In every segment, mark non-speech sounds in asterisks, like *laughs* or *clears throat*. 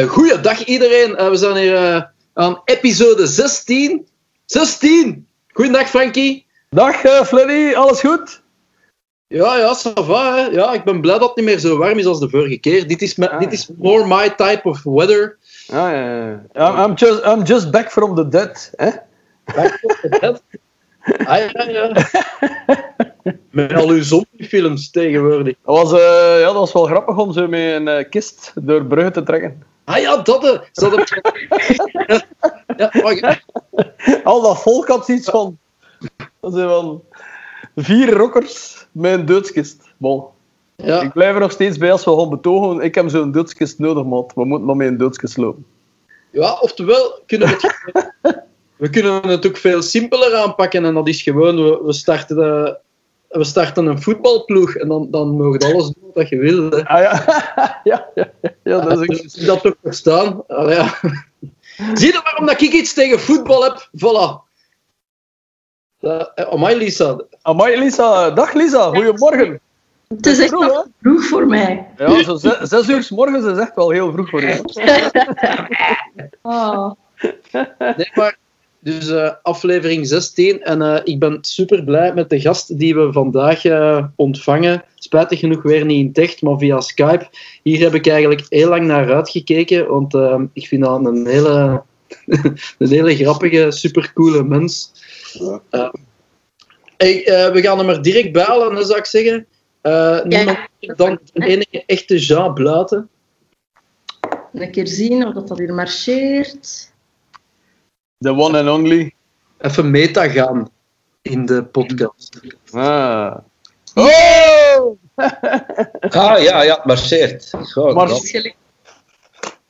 Uh, goeiedag iedereen. Uh, we zijn hier uh, aan episode 16. 16! Goeiedag Frankie. Dag uh, Freddy, alles goed? Ja, ja, ça va, hè. Ja, ik ben blij dat het niet meer zo warm is als de vorige keer. Dit is, ah, dit is more my type of weather. Ah, ja, ja. I'm, just, I'm just back from the dead. Hè? Back from the dead? Ah, ja, ja. *laughs* Met al uw zombiefilms tegenwoordig. Dat was, uh, ja, dat was wel grappig om zo met een uh, kist door bruggen te trekken. Ah ja, dat. Uh, dat ja, wacht. Al dat volk had iets van... Dat zijn van vier rockers met een doodskist. Bon. Ja. Ik blijf er nog steeds bij als we gaan betogen. Ik heb zo'n doodskist nodig, man. We moeten nog met een doodskist lopen. Ja, oftewel kunnen we het... *laughs* we kunnen het ook veel simpeler aanpakken. En dat is gewoon, we, we starten, de, we starten een voetbalploeg. En dan, dan mogen alles doen wat je wil. Hè. Ah ja, *laughs* ja, ja, ja, dat is ook... dat toch verstaan. Ah, ja. *laughs* Zie je waarom dat ik iets tegen voetbal heb? Voilà. Uh, amai, Lisa. Amai, Lisa. Dag, Lisa. Goedemorgen. Het is echt vroeg, nog vroeg voor mij. Ja, zo zes, zes uur s morgens is echt wel heel vroeg voor jou. oh. *laughs* Nee, maar dus uh, aflevering 16 en uh, ik ben super blij met de gast die we vandaag uh, ontvangen. Spijtig genoeg weer niet in Techt, maar via Skype. Hier heb ik eigenlijk heel lang naar uitgekeken, want ik vind dat een hele, *laughs* een hele grappige, supercoole mens. Hey, we gaan hem er direct bellen, dan zou ik zeggen. niemand ja. dan de enige echte Jean Bluiten. Een keer zien of dat, dat hier marcheert. The one and only. Even meta gaan in de podcast. Ah. Oh! *laughs* ah, ja, ja, marcheert. Goed, Marcheert.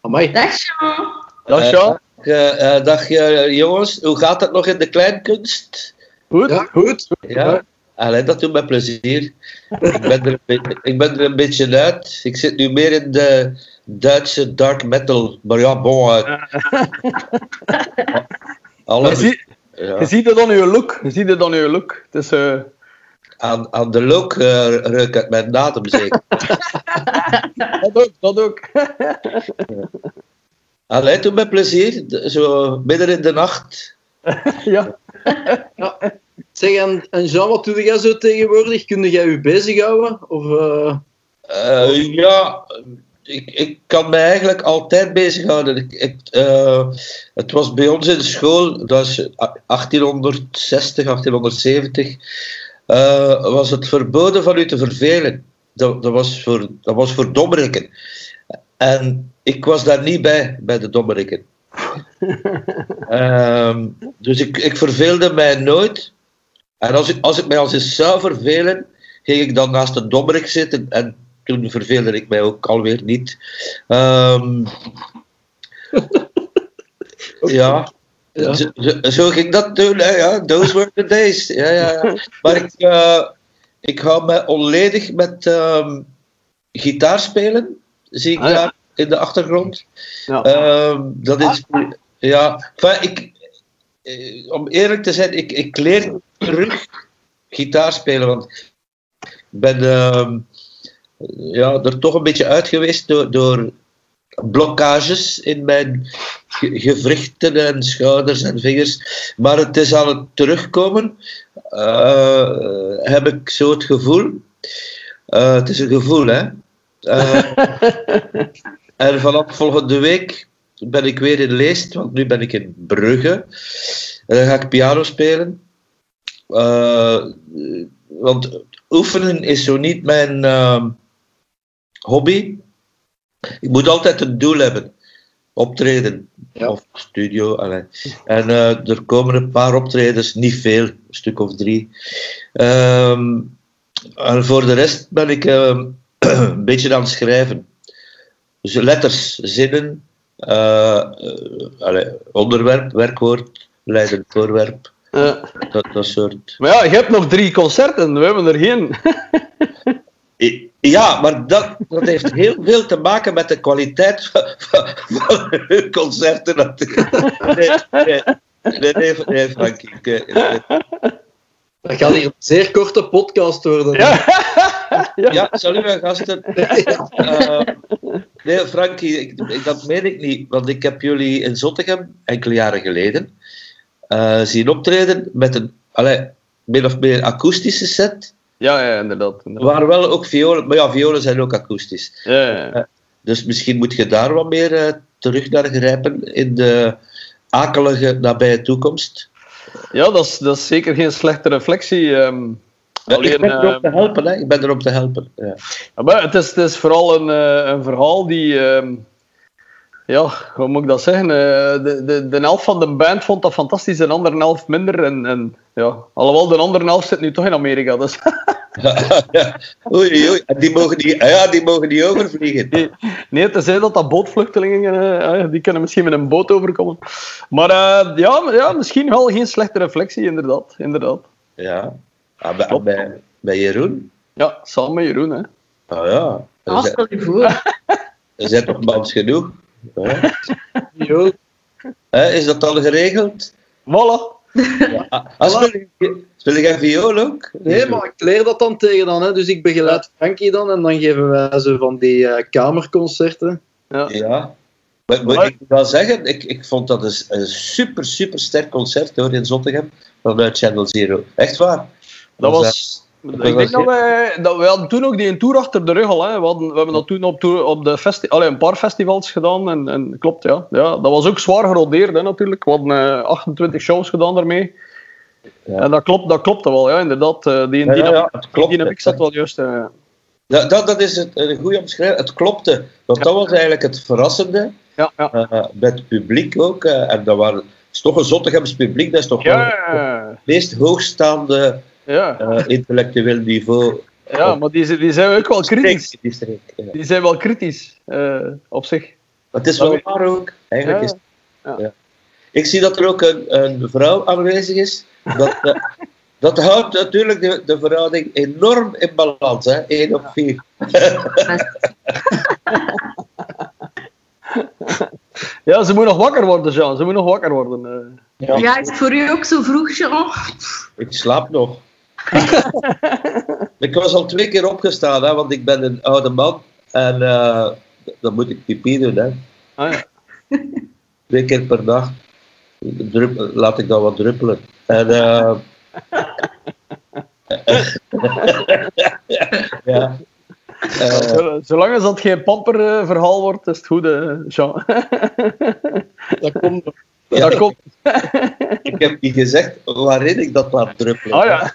Amai. Dag, Jean. Dag, Jean. Uh, uh, dag, uh, jongens. Hoe gaat het nog in de kleinkunst? Goed. Ja, goed. Ja. Allee, dat doet me plezier. ik, ben er, ik ben er een beetje uit. Ik zit nu meer in de Duitse dark metal. Maar ja, bon. *laughs* Alle, je, ja. je ziet het aan je look. Je ziet het aan je look. Het is, uh... aan, aan de look uh, ruik ik mijn datum zeker. *laughs* dat ook, dat ook. *laughs* Allee, doe met plezier. Zo midden in de nacht. ja. ja. Zeg, en, en Jean, wat doe jij zo tegenwoordig? Kun jij je bezighouden? Of, uh... Uh, ja, ik, ik kan me eigenlijk altijd bezighouden. Ik, ik, uh, het was bij ons in de school, dat is 1860, 1870, uh, was het verboden van u te vervelen. Dat, dat, was, voor, dat was voor dommerikken. En ik was daar niet bij, bij de dommerikken. uh, *laughs* dus ik, ik verveelde mij nooit. En als ik, als ik mij als eens zou vervelen, ging ik dan naast een dommerik zitten en toen verveelde ik mij ook alweer niet. *laughs* Um, ja. ja. Zo, zo, ging dat toen, hè, ja. Those were the days. Ja, ja. *laughs* Maar ik, uh, ik hou me onledig met um, gitaar spelen. Zie ik ah, ja. daar in de achtergrond. Ja. Um, dat is. Ja, enfin, ik, eh, om eerlijk te zijn, ik, ik leer terug gitaar spelen. Want ik ben ja, er toch een beetje uit geweest door, door blokkages in mijn gewrichten en schouders en vingers. Maar het is aan het terugkomen, uh, heb ik zo het gevoel. Uh, het is een gevoel, hè. Uh, *laughs* en vanaf volgende week ben ik weer in Leest, want nu ben ik in Brugge. En dan ga ik piano spelen. want oefenen is zo niet mijn hobby. Ik moet altijd een doel hebben. Optreden ja. of studio. Allee. En uh, er komen een paar optredens, niet veel, een stuk of drie. Um, en voor de rest ben ik uh, *clears throat* een beetje aan het schrijven. Dus letters, zinnen, uh, allee, onderwerp, werkwoord, leidend voorwerp. Dat, dat soort. Maar ja, je hebt nog drie concerten, we hebben er geen. *laughs* Ja, maar dat, dat heeft heel veel te maken met de kwaliteit van, van hun concerten natuurlijk. Nee, nee, nee, nee, nee Frankie. Dat gaat hier een zeer korte podcast worden. Ja, ja salut mijn gasten. Uh, Nee, Frankie, ik, dat meen ik niet. Want ik heb jullie in Zottegem, enkele jaren geleden, uh, zien optreden met een allee, min of meer akoestische set. Ja, ja inderdaad, Er waren wel ook violen, maar ja, violen zijn ook akoestisch. Ja, ja. Uh, dus misschien moet je daar wat meer uh, terug naar grijpen in de akelige nabije toekomst. Ja, dat is, dat is zeker geen slechte reflectie. Um, alleen, ik ben er om te helpen, hè. Ik ben er om te helpen. Ja. maar het, is, het is vooral een, een verhaal die... Um, ja, hoe moet ik dat zeggen? De, de, de helft van de band vond dat fantastisch, de andere helft minder. En, en, ja, alhoewel, de andere helft zit nu toch in Amerika. Dus. *laughs* ja, Oei, oei. Die mogen niet, ja, die mogen niet overvliegen. Nee, nee te zeggen dat dat bootvluchtelingen, die kunnen misschien met een boot overkomen. Maar uh, ja, ja, misschien wel geen slechte reflectie, inderdaad. inderdaad. Ja, ah, bij, bij, bij, Jeroen? Ja, samen met Jeroen. Hè. Oh ja. Ah, stel je voor. Er zijn toch mans genoeg? Ja. *laughs* Is dat al geregeld? Voilà. Ja. Als voilà. Speel jij viool ook? Nee, maar ik leer dat dan tegen dan. Hè. Dus ik begeleid Frankie dan en dan geven wij zo van die uh, kamerconcerten. Ja. ja. Maar, maar ik moet wel zeggen, ik, ik vond dat een, een super, super sterk concert hoor, in Zottegem vanuit Channel Zero. Echt waar. Dat was... Ik denk dat wij, dat wij hadden toen ook die een tour achter de rug al. Hè. We, hadden, we hebben dat toen op, tour, op de festi Allee, een paar festivals gedaan. En, en klopt, ja. ja. Dat was ook zwaar gerodeerd hè, natuurlijk. We hadden uh, 28 shows gedaan daarmee. Ja. En dat klopt, dat klopt wel, ja, inderdaad. Die, die, ja, ja, klopt, die zat wel juist. Uh... Ja, dat, dat is het, een goede omschrijving. Het klopte. Want dat was eigenlijk het verrassende. Ja, ja. Uh, met het publiek ook. en dat waren, is toch een Zottegems publiek. Dat is toch ja, wel het meest hoogstaande ja. intellectueel niveau. Ja, maar die, die zijn ook wel kritisch. Die, streek, die zijn wel kritisch op zich. Maar het is wel waar ook. Eigenlijk is ja. Ik zie dat er ook een, een vrouw aanwezig is. Dat, uh, *laughs* dat houdt natuurlijk de, de verhouding enorm in balans, hè? 1 op 4. *laughs* ja, ze moet nog wakker worden, Jean. Ze moet nog wakker worden. Ja. ja, is het voor u ook zo vroeg, Jean? Ik slaap nog. *laughs* ik was al twee keer opgestaan, hè, want ik ben een oude man. En uh, dan moet ik pipi doen, hè. Ah, ja. Twee keer per dag drup, laat ik dat wat druppelen. En, uh, *laughs* ja. Uh, Zolang als dat geen pamperverhaal wordt, is het goed, Jean. dat komt ja, dat komt. *laughs* ik heb niet gezegd waarin ik dat laat druppelen. Oh ja,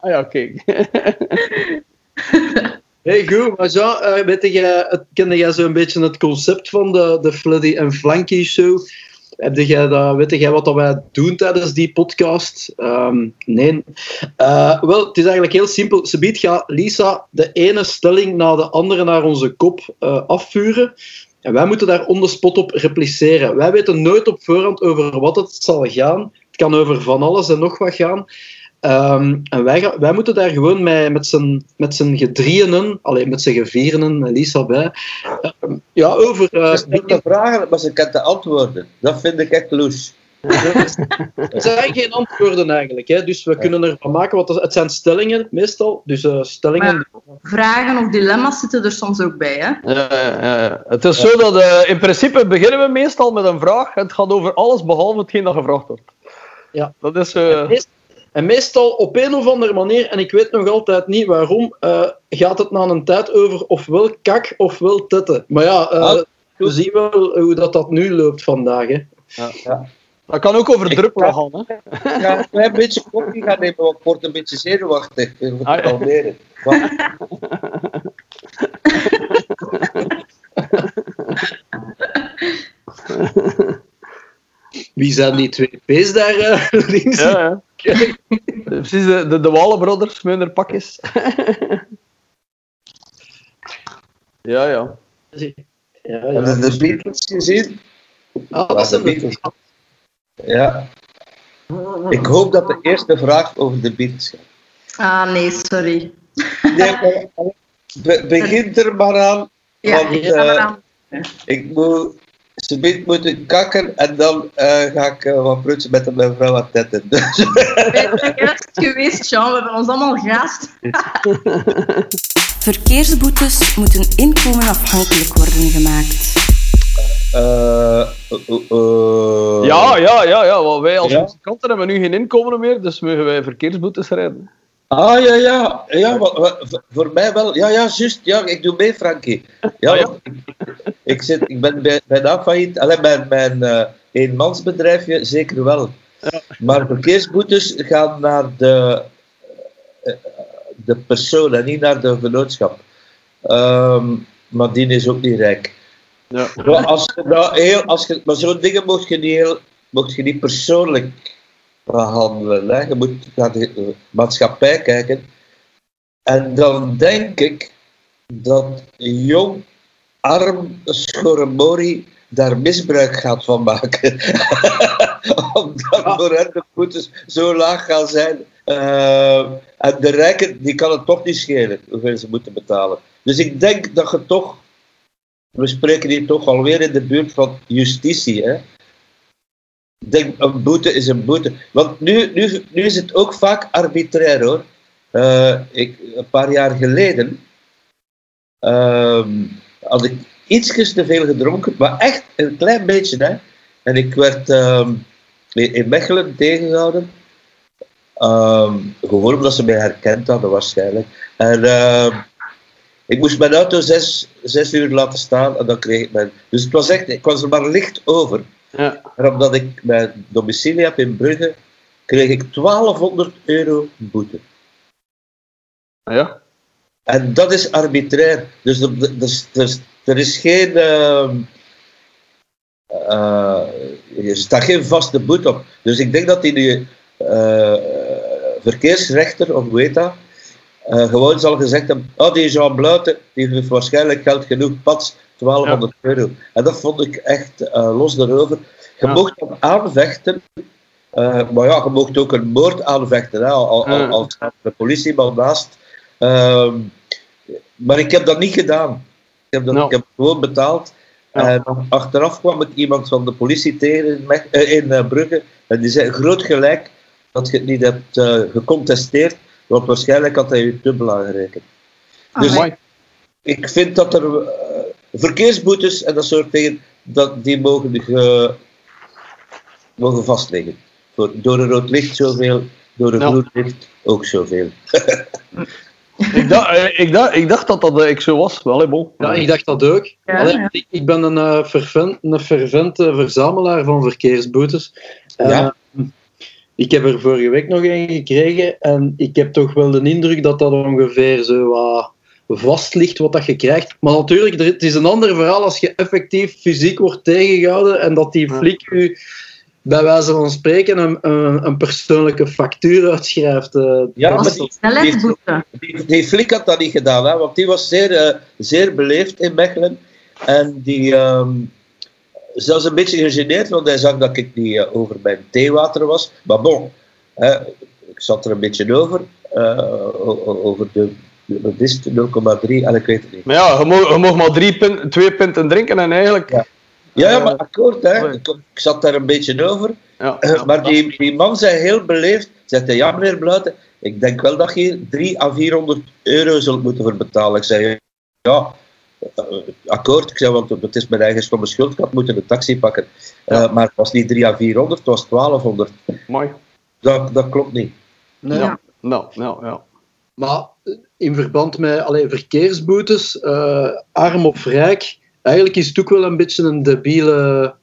oh, *laughs* ja kijk. *laughs* Hey, goed, maar uh, weet jij, kende jij zo'n beetje het concept van de, de Fleddy en Flanky show? Heb jij dat, weet jij wat dat wij doen tijdens die podcast? Um, nee. Uh, wel, het is eigenlijk heel simpel. Ze biedt gaat Lisa de ene stelling na de andere naar onze kop uh, afvuren. En wij moeten daar on the spot op repliceren. Wij weten nooit op voorhand over wat het zal gaan. Het kan over van alles en nog wat gaan. Um, en wij, wij moeten daar gewoon met, met z'n met gedrieënen, alleen met zijn gevieren, Lisa bij, uh, ja, over... Uh, dus niet de vragen, maar ze kent de antwoorden. Dat vind ik echt loes. Het zijn geen antwoorden eigenlijk, hè? dus we kunnen ervan maken wat het zijn stellingen meestal. Dus uh, stellingen. vragen of dilemma's zitten er soms ook bij. Hè? Ja, ja, ja. Het is zo dat uh, in principe beginnen we meestal met een vraag. Het gaat over alles behalve hetgeen dat gevraagd wordt. Ja. Dat is. Uh... En meestal op een of andere manier, en ik weet nog altijd niet waarom, uh, gaat het na een tijd over ofwel kak ofwel tetten. Maar ja, uh, ah, we zien wel hoe dat, dat nu loopt vandaag. Hè. Ja, ja. Dat kan ook over druppelen gaan. Hè? Ja, een beetje koffie gaan nemen, want ik word een beetje zenuwachtig. Ik moet het kalmeren. *laughs* Wie zijn die twee P's daar *laughs* uh, links? Ja, ja. Precies, de, de, de Wallenbrothers met hun pakjes. ja, *laughs* ja. ja, ja. Hebben de Beatles gezien? Ah, dat zijn de Beatles. Ja. Ik hoop dat de eerste vraag over de Beatles gaat. Ah, nee, sorry. Nee, be begin er maar aan. Ja, want, uh, ik moet ze moeten kakken en dan uh, ga ik uh, wat prutsen met mijn vrouw aan tetten. *laughs* Dus. Ik ben geweest, Jean. We hebben ons allemaal gaast. *laughs* Verkeersboetes moeten inkomenafhankelijk worden gemaakt. Uh, uh, ja, ja, ja, ja. wij als ja? muzikanten hebben nu geen inkomen meer, dus mogen wij verkeersboetes rijden. Ah, ja, ja. ja voor mij wel. Ja, ja, juist. Ja, ik doe mee, Frankie. Ja, ah, ik, zit, ik ben bij, bijna failliet. Alleen mijn, mijn uh, eenmansbedrijfje zeker wel. Ja. Maar verkeersboetes gaan naar de, de persoon en niet naar de genootschap. Um, maar die is ook niet rijk. Ja. Maar, als je heel, als je, maar zo'n dingen mocht je niet, heel, mocht je niet persoonlijk behandelen. Hè. Je moet naar de maatschappij kijken. En dan denk ik dat jong, arm Schoremori daar misbruik gaat van maken. *laughs* Omdat voor hen de boetes zo laag gaan zijn. Uh, en de rijken, die kan het toch niet schelen hoeveel ze moeten betalen. Dus ik denk dat je toch we spreken hier toch alweer in de buurt van justitie. Hè? Denk, een boete is een boete. Want nu, nu, nu is het ook vaak arbitrair hoor. Uh, ik, een paar jaar geleden uh, had ik iets te veel gedronken, maar echt een klein beetje. Hè? En ik werd uh, in Mechelen tegengehouden. Ehm, gewoon omdat ze mij herkend hadden waarschijnlijk. En ik moest mijn auto zes, zes uur laten staan en dan kreeg ik mijn... Dus het was echt... Ik was er maar licht over. Ja. En omdat ik mijn domicilie heb in Brugge, kreeg ik 1200 euro boete. Ah, ja? En dat is arbitrair. Dus er, er, er is geen... Uh, uh, er staat geen vaste boete op. Dus ik denk dat die nu... Uh, verkeersrechter, of weet dat, uh, gewoon zal gezegd hebben, oh, die Jean Bluiten, die heeft waarschijnlijk geld genoeg, pats, 1200 euro. En dat vond ik echt uh, los daarover. Je ja. mocht hem aanvechten, uh, maar ja, je mocht ook een moord aanvechten, hè, al, al, als de politie maar naast. Ehm, maar ik heb dat niet gedaan. Ik heb, dat, no. ik heb gewoon betaald. En achteraf kwam ik iemand van de politie tegen in, in Brugge en die zei, groot gelijk dat je het niet hebt gecontesteerd, want waarschijnlijk had hij je te belangrijk. Ah, dus ik vind dat er uh, verkeersboetes en dat soort dingen, dat, die mogen, ge, mogen vastliggen. Voor, door een rood licht zoveel, door een groen licht ook zoveel. *laughs* ik, dacht, eh, ik, dacht, ik dacht dat dat ik zo was. Wel, bon. Ja, ik dacht dat ook. Ja, Allee, ik, ik, ben een, uh, fervent, een fervente verzamelaar van verkeersboetes. Ja ik heb er vorige week nog een gekregen en ik heb toch wel de indruk dat dat ongeveer zo wat vast ligt wat dat je krijgt. Maar natuurlijk, het is een ander verhaal als je effectief fysiek wordt tegengehouden en dat die flik u bij wijze van spreken een, een, een persoonlijke factuur uitschrijft. Uh, ja, die, die, die, flik had dat niet gedaan, hè, want die was zeer, uh, zeer beleefd in Mechelen. En die, um, zelfs een beetje gegeneerd, want hij zag dat ik niet uh, over mijn theewater was. Maar bon, hè, ik zat er een beetje over, uh, over de wat is 0,3 en ik weet het niet. Maar ja, je mag, je mag maar drie punt, twee punten drinken en eigenlijk... Ja, ja, maar akkoord, hè. Ik, ik, zat daar een beetje over. Ja, *clears throat* maar die, die man zei heel beleefd, zegt hij, ja meneer Bluiten, ik denk wel dat je 3 à 400 euro zult moeten voor betalen. Ik zei, ja, akkoord. Ik zei, want het is mijn eigen stomme schuld. Ik had moeten een taxi pakken. Uh, maar het was niet 3 à 400, het was 1200. Mooi. Dat, dat klopt niet. Nee. Ja. Nou, nou, ja. Maar in verband met allee, verkeersboetes, uh, arm of rijk, eigenlijk is het ook wel een beetje een debiele,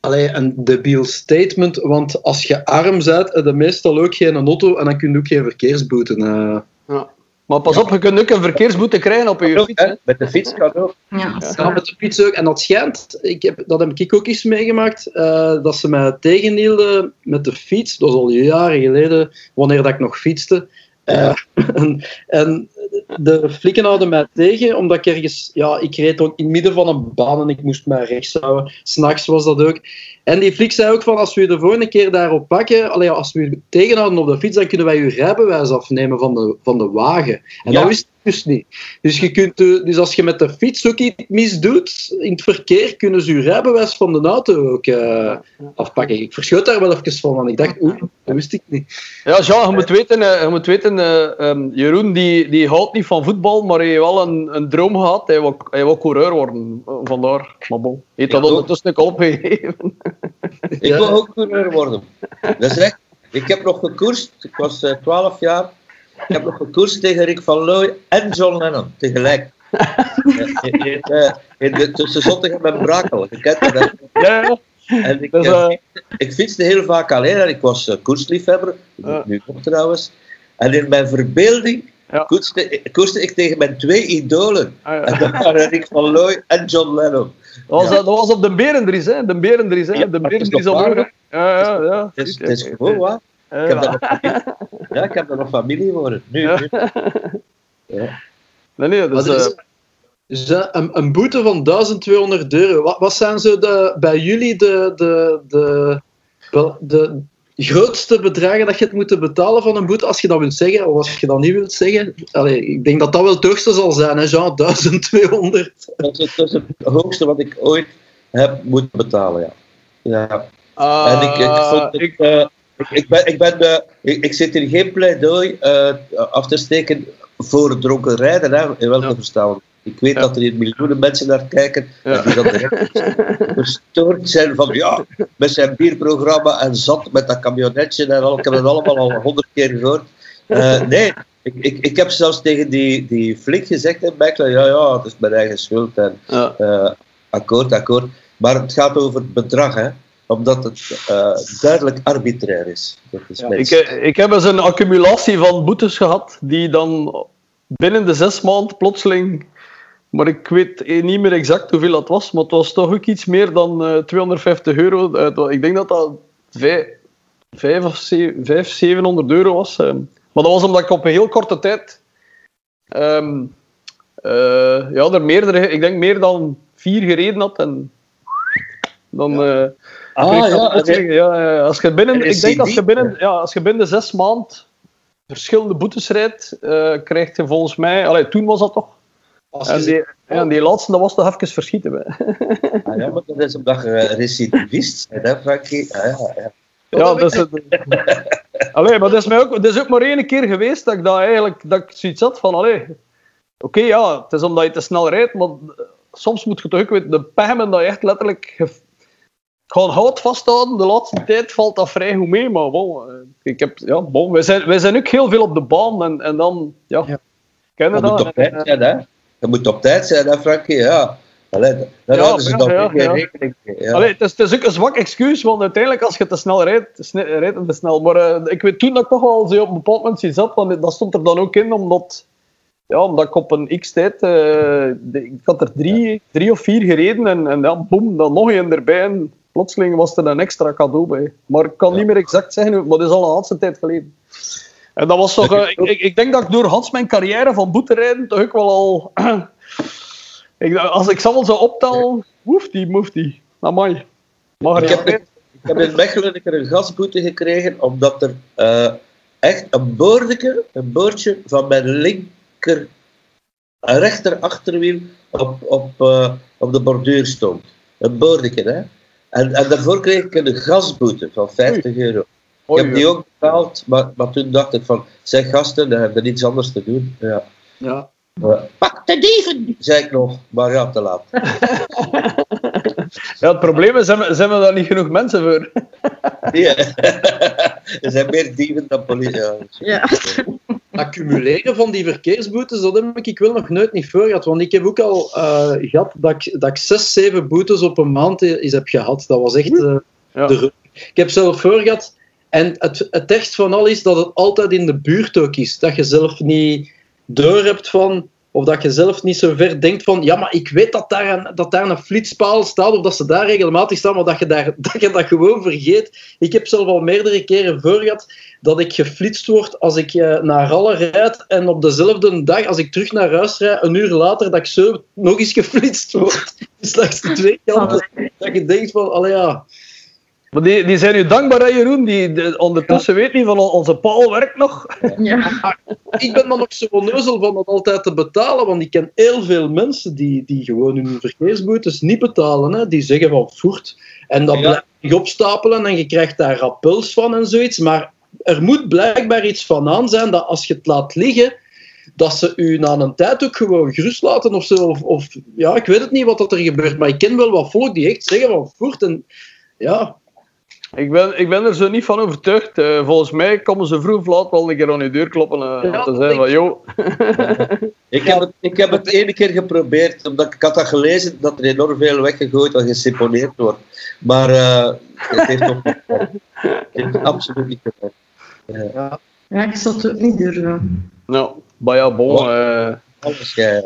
allee, een debiel statement. Want als je arm bent, heb je meestal ook geen auto en dan kun je ook geen verkeersboete. Uh. Ja. Maar pas op, je kunt ook een verkeersboete krijgen op je fiets. Met de fiets kan ook. Ja, ja, met de fiets ook. En dat schijnt, ik heb, dat heb ik ook eens meegemaakt, uh, dat ze mij tegenhielden met de fiets. Dat was al jaren geleden, wanneer dat ik nog fietste. Uh, en, en, de flikken houden mij tegen, omdat ik ergens... Ja, ik reed ook in het midden van een baan en ik moest mij rechts houden. S'nachts was dat ook. En die flik zei ook van, als we je de volgende keer daarop pakken, allee, als we je tegenhouden op de fiets, dan kunnen wij je rijbewijs afnemen van de, van de wagen. En ja. dat wist dus niet. Dus, je kunt, dus als je met de fiets ook iets misdoet in het verkeer, kunnen ze je rijbewijs van de auto ook uh, afpakken. Ik verschoot daar wel even van, want ik dacht, oeh, dat wist ik niet. Ja, Jean, je moet weten, uh, je moet weten uh, um, Jeroen die, die houdt niet van voetbal, maar hij heeft wel een, een droom gehad. Hij wil, hij wil coureur worden. Vandaar. Maar bon, hij heeft dat ondertussen ook opgegeven. Ik wil ook coureur worden. Dat is echt. Ik heb nog gekoerst. Ik was uh, eh, 12 jaar. Ik heb nog gekoerst tegen Rick van Looy en John Lennon tegelijk. *laughs* de, tussen Zottegem en Brakel. Je kent dat? Ja, En ik, dus, uh... ik fietste heel vaak alleen en ik was uh, koersliefhebber, nu ook trouwens. En in mijn verbeelding ja. koerste, ik tegen mijn twee idolen. Ah, ja. En dat waren Rick van Looy en John Lennon. Dat was, dat was op de Berendries, hè? De Berendries, hè? De Berendries op Ja, ja, ja. Het is, het is gewoon waar. Ik heb, daar nog, *laughs* ja, ik heb daar nog familie voor. Nu, ja. nu. Ja. Nee, nee, dat is... Dus een, een, boete van 1200 euro. Wat, wat zijn zo de, bij jullie de, de, de, de, de grootste bedragen dat je het moet betalen van een boete, als je dat wilt zeggen, of als je dat niet wilt zeggen? Allee, ik denk dat dat wel het hoogste zal zijn, hè, Jean, 1200. *laughs* Dat is, het, het hoogste wat ik ooit heb moeten betalen, ja. ja. Uh, en ik, ik, vond het, ik, uh, ik, ben, ik, ben, uh, ik, ik, zit hier geen pleidooi uh, af te steken voor dronken rijden, hè, in welke ja. verstaan. Ik weet dat er hier miljoenen mensen naar kijken en die dan *laughs* verstoord zijn van ja, met zijn bierprogramma en zat met dat camionetje en al. Ik heb het allemaal al honderd keer gehoord. Uh, nee, ik, ik, ik heb zelfs tegen die, die flik gezegd in ja, ja, het is mijn eigen schuld en akkoord, akkoord. Maar het gaat over het bedrag, hè omdat het uh, duidelijk arbitrair is. is ja, ik, ik heb eens een accumulatie van boetes gehad die dan binnen de zes maanden plotseling maar ik weet niet meer exact hoeveel dat was, maar het was toch ook iets meer dan uh, eh, 250 euro. Uh, ik denk dat dat 5, 5 of 7, 700 euro was. Maar dat was omdat ik op een heel korte tijd um, ja, er meerdere, ik denk meer dan vier gereden had. En dan, ja. Ah, ja, ja, als je binnen, ik denk als je binnen, ja, als je binnen zes maanden verschillende boetes rijdt, krijg je volgens mij, allee, toen was dat toch, en die, ja, die laatste, dat was toch even verschieten. Ah, ja, maar dat is omdat je recidivist bent, hè, Frankie? Ah, ja, ja. Ja, dat is het. allee, maar dat is, mij ook, dat is ook maar één keer geweest dat ik dat eigenlijk dat ik zoiets had van, allee, oké, ja, het is omdat je te snel rijdt, maar soms moet je toch ook weten, de pijmen dat je echt letterlijk gewoon hout vasthouden. De laatste tijd valt dat vrij goed mee, maar bon, ik heb, ja, bon, wij, zijn, wij zijn ook heel veel op de baan en, en dan, ja, ja. kennen dat. Op tijd, ja, hè? Je moet op tijd zijn, hè, Frankie? Ja. Allee, daar ja, houden ze dan ja, geen rekening ja. Allee, het, is, het is ook een zwak excuus, want uiteindelijk als je te snel rijdt, rijdt het te snel. Maar uh, ik weet toen dat ik toch wel zo op een bepaald moment zat, want dat stond er dan ook in, omdat, ja, omdat ik op een x-tijd, uh, ik had er drie, drie of vier gereden en, en ja, boem, dan nog één erbij en plotseling was er een extra cadeau bij. Maar ik kan niet meer exact zeggen, maar dat is al een laatste tijd geleden. En dat was toch... Uh, ik, ik, denk dat ik door Hans mijn carrière van boeterijden toch ook wel al... *clears throat* ik, als ik zal zo optellen, hoeft die. Amai. Maar ik, heb, ik, heb in Mechelen een keer een gasboete gekregen, omdat er uh, echt een boordje, een boordje van mijn linker rechter achterwiel op, op, uh, op de borduur stond. Een boordje, hè. En, en daarvoor kreeg ik een gasboete van 50 euro. Ik heb die ook betaald, maar, maar toen dacht ik van, zeg gasten, dan hebben we niets anders te doen. Ja. ja. pak de dieven, zei ik nog, maar ja, te laat. ja, het probleem is, zijn we, zijn we daar niet genoeg mensen voor? ja. *laughs* er zijn meer dieven dan politie. Ja. ja. Accumuleren van die verkeersboetes, dat heb ik wel nog nooit niet voor gehad. Want ik heb ook al uh, gehad dat ik, dat ik zes, zeven boetes op een maand is heb gehad. Dat was echt uh, ja. de Ik heb zelf voor gehad en het, het echt van al is dat het altijd in de buurt ook is. Dat je zelf niet door hebt van, of dat je zelf niet zo ver denkt van, ja, maar ik weet dat daar een, dat daar een flitspaal staat, of dat ze daar regelmatig staan, maar dat je, daar, *laughs* dat je dat gewoon vergeet. Ik heb zelf al meerdere keren voor gehad dat ik geflitst word als ik uh, naar Halle rijd en op dezelfde dag, als ik terug naar huis rijd, een uur later, dat ik zo nog eens geflitst word. *laughs* Dus langs de twee kanten. Dat je denkt van, allee ja maar die, die zijn nu dankbaar, hè, Jeroen? Die, ondertussen weet niet van onze paal werkt nog. *laughs* Ja. ik ben dan nog zo onneuzel van dat altijd te betalen, want ik ken heel veel mensen die, die gewoon hun verkeersboetes niet betalen. Hè. Die zeggen van voert. En dat ja. blijft je opstapelen en je krijgt daar rappels van en zoiets. Maar er moet blijkbaar iets van aan zijn dat als je het laat liggen, dat ze u na een tijd ook gewoon gerust laten of zo. Of, of ja, ik weet het niet wat dat er gebeurt, maar ik ken wel wat volk die echt zeggen van voert. En ja, ik ben, ik ben er zo niet van overtuigd. Uh, volgens mij komen ze vroeg of laat wel een keer aan je deur kloppen uh, ja, te zeggen van, joh. *laughs* ik, heb het, ik heb het ene keer geprobeerd, omdat ik had dat gelezen dat er enorm veel weggegooid en geseponeerd wordt. Maar uh, het heeft toch niet Het heeft absoluut niet gewerkt. Ja. ja, ik het ook niet durven. Nou, maar ja, bon. Alles, ja.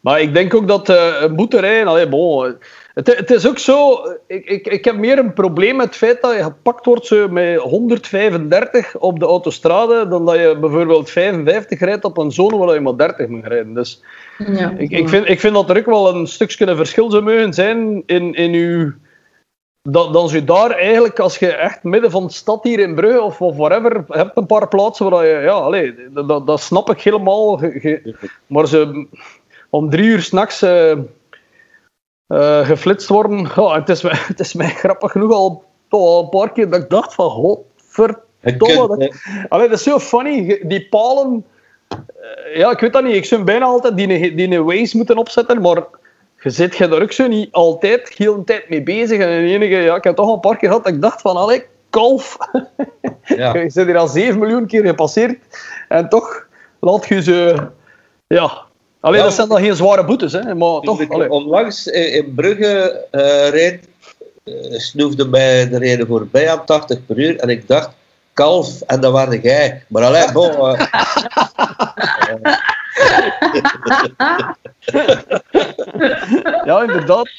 Maar ik denk ook dat uh, een boeterij, allee, bon, het, het, is ook zo, ik, ik, ik heb meer een probleem met het feit dat je gepakt wordt zo met 135 op de autostrade, dan dat je bijvoorbeeld 55 rijdt op een zone waar je maar 30 moet rijden. Dus ja. ik, ik, vind, ik vind dat er ook wel een stukje verschil zou mogen zijn in, in uw... Dat, dan je daar eigenlijk, als je echt midden van de stad hier in Brugge of, of whatever, hebt een paar plaatsen waar je... Ja, allez, dat, dat snap ik helemaal. maar ze om drie uur s'nachts... Uh, uh, geflitst worden. Ja, het, is, *laughs* het is mij grappig genoeg al, al een paar keer dat ik dacht van, godverdomme. Dat, allee, dat is zo funny. Die palen... Uh, ja, ik weet dat niet. Ik zou bijna altijd die, die een Waze moeten opzetten, maar je zit je daar ook zo niet altijd heel een tijd mee bezig. En enige, ja, ik heb toch al een paar keer gehad dat ik dacht van, allee, kalf. Ja. *laughs* je zit hier al 7 miljoen keer gepasseerd en toch laat je ze... Ja, Alleen, dat zijn dan geen zware boetes, hè? maar toch. Ik onlangs in Brugge uh, reed, uh, snoefde mij de reden voorbij aan 80 per uur en ik dacht, kalf, en dat waren jij. Maar alleen, *laughs* bon... Uh, ja, inderdaad.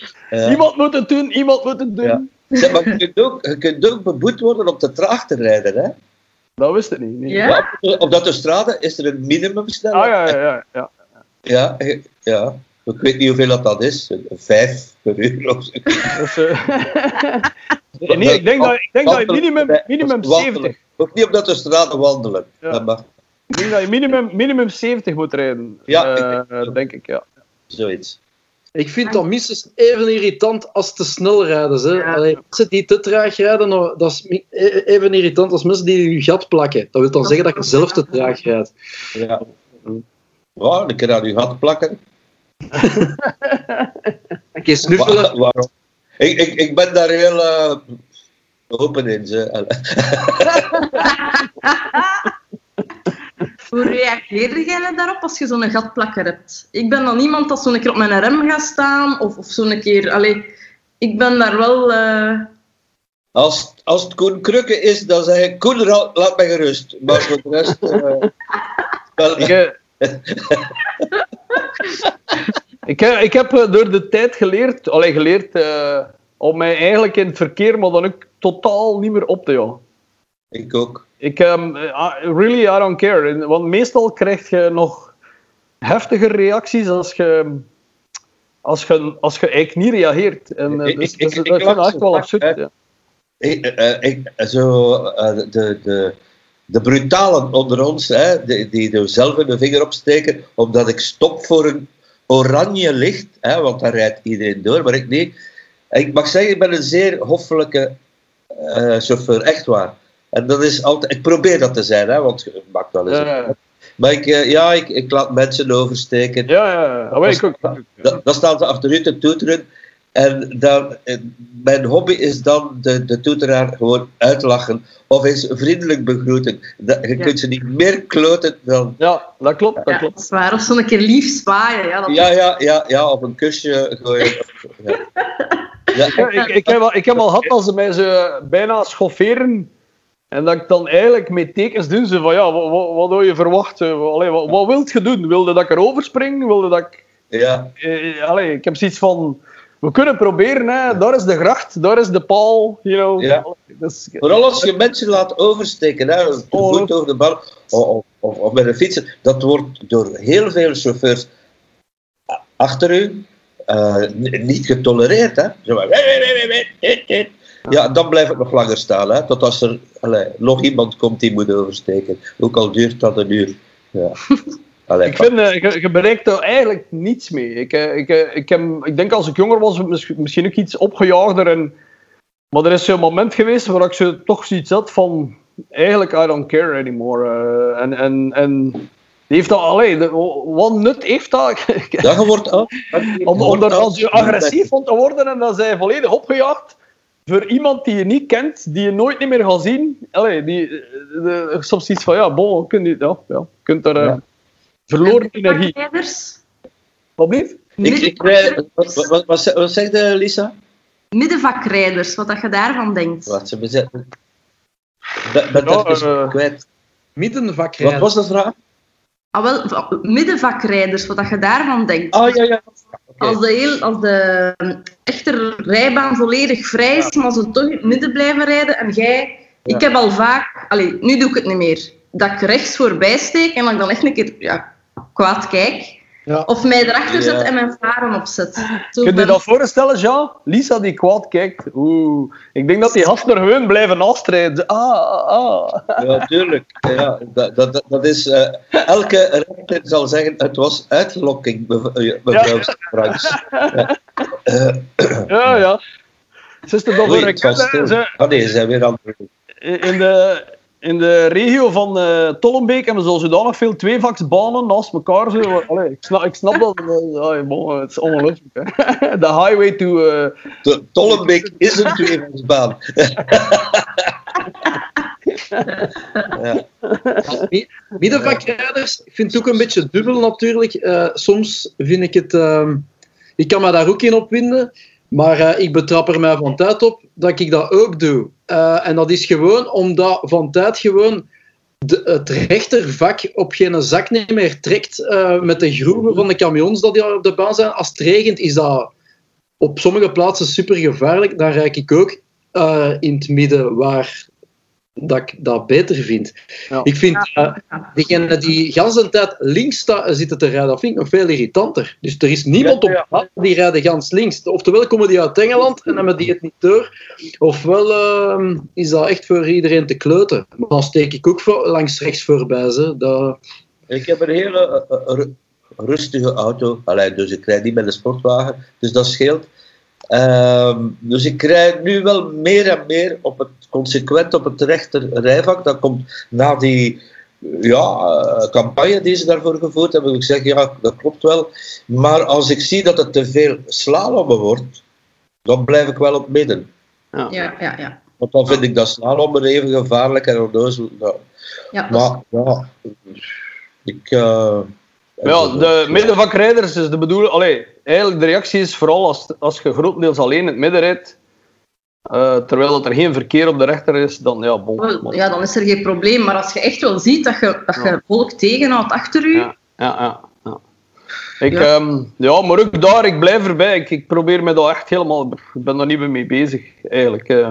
Iemand moet het doen, iemand moet het doen. Ja. Zeg, maar je kunt, ook, je kunt ook beboet worden om te traag te rijden, hè? Dat wist ik niet. Ja? op, dat de straten is er een minimumsnelheid. Ah, ja, ja, ja. Ja, ja. Ik weet niet hoeveel dat, dat is. Vijf per uur of zo. Dus, uh... *laughs* nee, ik denk dat, ik denk dat je minimum, minimum 70... Ook niet omdat de straten wandelen. Ja. Maar... Ik denk dat je minimum, minimum 70 moet rijden. Ja, uh, denk, ik, ja. Zoiets. Ik vind dat minstens even irritant als te snel rijden. Hè. Ja. mensen die te traag rijden, nou, dat is e- even irritant als mensen die je gat plakken. Dat wil dan zeggen dat je zelf te traag rijdt. Ja. Ja, een keer aan uw gat plakken. *laughs* een keer snuffelen. waarom? Ik, ik, ik ben daar heel uh, open in. Ze. *laughs* Hoe reageer jij daarop als je zo'n gatplakker hebt? Ik ben dan iemand dat zo'n keer op mijn rem gaat staan, of, of zo'n keer... Allee, ik ben daar wel... Uh... Als, als het Koen Krukke is, dan zeg ik, Koen, laat mij gerust. Maar voor de rest... Uh, *laughs* wel, ik, heb, ik heb eh, door de tijd geleerd, allee, geleerd uh, om mij eigenlijk in het verkeer, maar dan ook totaal niet meer op te jagen. Ik ook. Ik, um, really, I don't care. Want meestal krijg je nog heftige reacties als je, als je, als je eigenlijk niet reageert. En, uh, dus, ik, dus, ik, dat vind ik echt wel absurd. Ja. Ik, uh, ik, zo, de, de, de brutalen onder ons, hè, die, die er zelf in de vinger opsteken, omdat ik stop voor een oranje licht, hè, want daar rijdt iedereen door, maar ik niet. Ik mag zeggen, ik ben een zeer hoffelijke uh, chauffeur, echt waar. En dat is altijd, ik probeer dat te zijn, hè, want het maakt wel eens. Ja, Maar ik, uh, ja, ik, ik laat mensen oversteken. Ja, ja, ja. Oh, ik ook. Dan staan ze achteruit te toeteren. En dan, eh, mijn hobby is dan de, de toeteraar gewoon uitlachen. Of eens vriendelijk begroeten. je kunt ze niet meer kloten dan... Ja, dat klopt. Dat, ja, klopt. dat is waar. Of zo'n keer lief zwaaien. Ja, dat ja, ja, ja, ja, op een kusje gooien. Ja. Ja. Ik, ik, heb al, ik heb al gehad als ze mij zo bijna schofferen. En dat ik dan eigenlijk met tekens doe. Ze van ja, wat, wat, wat wil je verwachten? Allee, wat, wat wilt je doen? Wilde dat ik erover spring? Wilde dat ik... Ja. Eh, allee, ik heb zoiets van we kunnen proberen, hè. daar is de gracht, daar is de paal. You know. ja. Dus, Vooral als je mensen laat oversteken, hè, voet over de bal, of, of, of, met een fietsen, dat wordt door heel veel chauffeurs achter u uh, niet getolereerd. Hè. Zo, ja, dan blijf ik nog langer staan, hè, tot als er allez, nog iemand komt die moet oversteken. Ook al duurt dat een uur. Ja. *laughs* ik vind, uh, je, je, bereikt er eigenlijk niets mee. Ik, uh, ik, uh, ik, heb, ik denk als ik jonger was, misschien ook iets opgejaagder. En, maar er is zo'n moment geweest waar ik zo toch zoiets had van... Eigenlijk, I don't care anymore. en, en, en heeft dat, alleen, wat nut heeft dat? *laughs* Dat wordt. Om, om er als je agressief van te worden en dan zijn volledig opgejaagd voor iemand die je niet kent, die je nooit meer gaat zien. Allee, die, de, soms iets van, ja, bon, kun je, ja, ja, kunt er ja. Verloren energie. Wat blieft? Wat, wat, wat, wat zegt Lisa? Middenvakrijders, wat dat je daarvan denkt. Wat ze bezetten. Ben, ben ja, uh, kwijt. Middenvakrijders. Wat was de vraag? Ah, wel, middenvakrijders, wat dat je daarvan denkt. Oh, ja, ja. Okay. Als de, heel, als de echte rijbaan volledig vrij is, maar ze toch in het midden blijven rijden en jij... Ja. Ik heb al vaak... Allee, nu doe ik het niet meer. Dat ik rechts voorbij steek en dat ik dan echt een keer ja, kwaad kijk. Ja. Of mij erachter zet en mijn varen opzet. Kun je ben... dat voorstellen, Jean? Lisa die kwaad kijkt. Oeh. Ik denk dat die gasten er gewoon blijven afstrijden. Ah, ah. Ja, tuurlijk. Ja, dat, dat, dat is... Uh, elke rechter zal zeggen, het was uitlokking, mevrouw ja. Franks. Ja, uh, ja. ja. Ze is er een. Ah nee, ze zijn weer andere. In de in de regio van uh, Tollenbeek hebben ze al zodanig veel tweevaksbanen naast elkaar. Zo. Allee, ik, snap, ik snap dat. Uh, bon, het is ongelooflijk. *laughs* De highway to... Uh... De Tollenbeek is een tweevaksbaan. *laughs* ja. Middenvakrijders, ik vind het ook een beetje dubbel natuurlijk. soms vind ik het... Ehm, ik kan me daar ook in opwinden. Maar uh, ik betrap er mij van tijd op dat ik dat ook doe. Uh, en dat is gewoon omdat van tijd gewoon de, het rechtervak op geen zak niet meer trekt uh, met de groeven van de camions die op de baan zijn. Als het regent is dat op sommige plaatsen super gevaarlijk. Dan rijd ik ook in het midden waar dat ik dat beter vind. Ja. Ik vind uh, die gans de tijd links zitten te rijden, dat vind ik nog veel irritanter. Dus er is niemand op ja, die rijden gans links. Oftewel komen die uit Engeland en hebben die het niet door. Ofwel uh, is dat echt voor iedereen te kleuten. Maar dan steek ik ook voor, langs rechts voorbij. Ze. Dat... Ik heb een hele uh, rustige auto. Allee, dus ik rijd niet met een sportwagen, dus dat scheelt. Ehm, dus ik krijg nu wel meer en meer op het, consequent op het rechter rijvak. Dat komt na die ja, eh, campagne die ze daarvoor gevoerd hebben. Ik zeg, ja, dat klopt wel. Maar als ik zie dat het te veel slalommen wordt, dan blijf ik wel op midden. Ja, ja, ja. ja. Want dan vind ik dat slalommen even gevaarlijk en onnozel. Ja, maar ja, ik... Uh, ja, de middenvakrijders is de bedoeling. Allee, eigenlijk de reactie is vooral als, als je grotendeels alleen in het midden rijdt. Uh, terwijl dat er geen verkeer op de rechter is, dan ja, bon, Ja, dan is er geen probleem. Maar als je echt wel ziet dat je, dat je volk tegenhoudt achter u. Ja, ja, ja. ja. Ik, ja. Um, ja, maar ook daar, ik blijf erbij. Ik, ik probeer me daar echt helemaal. Ik ben daar niet meer mee bezig, eigenlijk. Uh,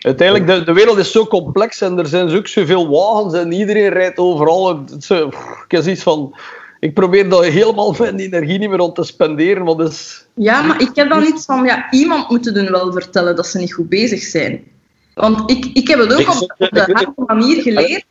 uiteindelijk, de, de wereld is zo complex en er zijn ook zoveel wagens en iedereen rijdt overal. Ik heb iets van ik probeer daar helemaal mijn energie niet meer om te spenderen. Want is... Ja, maar ik heb dan iets van, ja, iemand moet hun wel vertellen dat ze niet goed bezig zijn. Want ik, ik heb het ook op, op de harde manier geleerd.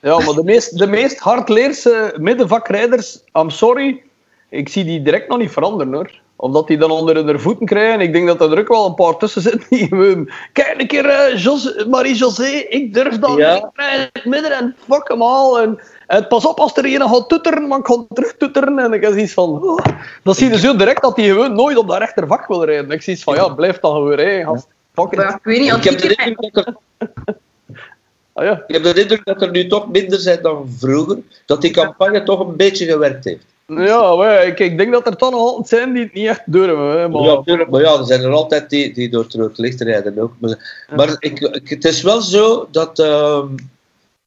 Ja, maar de meest, de meest hardleerse middenvakrijders, I'm sorry, ik zie die direct nog niet veranderen hoor omdat die dan onder hun voeten krijgen. Ik denk dat er ook wel een paar tussen zitten die gewoon... Kijk een keer, uh, Marie-José, ik durf dan ja. in het midden en fuck hem al. En, en pas op als er een gaat toeteren, maar ik ga terug toeteren. En ik heb zoiets van... Oh. Dan zie je dus heel direct dat hij gewoon nooit op dat rechtervak wil rijden. Ik zie van, ja, blijf dan gewoon rijden, gast. Fuck ja, ik weet niet, ik heb de er... *laughs* ah, ja. Ik heb de indruk dat er nu toch minder zijn dan vroeger. Dat die campagne toch een beetje gewerkt heeft. Ja, maar ik, ik denk dat er toch nog altijd zijn die het niet echt durven. Maar... Ja, tuurlijk, maar ja, er zijn er altijd die, die door het rood licht rijden ook. Maar, maar ik, het is wel zo dat uh,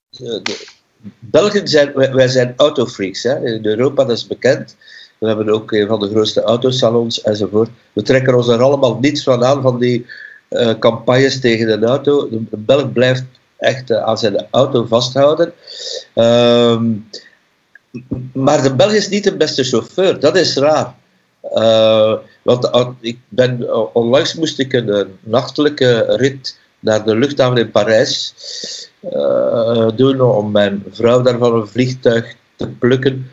de, Belgen zijn, wij, wij zijn autofreaks. Hè. In Europa, dat is bekend. We hebben ook een van de grootste autosalons enzovoort. We trekken ons er allemaal niets van aan, van die uh, campagnes tegen de auto. De, Belg blijft echt uh, aan zijn auto vasthouden. Ehm, maar de Belg is niet de beste chauffeur, dat is raar. Uh, want ik ben, uh, onlangs moest ik een nachtelijke rit naar de luchthaven in Parijs doen om mijn vrouw daar van een vliegtuig te plukken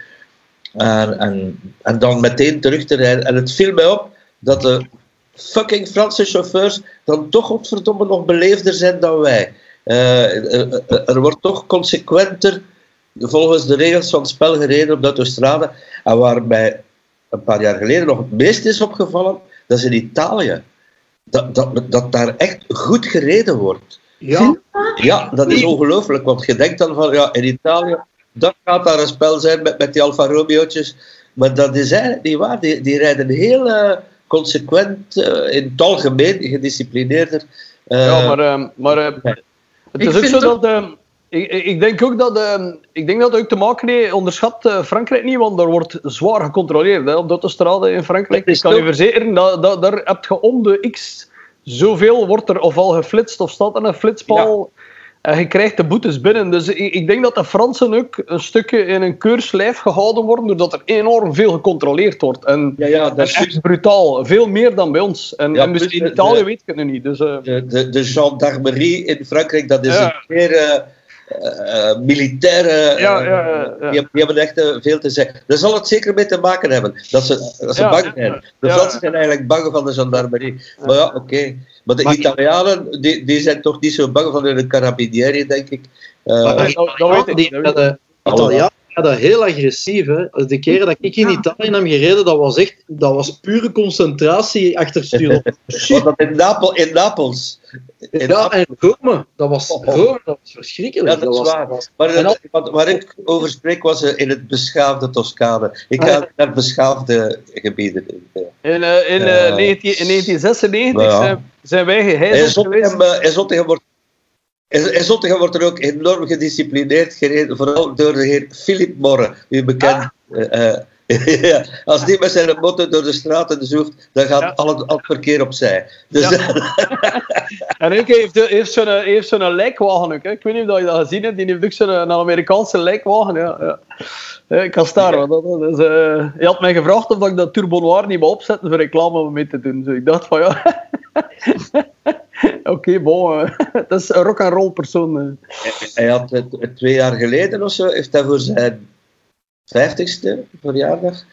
en, en, en dan meteen terug te rijden. En het viel mij op dat de fucking Franse chauffeurs dan toch godverdomme nog beleefder zijn dan wij. er wordt toch consequenter volgens de regels van het spel gereden op de autostrade. En waar mij een paar jaar geleden nog het meest is opgevallen, dat is in Italië. Dat, dat, dat daar echt goed gereden wordt. Ja, ja dat is ongelooflijk. Want je denkt dan van, ja, in Italië, dat gaat daar een spel zijn met, met die Alfa Romeo'tjes. Maar dat is eigenlijk niet waar. Die, die rijden heel uh, consequent, uh, in het algemeen, gedisciplineerder. Uh, ja, maar, ehm, maar het is ook zo dat... Ik, ik, denk ook dat, uh, ik denk dat ook te maken heeft, onderschat uh, Frankrijk niet, want er wordt zwaar gecontroleerd hè, op de autostrade in Frankrijk. Ik kan je verzekeren, dat, dat, daar heb je om de x zoveel, wordt er ofwel geflitst of staat er een flitspaal. En je krijgt de boetes binnen. Dus ik, ik, denk dat de Fransen ook een stukje in een keurslijf gehouden worden, doordat er enorm veel gecontroleerd wordt. En, ja, ja, dat is echt brutaal. Veel meer dan bij ons. En, ja, en in Italië weet ik het nu niet. Dus, uh... de, de, de gendarmerie in Frankrijk, dat is een keer uh, militairen, ja, ja, ja, die, die, hebben echt uh, veel te zeggen. Daar zal het zeker mee te maken hebben, dat ze, dat ze bang zijn. De Fransen zijn eigenlijk bang van de gendarmerie. Maar ja, oké. Okay. Maar de maar Italianen, die, die zijn toch niet zo bang van de carabinieri, denk ik. Uh, dat, dat weet ik. De Italianen ja, dat heel agressief. Hè. De keren dat ik in Italië heb gereden, dat was echt dat was pure concentratie achter stuur. *laughs* dat in, Napel, in Napels. In ja, en Rome. Dat was, oh, oh. Rome, dat was verschrikkelijk. Ja, dat, dat waar. Was, maar en wat, waar ik over spreek was uh, in het beschaafde Toscane. Ik ga naar beschaafde gebieden. In, uh, in, uh, 19, in 1996 ja. zijn, zijn wij geheiligd geweest. In Zottegem wordt in Zottegem wordt er ook enorm gedisciplineerd gereden, vooral door de heer Philip Morre, u bekend. Uh, *laughs* ja, als die met zijn motor door de straten zoekt, dan gaat ja. al, het, al, het, verkeer opzij. Dus, ja. *laughs* en ik heeft, heeft zo'n heeft zo'n lijkwagen ook. Hè. Ik weet niet of je dat gezien hebt. Die heeft ook zo'n Amerikaanse lijkwagen. Ja, ja. Ik dat is, uh, je had mij gevraagd of ik dat Turbo Noir niet wou opzetten voor reclame om mee te doen. Dus ik dacht van ja. *laughs* *laughs* Oké, okay, bon. Uh, *laughs* dat is een rock and roll persoon. Hij had het, twee jaar geleden of zo, heeft hij voor zijn 50ste verjaardag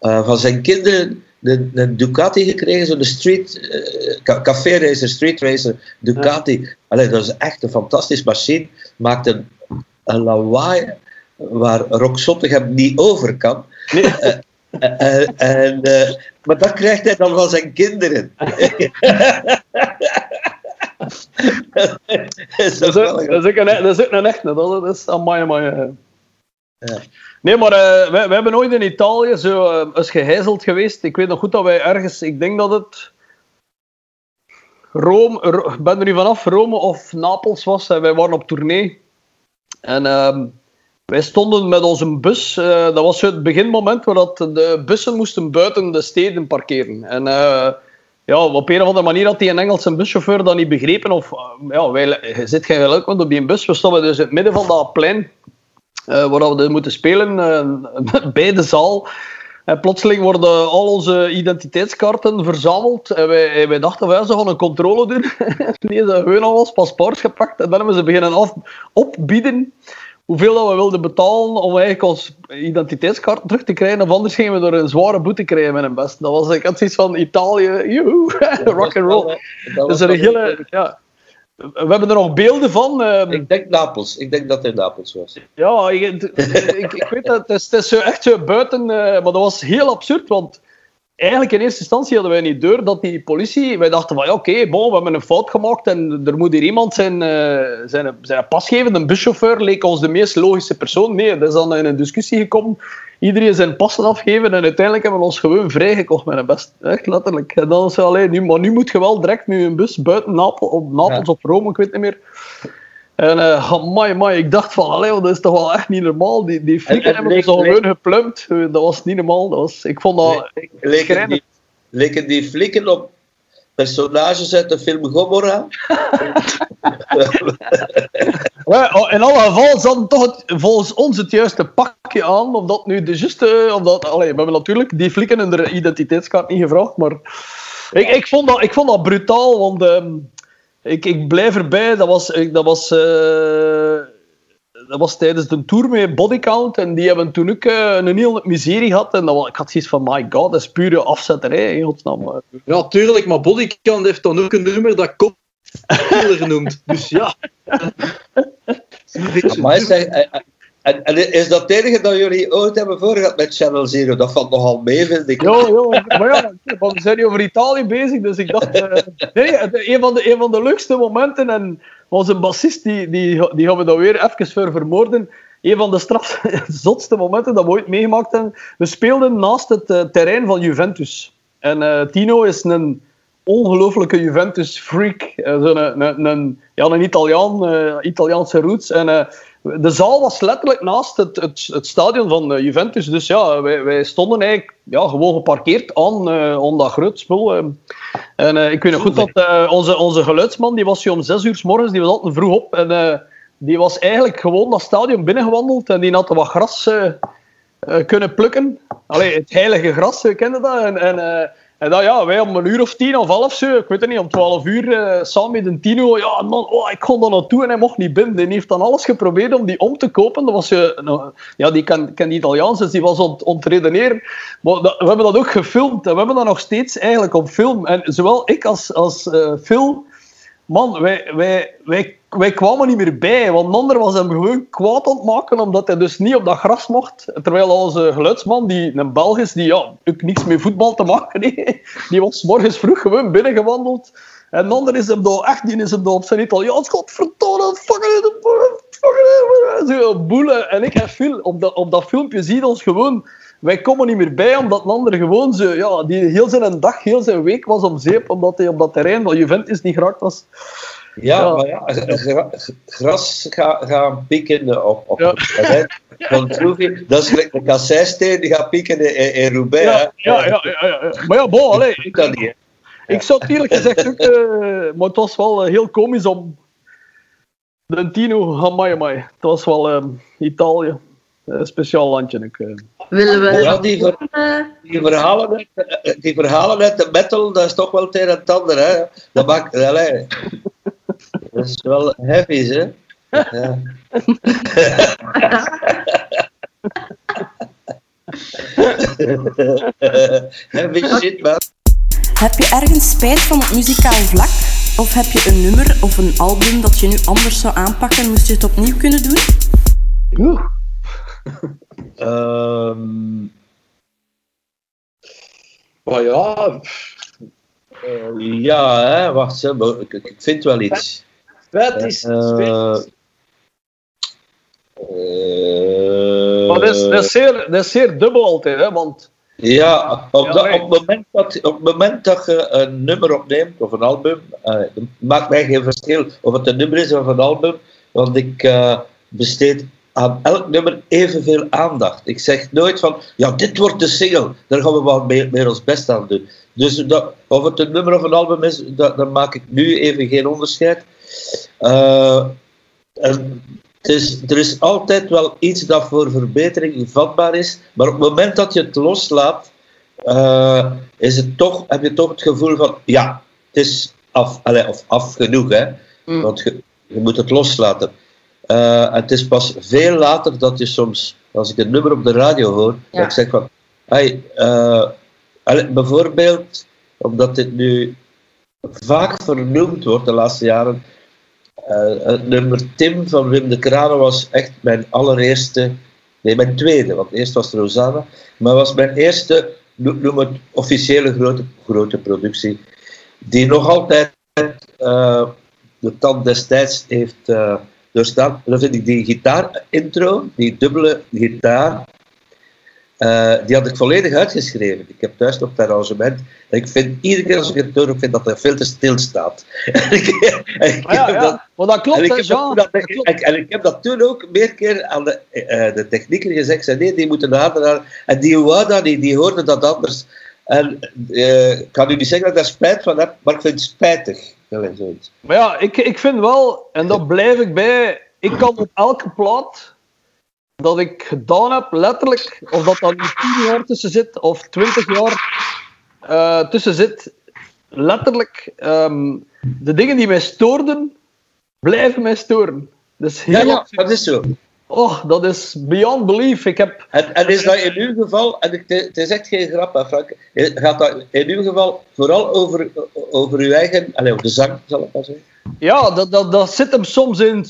uh, van zijn kinderen een, een Ducati gekregen, zo'n street, uh, café racer, street racer, Ducati. Ja. Allee, dat is echt een fantastische machine. Maakt een, een lawaai waar Rock Zottegem niet over kan. Nee. Uh, maar dat krijgt hij dan van zijn kinderen. *laughs* *laughs* dat, is dat, is ook, dat, is ook een, dat is ook een echte. Dat is amai, amai. Ja. Nee, maar uh, wij, wij, hebben ooit in Italië zo uh, eens gehijzeld geweest. Ik weet nog goed dat wij ergens, ik denk dat het Rome, ben er nu vanaf, Rome of Napels was. En wij waren op tournee. En uh, wij stonden met onze bus. Uh, dat was het beginmoment waar dat de bussen moesten buiten de steden parkeren. En ja, op een of andere manier had die een Engelse buschauffeur dat niet begrepen. Of ja, wij, zit geen geluk, want op die bus, we stonden dus in het midden van dat plein uh, waar we moeten spelen uh, *laughs* bij de zaal. En plotseling worden al onze identiteitskaarten verzameld. En wij, wij dachten, wij gaan een controle doen. *laughs* nee, ze hebben al ons paspoort gepakt. En dan hebben ze beginnen af, opbieden hoeveel dat we wilden betalen om eigenlijk ons identiteitskaart terug te krijgen. Of anders gingen we door een zware boete krijgen met een best. Dat was ik had zoiets van Italië, rock and roll. Dat is een hele... Ja, we hebben er nog beelden van. Uh, ik denk Napels. Ik denk dat het Napels was. Ja, ik, *laughs* ik, ik weet dat. Het is, het is echt zo buiten. Uh, maar dat was heel absurd, want eigenlijk in eerste instantie hadden wij niet door dat die politie... Wij dachten van, ja, oké, okay, bon, we hebben een fout gemaakt en er moet hier iemand zijn, uh, zijn, zijn pas geven. Een buschauffeur leek ons de meest logische persoon. Nee, dat is dan in een discussie gekomen. Iedereen zijn passen afgeven en uiteindelijk hebben we ons gewoon vrijgekocht met een best. Echt letterlijk. En dan is alleen, nu, maar nu moet je wel direct nu een bus buiten Napel, op Napels ja. of Rome, ik weet niet meer. En uh, *laughs* amai, amai, ik dacht van, allee, dat is toch wel echt niet normaal. Die, die flikken hebben ons al gewoon geplumpt. Dat was niet normaal. Dat was, ik vond dat... Leken die, leken die flikken op personages uit de film Gomorra? *laughs* Oh, in alle gevallen, ze hadden toch het, volgens ons het juiste pakje aan. Of dat nu de juiste... Of dat, allee, we hebben natuurlijk die flikken hun identiteitskaart niet gevraagd, maar... Ik, ik, vond, dat, ik vond dat brutaal, want... Um, ik, ik blijf erbij, dat was, dat was, uh, dat was tijdens de tour met Bodycount en die hebben toen ook uh, een heel miserie gehad. En dat was, ik had zoiets van, my god, dat is pure afzetterij, in godsnaam. Ja, tuurlijk, maar Bodycount heeft dan ook een nummer dat kop genoemd. Dus *laughs* ja. maar hij, En, is dat het enige dat jullie ooit hebben voorgehad met Channel Zero? Dat valt nogal mee, vind ik. Ja maar ja, we zijn nu over Italië bezig, dus ik dacht... Uh, nee, een van, de, een van de leukste momenten, en onze bassist, die, die, die gaan we dan weer even vermoorden. Een van de straf, *laughs* zotste momenten dat we ooit meegemaakt hebben. We speelden naast het uh, terrein van Juventus. En uh, Tino is een ongelooflijke Juventus-freak. een, een, een, ja, een Italiaan, Italiaanse roots. En de zaal was letterlijk naast het, het, het stadion van uh, Juventus. Dus ja, wij, wij, stonden eigenlijk ja, gewoon geparkeerd aan, uh, aan dat groot spul. Uh. En ik weet nog goed dat onze, onze geluidsman, die was om zes uur s morgens, die was altijd vroeg op. En die was eigenlijk gewoon dat stadion binnengewandeld en die had wat gras kunnen plukken. Allee, het heilige gras, kende dat. En, en en dan, ja, wij om een uur of tien of half zo, ik weet het niet, om twaalf uur, uh, samen met een Tino, ja, man, oh, ik kon daar naartoe en hij mocht niet binnen. Die heeft dan alles geprobeerd om die om te kopen. Dat was, je, nou, ja, die kan, kan Italiaans, dus die was ont. Maar we hebben dat ook gefilmd en we hebben dat nog steeds eigenlijk op film. En zowel ik als, als Phil man, wij, wij, wij, wij kwamen niet meer bij. Want ander was hem gewoon kwaad aan het maken, omdat hij dus niet op dat gras mocht. Terwijl onze geluidsman, die een Belg is, die ja, ook niks met voetbal te maken *laughs* die was morgens vroeg gewoon binnengewandeld. En de ander is hem daar, echt, die is hem daar op zijn Italiaans, godverdomme, fucking, fucking, zo boelen. En ik heb veel, op dat, op dat filmpje zie je ons gewoon wij komen niet meer bij, omdat een ander gewoon zo, ja, die heel zijn dag, heel zijn week was op zeep, omdat hij op dat terrein van Juventus niet geraakt was. Ja, ja. maar ja, gras gaan, gaan pieken op, op ja. het terrein van Troefie. Dat is gelijk de kasseisteen die gaat pieken in, in Roubaix. Ja, ja, ja, ja, Maar ja, bon, allez, ik, dat niet, ik zou het eerlijk gezegd ook, uh, maar het was wel uh, heel komisch om de Tino, amai, amai. Het was wel uh, Italië. Een speciaal landje. Ik, Willen we... Ja, die, ver, die, verhalen uit, die verhalen uit de metal, dat is toch wel het een en ander. Hè? Dat, maakt, allez, dat is wel heavy, hè? Ja. *laughs* heavy shit, man. Heb je ergens spijt van het muzikaal vlak? Of heb je een nummer of een album dat je nu anders zou aanpakken, moest je het opnieuw kunnen doen? Oeh. Um, maar ja. Uh, ja, hè, wacht. Ik, ik vind wel iets. Spijt is. Uh, uh, maar dat is, dat, is zeer, dat is zeer dubbel altijd, hè? Want. Ja, op, ja, dat, op, het moment dat, op het moment dat je een nummer opneemt, of een album, uh, maakt mij geen verschil of het een nummer is of een album, want ik uh, besteed aan elk nummer evenveel aandacht. Ik zeg nooit van, ja, dit wordt de single, daar gaan we wel meer, ons best aan doen. Dus dat, of het een nummer of een album is, dat, daar maak ik nu even geen onderscheid. Uh, en het is, er is altijd wel iets dat voor verbetering vatbaar is, maar op het moment dat je het loslaat, uh, is het toch, heb je toch het gevoel van, ja, het is af, allez, of af genoeg, hè? Mm. want je, je moet het loslaten. Uh, het is pas veel later dat je soms, als ik een nummer op de radio hoor, dat ik zeg van, hey, uh, bijvoorbeeld, omdat dit nu vaak vernoemd wordt de laatste jaren, uh, het nummer Tim van Wim de Kranen was echt mijn allereerste, nee, mijn tweede, want eerst was het Rosanna, maar was mijn eerste, noem het officiële grote, grote productie, die nog altijd de tand destijds heeft dus dan, dan vind ik die gitaar-intro, die dubbele gitaar, uh, die had ik volledig uitgeschreven. Ik heb thuis nog het arrangement. En ik vind, iedere keer als ik het hoor, vind dat er veel te stil staat. *laughs* en ik, ah, ja, ja. Dat, maar dat klopt, en ik, heb dat, dat, en ik heb dat toen ook meer keer aan de, uh, de technieker gezegd. Zei, nee, die moeten nader. En die Wada, die, die hoorde dat anders. En uh, ik kan u niet zeggen dat ik daar spijt van heb, maar ik vind het spijtig. Maar ja, ik, ik vind wel, en daar blijf ik bij, ik kan op elke plaat dat ik gedaan heb, letterlijk, of dat dan 10 jaar tussen zit of 20 jaar uh, tussen zit, letterlijk, um, de dingen die mij stoorden, blijven mij storen. Dus heel ja, ja, dat is zo. Oh, dat is beyond belief. Ik heb... en, en is dat in uw geval, en het is echt geen grap, hè, Frank, gaat dat in uw geval vooral over, over uw eigen, allez, de zang, zal ik maar zeggen? Ja, dat, dat, dat zit hem soms in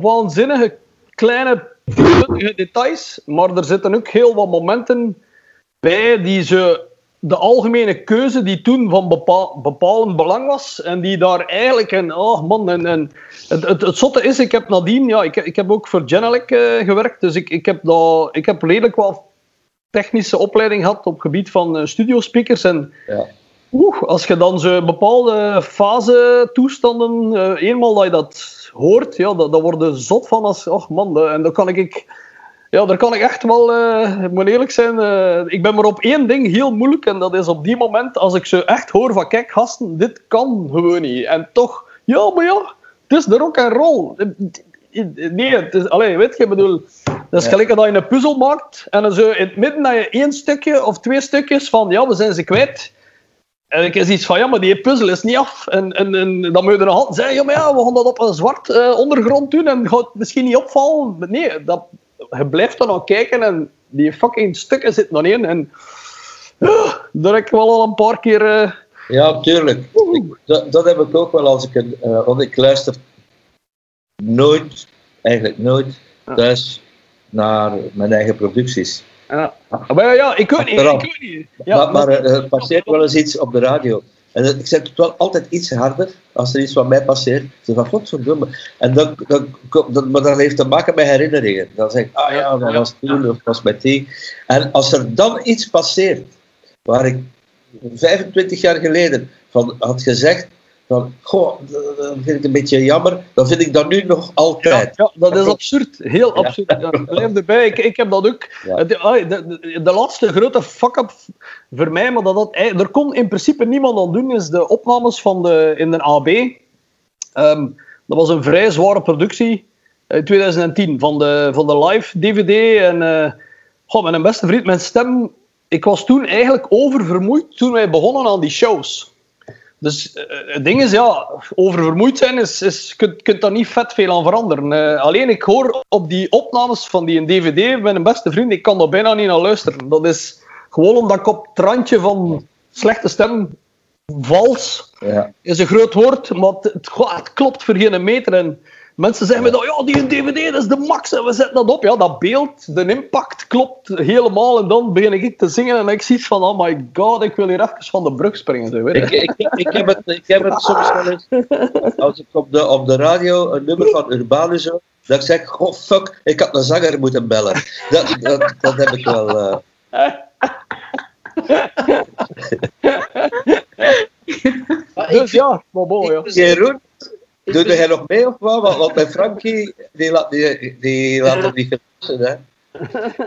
waanzinnige kleine details, maar er zitten ook heel wat momenten bij die ze de algemene keuze die toen van bepaal, bepalend belang was en die daar eigenlijk een, oh man, en, en het, het, het, zotte is, ik heb nadien, ja, ik, ik heb ook voor Genelec uh, gewerkt, dus ik, ik, heb daar, ik heb redelijk wel technische opleiding gehad op het gebied van uh, studiospeakers en ja. oeh, als je dan zo bepaalde fase toestanden, uh, eenmaal dat je dat hoort, ja, dat, dat word je zot van als, oh man, en dan kan ik ja, daar kan ik echt wel, uh, ik moet eerlijk zijn, uh, ik ben maar op één ding heel moeilijk en dat is op die moment als ik ze echt hoor van kijk gasten, dit kan gewoon niet. En toch, ja maar ja, het is de rock en roll. Nee, het is, allez, weet je, bedoel, dat is gelijk dat je een puzzel maakt en dan zo in het midden dat je één stukje of twee stukjes van ja, we zijn ze kwijt. En ik is iets van, ja, maar die puzzel is niet af. En, en, en dan moet je er nog altijd zeggen, ja, maar ja, we gaan dat op een zwart uh, ondergrond doen en gaat misschien niet opvallen. Nee, dat, je blijft er nog kijken en die fucking stukken zitten nog in. En uh, daar heb ik wel al een paar keer. Uh... Ja, tuurlijk. Ik, dat, dat, heb ik ook wel als ik. Uh, want ik luister nooit, eigenlijk nooit, thuis naar mijn eigen producties. Ja, maar ja, ik weet niet. Ik weet niet. Ja, maar, maar er passeert wel eens iets op de radio. En ik zet het wel altijd iets harder als er iets van mij passeert. Ze van, godverdomme. En dan, dan, dan, maar dat heeft te maken met herinneringen. Dan zeg ik, ah ja, dat was toen, of was met die. En als er dan iets passeert, waar ik 25 jaar geleden van had gezegd, dan, goh, dat vind ik een beetje jammer. Dan vind ik dat nu nog altijd. Ja, dat is absurd. Heel absurd. Ja, blijf erbij. Ik, ik heb dat ook. De, de, de, laatste grote fuck-up voor mij, maar dat, dat, er kon in principe niemand aan doen, is de opnames van de, in de AB. Ehm, dat was een vrij zware productie in 2010 van de, van de live DVD. En uh, goh, mijn beste vriend, mijn stem. Ik was toen eigenlijk oververmoeid toen wij begonnen aan die shows. Dus uh, het ding is, ja, oververmoeid zijn, is, is, je kunt, kunt daar niet vet veel aan veranderen. Uh, alleen ik hoor op die opnames van die DVD, mijn beste vriend, ik kan daar bijna niet naar luisteren. Dat is gewoon omdat ik op het randje van slechte stem, vals, ja. is een groot woord, maar het, het, het klopt voor geen meter. En Mensen zeggen me dan, ja, die DVD dat is de max en we zetten dat op. Ja, dat beeld, de impact klopt helemaal. En dan begin ik te zingen en ik zie van, oh my god, ik wil hier even van de brug springen. Zo, ik, ik, ik, heb het, ik heb het soms wel eens, als ik op de, op de radio een nummer van Urbanus hoor, dat ik zeg, oh fuck, ik had een zanger moeten bellen. Dat, dat, dat heb ik wel... Uh... *laughs* dus ja, maar mooi. Ja. Jeroen, Doe jij nog mee of wat? Want bij Frankie, die laat, die, die laat het niet gelossen, hè?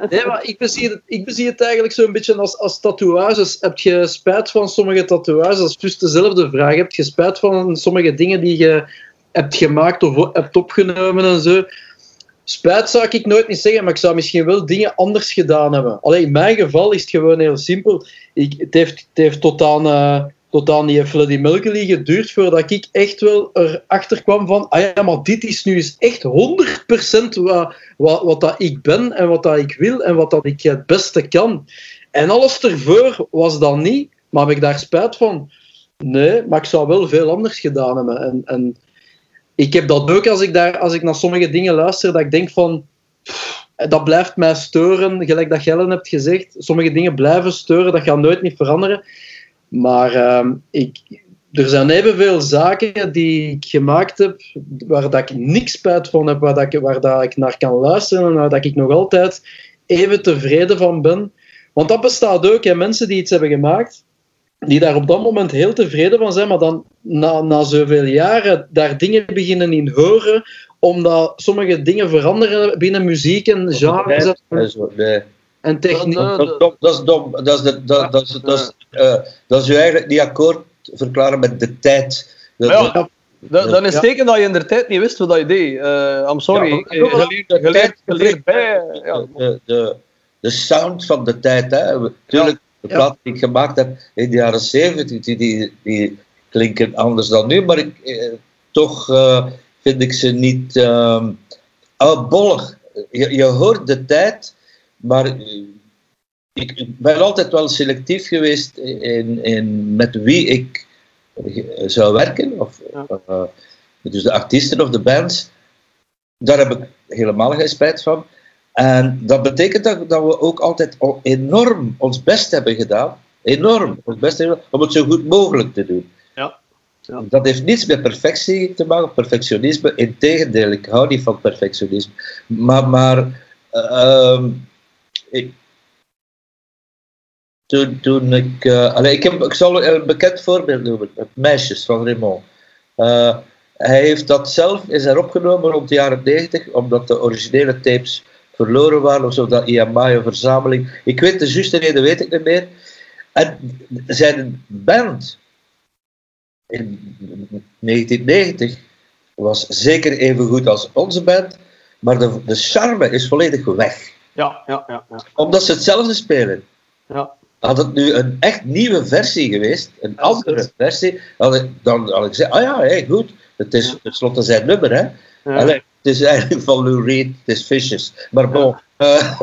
Nee, maar ik bezie het, ik bezie het eigenlijk zo'n beetje als, als tatoeages. Heb je spijt van sommige tatoeages? Dat is dus dezelfde vraag. Heb je spijt van sommige dingen die je hebt gemaakt of hebt opgenomen en zo? Spijt zou ik nooit niet zeggen, maar ik zou misschien wel dingen anders gedaan hebben. Alleen in mijn geval is het gewoon heel simpel. Ik, het, heeft, het heeft tot aan... Uh, tot aan die Floody Mercury geduurd voordat ik echt wel erachter kwam van, ah ja, maar dit is nu eens echt 100% wat, wat, wat dat ik ben en wat dat ik wil en wat dat ik het beste kan. En alles ervoor was dat niet, maar heb ik daar spijt van? Nee, maar ik zou wel veel anders gedaan hebben. En, en ik heb dat ook als ik, daar, als ik naar sommige dingen luister, dat ik denk van, dat blijft mij steuren, gelijk dat Gellen hebt gezegd. Sommige dingen blijven steuren, dat gaat nooit niet veranderen. Maar uh, ik, er zijn evenveel zaken die ik gemaakt heb waar dat ik niks spijt van heb, waar, dat ik, waar dat ik naar kan luisteren en waar dat ik nog altijd even tevreden van ben. Want dat bestaat ook. Hè. Mensen die iets hebben gemaakt, die daar op dat moment heel tevreden van zijn, maar dan na, na zoveel jaren daar dingen beginnen in horen, omdat sommige dingen veranderen binnen muziek en genres. Nee, en techniek. Dat, is dom. Dat is dom. Dat is, de, dat, dat, is, dat, is, uh, dat is je eigenlijk niet akkoord verklaren met de tijd. Dat, ja, dat, is teken dat je in de tijd niet wist wat je deed. Uh, I'm sorry. Ja, geleerd, geleerd bij. Ja. De, de, de sound van de tijd. Hè. Tuurlijk, de plaat die ik gemaakt heb in de jaren 70, die, die, die klinken anders dan nu, maar ik, eh, toch uh, vind ik ze niet uh, bollig. Je, je hoort de tijd maar eh, ik, ben altijd wel selectief geweest in, in met wie ik zou werken. Of, dus de artiesten of de bands. Daar heb ik helemaal geen spijt van. En dat betekent dat, dat we ook altijd enorm ons best hebben gedaan. Enorm ons best hebben om het zo goed mogelijk te doen. Ja. ja. Dat heeft niets met perfectie te maken, perfectionisme. Integendeel, ik hou niet van perfectionisme. Maar, maar uh, ik, toen, ik. Allez, ik, heb, ik zal een bekend voorbeeld noemen: het Meisjes van Raymond. Uh, hij heeft dat zelf, is er opgenomen rond de jaren 90, omdat de originele tapes verloren waren, of zo, dat IMI, een verzameling. Ik weet de juiste reden, weet ik niet meer. En zijn band in 1990 was zeker even goed als onze band, maar de, de charme is volledig weg. Ja, ja, ja, ja. Omdat ze hetzelfde spelen. Ja. Had het nu een echt nieuwe versie geweest, een andere versie, dan, dan had ik gezegd, ah ja, hey, goed, het is tenslotte zijn nummer, hè. Ja. het is eigenlijk van Lou Reed, het is Fishes. Maar bon. Ja.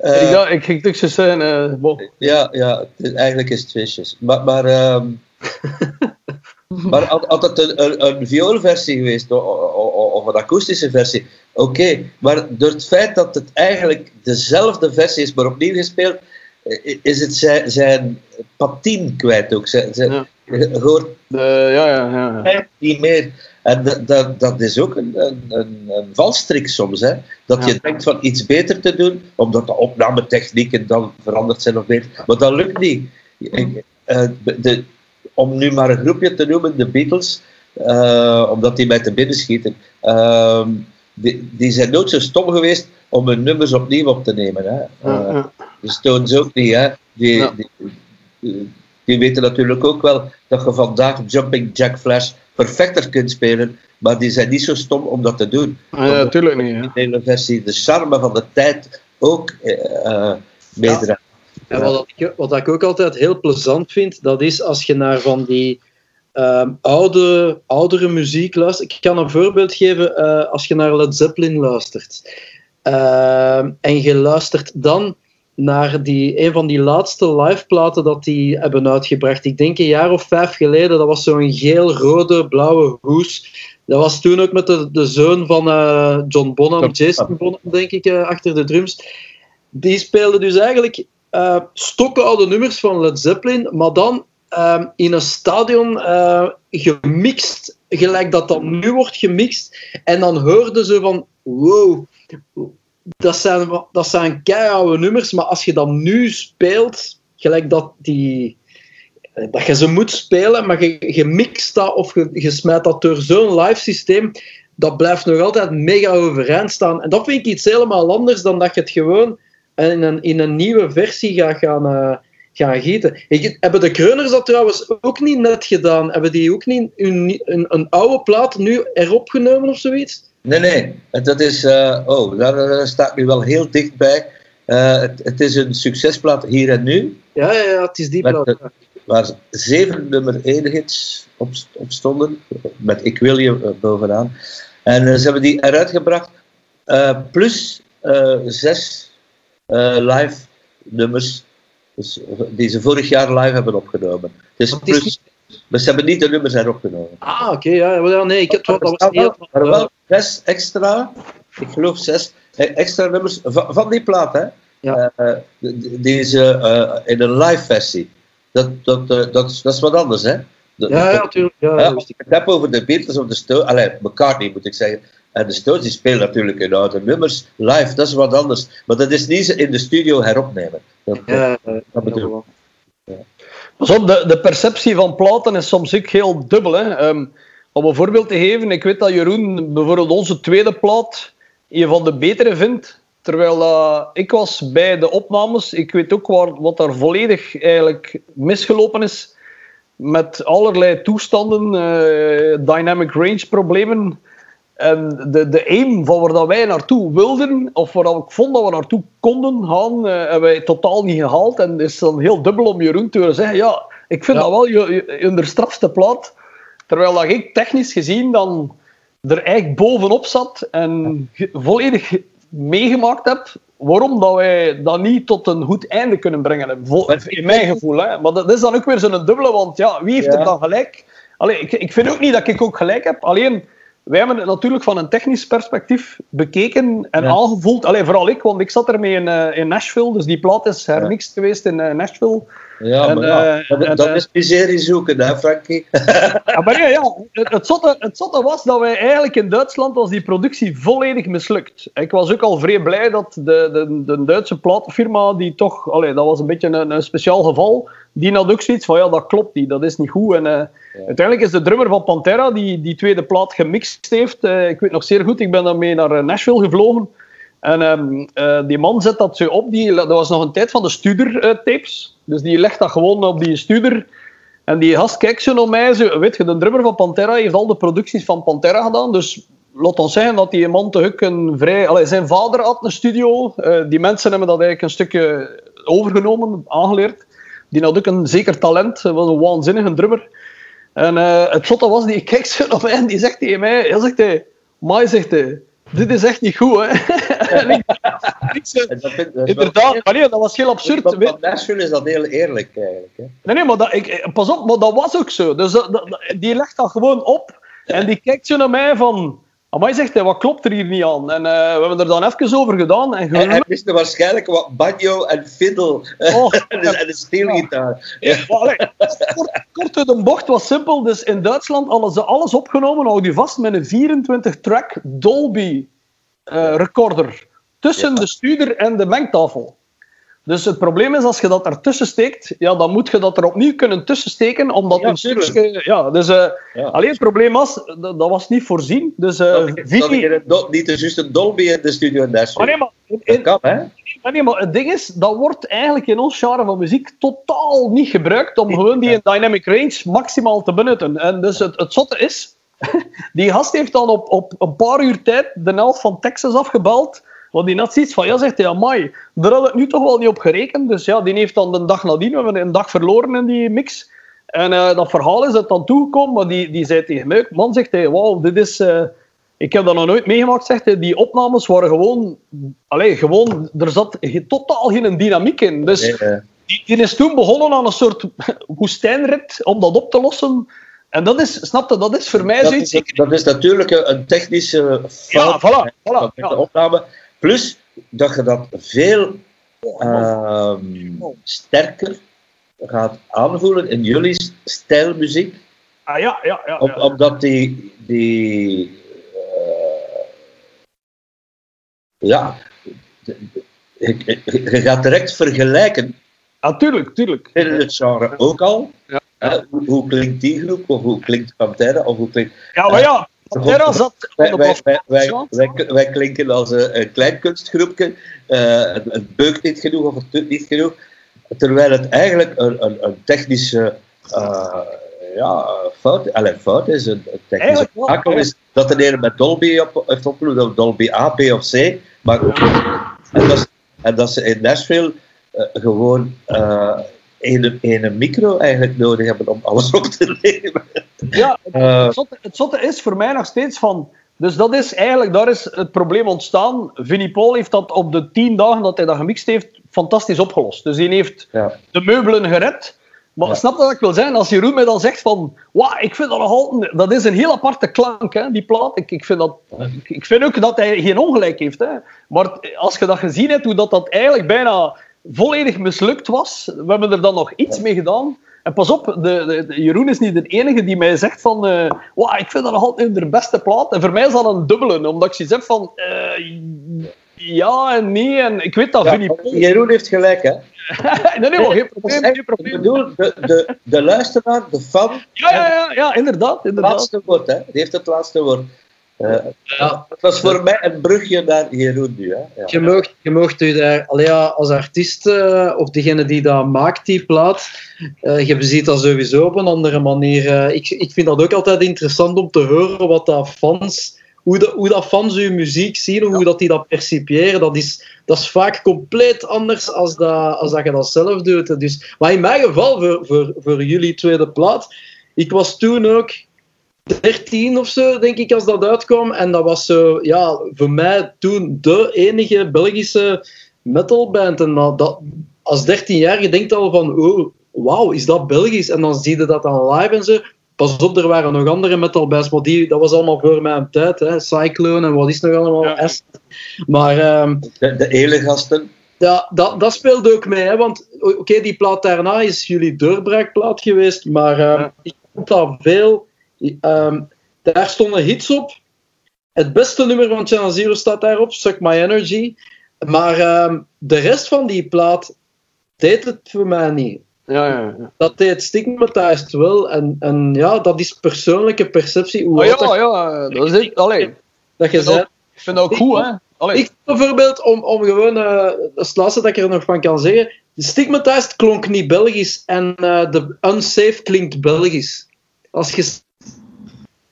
Uh, ja, ik ging zo zijn. Uh, bon. Ja, ja is, eigenlijk is het Fishes. Maar, maar, um, *laughs* maar had, het een, een, vioolversie geweest of, een akoestische versie, oké. Maar door het feit dat het eigenlijk dezelfde versie is, maar opnieuw gespeeld, is het zijn, zijn patien kwijt ook. Zijn, zijn, ja. Hoort de, ja, ja, ja. niet meer. En dat, dat, dat is ook een, een, een, valstrik soms. Hè? Dat je denkt van iets beter te doen, omdat de opnametechnieken dan veranderd zijn of beter. Maar dat lukt niet. Uh, de, om nu maar een groepje te noemen, de Beatles, uh, omdat die mij te binnen schieten. Uh, die, die, zijn nooit zo stom geweest om hun nummers opnieuw op te nemen. Hè? Uh, de Stones ook niet. Hè? Die, die, die, weten natuurlijk ook wel dat je vandaag Jumping Jack Flash perfecter kunt spelen, maar die zijn niet zo stom om dat te doen. Ja, natuurlijk niet. De hele versie, de charme van de tijd ook uh, meedraagt. En wat ik, wat ik ook altijd heel plezant vind, dat is als je naar van die um, oude, oudere muziek luistert. Ik kan een voorbeeld geven uh, als je naar Led Zeppelin luistert. Uh, en je luistert dan naar die, een van die laatste liveplaten dat die hebben uitgebracht. Ik denk een jaar of vijf geleden. Dat was zo'n geel-rode, blauwe hoes. Dat was toen ook met de, de zoon van uh, John Bonham, Jason Bonham, denk ik, uh, achter de drums. Die speelde dus eigenlijk uh, stokoude nummers van Led Zeppelin, maar dan uh, in een stadion gemixt, gelijk dat dat nu wordt gemixt. En dan hoorden ze van, wow, dat zijn, dat zijn keiharde nummers, maar als je dat nu speelt, gelijk dat die dat je ze moet spelen, maar je, je mixt dat of je, je smijt dat door zo'n live systeem, dat blijft nog altijd mega overeind staan. En dat vind ik iets helemaal anders dan dat je het gewoon in een, in een nieuwe versie gaat gaan, uh, gaan gieten. hebben de Kreuners dat trouwens ook niet net gedaan? Hebben die ook niet een, een, een oude plaat nu erop genomen of zoiets? Nee, nee. Dat is... Uh, oh, daar staat nu wel heel dichtbij. Uh, het, het, is een succesplaat hier en nu. Ja, ja, ja het is die plaat. waar zeven nummer één hits op, op, stonden. Met Ik wil je bovenaan. En ze hebben die eruit gebracht. plus zes live nummers dus, die ze vorig jaar live hebben opgenomen. Dus plus, maar ze hebben niet de nummers erop genomen. Ah, oké, okay, ja. Nee, ik heb dat was heel... Maar wel zes extra, ik geloof zes eh, extra nummers van, van die plaat, hè. Ja. Uh, deze uh, in een live versie. Dat, dat, uh, dat, dat is wat anders, hè. Ja, ja, natuurlijk. Ja, ik het heb over de Beatles of de Stones, alleen McCartney moet ik zeggen, en de Stones die spelen natuurlijk in oude nummers live, dat is wat anders. Maar dat is niet in de studio heropnemen. Dat, ja, dat bedoel ik. Ja. de, de perceptie van platen is soms ook heel dubbel. Hè. Um, om een voorbeeld te geven, ik weet dat Jeroen bijvoorbeeld onze tweede plaat een van de betere vindt. Terwijl uh, ik was bij de opnames, ik weet ook waar, wat daar volledig eigenlijk misgelopen is. Met allerlei toestanden, uh, dynamic range problemen. En de, de aim van waar dat wij naartoe wilden, of waar ik vond dat we naartoe konden gaan, uh, hebben wij totaal niet gehaald. En het is dan heel dubbel om Jeroen te zeggen, ja, ik vind dat wel je, je, je strafste plaat. Terwijl dat ik technisch gezien dan er eigenlijk bovenop zat en volledig meegemaakt heb waarom dat wij dat niet tot een goed einde kunnen brengen. In mijn gevoel. Hè. Maar dat is dan ook weer zo'n dubbele, want ja, wie heeft er dan gelijk? Allee, ik, ik vind ook niet dat ik ook gelijk heb. Alleen wij hebben het natuurlijk van een technisch perspectief bekeken en ja. aangevoeld. Alleen vooral ik, want ik zat ermee in, uh, in Nashville, dus die plaat is hermixed ja. geweest in uh, Nashville. Ja, en, maar ja, uh, dat, dat is miserie zoeken, hè, Frankie? *laughs* ja, maar ja, ja het, het, zotte, het zotte was dat wij eigenlijk in Duitsland was die productie volledig mislukt. Ik was ook al vrij blij dat de, de, de Duitse platenfirma, die toch, allee, dat was een beetje een, een speciaal geval, die had ook zoiets van, ja, dat klopt niet, dat is niet goed. En ja. uiteindelijk is de drummer van Pantera, die die tweede plaat gemixt heeft, ik weet nog zeer goed, ik ben daarmee naar Nashville gevlogen, en um, uh, die man zet dat zo op. Die, dat was nog een tijd van de Studer-tapes. dus die legt dat gewoon op die Studer. En die gast kijkt zo naar mij. Zo, weet je, de drummer van Pantera heeft al de producties van Pantera gedaan. Dus laat ons zeggen dat die man te een vrij... Allee, zijn vader had een studio. Uh, die mensen hebben dat eigenlijk een stukje overgenomen, aangeleerd. Die had ook een zeker talent. was een waanzinnige drummer. En het zotte was, die *laughs* kijkt zo naar mij en die zegt tegen mij... Hij zegt hij... Mai, zegt hij dit is echt niet goed, hè. *laughs* ik, ik, dat vind, dat inderdaad, maar nee, dat was heel absurd. Van Nashville is dat heel eerlijk, eigenlijk. Hè? Nee, nee, maar dat, ik, pas op, maar dat was ook zo. Dus dat, dat, die legt dat gewoon op en die kijkt zo naar mij van... Maar zegt hij, wat klopt er hier niet aan? En uh, we hebben er dan even over gedaan. En hij, hij wist waarschijnlijk wat banjo en fiddle oh. *laughs* en, en een steelgitaar. Ja. Ja. Allee, kort, kort uit de bocht was simpel. Dus in Duitsland hadden ze alles opgenomen, houd je vast, met een 24-track Dolby uh, recorder. Tussen de stuurder en de mengtafel. Dus het probleem is, als je dat ertussen steekt, ja, dan moet je dat er opnieuw kunnen tussensteken, omdat ja, een stukje... Ja, dus, uh, ja. Alleen het probleem was, dat, dat was niet voorzien. Dus, uh, dat, Vicky... dat do, niet juist een Dolby in de studio in maar nee, maar, in, kan, hè? Nee, maar het ding is, dat wordt eigenlijk in ons genre van muziek totaal niet gebruikt om gewoon die dynamic range maximaal te benutten. En dus het, het zotte is, *laughs* die gast heeft dan op, op een paar uur tijd de helft van Texas afgebeld want die had zoiets van, ja, zegt hij, amai, daar had ik nu toch wel niet op gerekend. Dus ja, die heeft dan de dag nadien, we hebben een dag verloren in die mix. En uh, dat verhaal is het dan toegekomen, maar die, die zei tegen mij, man, zegt hij, wauw, dit is... Uh, ik heb dat nog nooit meegemaakt, zegt hij. Die opnames waren gewoon... Allez, gewoon... Er zat totaal geen dynamiek in. Dus nee. Die, die, is toen begonnen aan een soort *laughs* woestijnrit om dat op te lossen. En dat is, snap je, dat is voor mij dat zoiets... Is, dat is natuurlijk een technische fout ja, voilà, voilà, de opname. Plus dat je dat veel uh, sterker gaat aanvoelen in jullie stijlmuziek. Ah, ja, ja, ja, Om, omdat die. die uh, ja. Je, je, gaat direct vergelijken. Natuurlijk, ah, tuurlijk. In het genre ook al. Ja. Hoe, hoe, klinkt die groep, of hoe klinkt Pantera, of hoe klinkt... Ja, maar ja, Zat wij, wij, wij, wij, klinken als een, een klein kunstgroepje. Uh, het, beukt niet genoeg of het doet niet genoeg. Terwijl het eigenlijk een, een, een technische uh, ja, fout, allez, fout is. Een, technische makel is dat de ene met Dolby op, heeft opgenomen, Dolby A, B of C. Maar, en, dat, en dat ze in Nashville uh, gewoon een, een micro eigenlijk nodig hebben om alles op te nemen. Ja, het, uh, het, zotte, het, zotte, is voor mij nog steeds van. Dus dat is eigenlijk, daar is het probleem ontstaan. Vinnie Paul heeft dat op de tien dagen dat hij dat gemixt heeft, fantastisch opgelost. Dus hij heeft ja. de meubelen gered. Maar ja. snap wat ik wil zeggen? Als Jeroen mij dan zegt van, wauw, ik vind dat nog altijd, dat is een heel aparte klank, hè, die plaat. Ik, ik, vind dat, ik, ik vind ook dat hij geen ongelijk heeft. Hè. Maar als je dat gezien hebt, hoe dat, dat eigenlijk bijna volledig mislukt was. We hebben er dan nog iets mee gedaan. En pas op, de, de, Jeroen is niet de enige die mij zegt van... Uh, wow, ik vind dat nog altijd de beste plaat. En voor mij is dat een dubbele, omdat ik zoiets heb van... Uh, ja en nee, en ik weet dat ja, Jeroen heeft gelijk, hè? *laughs* nee, nee, geen probleem. Geen probleem. Ik bedoel, de, de, de luisteraar, de fan... Ja, ja, ja, ja inderdaad, inderdaad. Het laatste woord, hè? Die heeft het laatste woord. Ja. Het was voor mij een brugje naar Jeroen nu. Hè? Ja. Je, moogt, je u daar allee, ja, als artiest, uh, of degene die dat maakt, die plaat, uh, je ziet dat sowieso op een andere manier. ik, ik vind dat ook altijd interessant om te horen wat dat fans, hoe, de, hoe dat fans uw muziek zien, hoe dat die dat percipiëren. Dat is, dat is vaak compleet anders als dat, als dat je dat zelf doet. Dus, maar in mijn geval, voor, voor, voor jullie tweede plaat, ik was toen ook 13 of zo, denk ik, als dat uitkwam. En dat was zo, ja, voor mij toen de enige Belgische metalband. En dat, als 13-jarige denkt al van, oh, wauw, is dat Belgisch? En dan zie je dat dan live en zo. pas op, er waren nog andere metalbands, maar die, dat was allemaal voor mijn tijd. Hè. Cyclone en wat is nog allemaal? Ja. Maar... Um, de, de elegasten. Ja, dat, dat speelde ook mee, hè, want oké, die plaat daarna is jullie doorbraakplaat geweest, maar uh, ik vond dat veel... Um, daar stonden hits op. Het beste nummer van Channel Zero staat daarop, Suck My Energy. Maar uh, de rest van die plaat deed het voor mij niet. Ja, ja, ja. Dat deed Stigmatized wel. En, en ja, dat is persoonlijke perceptie. Hoe oh, ja, dat... ja, dat is het. Allee. Dat je zei. Ik vind dat ook goed, hè. Allee. Ik bijvoorbeeld, om, om gewoon, uh, het laatste dat ik er nog van kan zeggen, de Stigmatized klonk niet Belgisch en uh, de Unsafe klinkt Belgisch. Als je...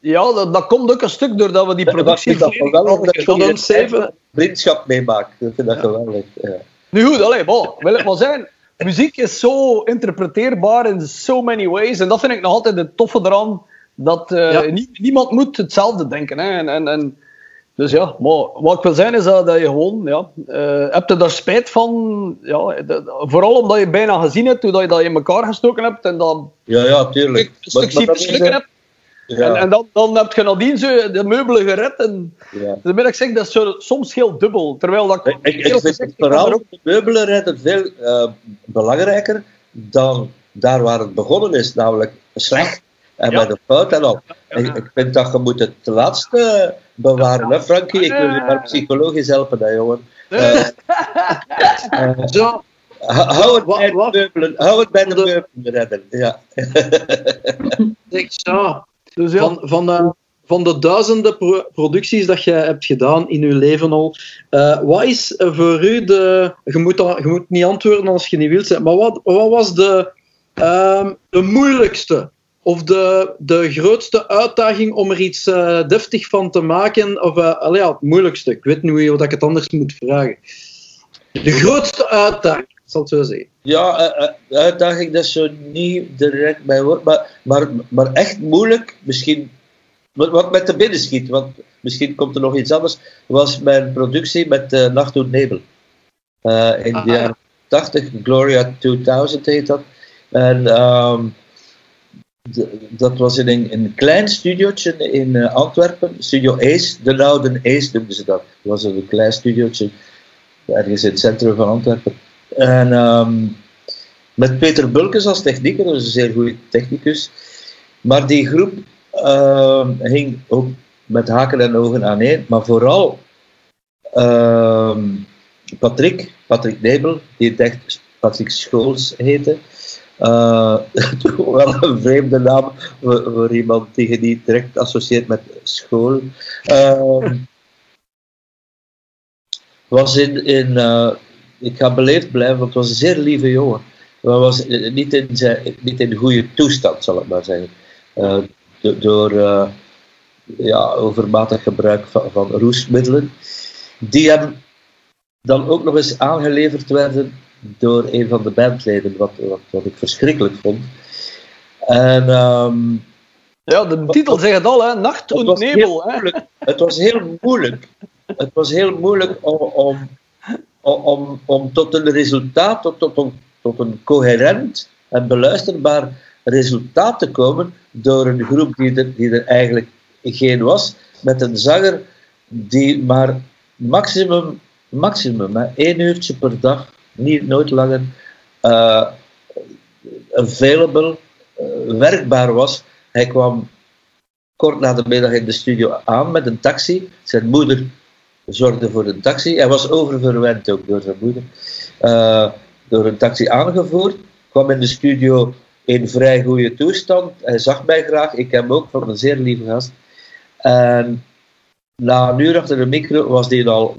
Ja, dat, dat komt ook een stuk doordat we die productie... Dat wel dat je Unsafe... vriendschap meemaakt. Ik vind dat ja. geweldig. Ja. Nu goed, allee, bon, wil het maar zijn muziek is zo interpreteerbaar in so many ways. En dat vind ik nog altijd het toffe eraan. Dat uh, niemand moet hetzelfde denken. Hè. En, en, en, dus ja, maar wat ik wil zeggen is dat, dat je gewoon... Ja, uh, heb je daar spijt van? Ja, vooral omdat je bijna gezien hebt hoe dat je dat in elkaar gestoken hebt. En dan ja, ja, tuurlijk. een stuk hebt. Ja. En, en, dan, dan heb je nadien zo de meubelen gered. En ja. dan ben ik zeg, dat is zo, soms heel dubbel. Terwijl dat ik, ik, ik vind het vooral ook... de meubelen redden veel uh, belangrijker dan daar waar het begonnen is, namelijk slecht. En ja. met de fout en al. Ik, ik, vind dat je moet het laatste bewaren, hè, Frankie? Ik wil je maar psychologisch helpen, hè, jongen. Uh, uh, *laughs* Zo. Hou het, bij de meubelen, hou het bij de meubelen redden. Ja. Ik zo. Dus van, van, de, van de duizenden pro producties dat je hebt gedaan in je leven al, uh, wat is voor u de. Je moet, niet antwoorden als je niet wilt zijn, maar wat, wat was de, uh, de moeilijkste of de, de grootste uitdaging om er iets uh, deftig van te maken? Of allee, ja, het moeilijkste. Ik weet niet hoe ik het anders moet vragen. De grootste uitdaging zal het zo zeggen. Ja, uh, uitdaging, dat is zo niet direct mijn woord, maar, maar, maar echt moeilijk, misschien, wat met de binnen schiet, want misschien komt er nog iets anders, was mijn productie met uh, Nacht Nebel. Uh, in de jaren 80, Gloria 2000 heet dat. En um, dat was in een, een klein studiootje in uh, Antwerpen, Studio Ace, de Louden Ace noemden ze dat. Dat was een klein studiootje ergens in het centrum van Antwerpen. En um, met Peter Bulkes als technieker, is een zeer goede technicus. Maar die groep uh, hing ook met haken en ogen aan één. Maar vooral uh, Patrick, Patrick Nebel, die echt Patrick Schools heette. *laughs* Uh, wel een vreemde naam voor, voor, iemand die niet direct associeert met school. Was in, in uh, ik ga beleefd blijven, want het was een zeer lieve jongen. Hij was niet in, zijn, niet in goede toestand, zal ik maar zeggen. Uh, door uh, ja, overmatig gebruik van, van roestmiddelen. Die hem dan ook nog eens aangeleverd werden door een van de bandleden, wat, wat, wat ik verschrikkelijk vond. En, um, ja, de titel zegt het al, hè? Nacht en nebel. Hè? Het was heel moeilijk. Het was heel moeilijk om, om om, om tot een resultaat, tot, tot, een, coherent en beluisterbaar resultaat te komen door een groep die er, die er eigenlijk geen was, met een zanger die maar maximum, maximum hè, één uurtje per dag, niet nooit langer, uh, available, uh, werkbaar was. Hij kwam kort na de middag in de studio aan met een taxi. Zijn moeder zorgde voor een taxi. Hij was oververwend ook door zijn moeder. Uh, door een taxi aangevoerd. Kwam in de studio in vrij goede toestand. Hij zag mij graag. Ik hem ook, van een zeer lieve gast. En na een uur achter de micro was hij al,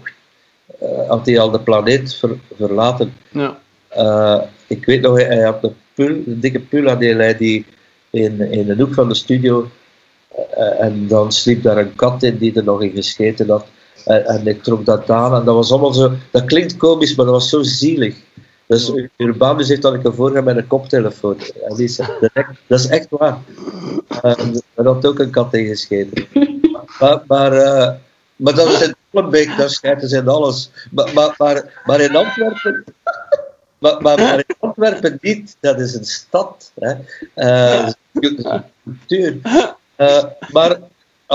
uh, had hij al de planeet ver, verlaten. Ja. Uh, ik weet nog, hij had een, pul, een dikke pul aan die, die in, in de hoek van de studio. en dan sliep daar een kat in die er nog in gescheten had. En, en, ik trok dat aan en dat was allemaal zo. Dat klinkt komisch, maar dat was zo zielig. Dus Urbanus heeft dat ik ervoor met een koptelefoon. En die zei, *laughs* dat is echt waar. En had ook een kat ingescheten. Maar, maar, uh, maar dat is in Molenbeek, daar schijten ze in alles. Maar, maar, maar, maar in Antwerpen. Maar, maar, maar, in Antwerpen niet, dat is een stad. Hè. Uh, dictatuur. Uh, maar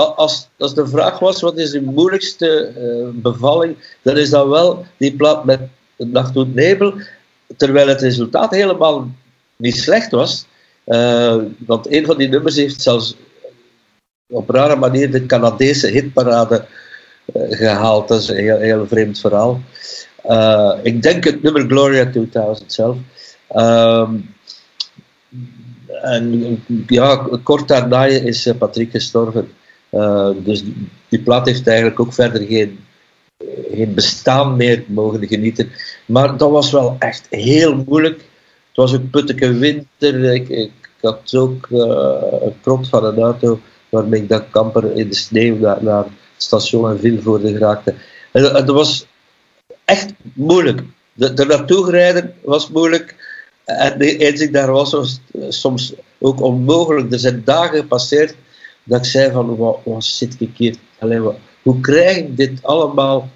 als, als de vraag was, wat is de moeilijkste uh, bevalling, dan is dat wel die plaat met Nacht doet Nebel, terwijl het resultaat helemaal niet slecht was. Uh, want een van die nummers heeft zelfs op rare manier de Canadese hitparade gehaald. Dat is een heel, heel vreemd verhaal. ik denk het nummer Gloria 2000 zelf. Ehm, en ja, kort daarna is eh, Patrick gestorven. Uh, dus die plaat heeft eigenlijk ook verder geen, geen bestaan meer mogen genieten. Maar dat was wel echt heel moeilijk. Het was ook putteke winter. Ik, ik had ook uh, een van een auto waarmee ik dat kamper in de sneeuw naar, naar het station en Vilvoorde geraakte. En, en dat was echt moeilijk. Er naartoe rijden was moeilijk. En eens ik daar was, was het soms ook onmogelijk. Er zijn dagen gepasseerd dat ik zei van, wat, wat zit ik hier? Alleen, wat, hoe krijg ik dit allemaal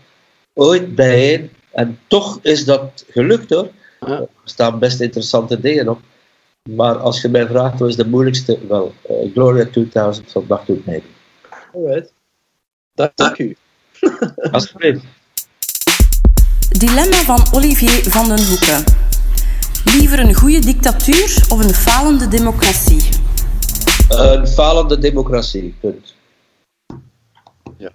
ooit bijeen? En toch is dat gelukt hoor. Er staan best interessante dingen op. Maar als je mij vraagt, wat is de moeilijkste? Wel, uh, Gloria 2000 van Dag Doet Mij. Alright. Dank u. *laughs* Alsjeblieft. Dilemma van Olivier van den Hoeken. Liever een goede dictatuur of een falende democratie? Een falende democratie, punt. Ja.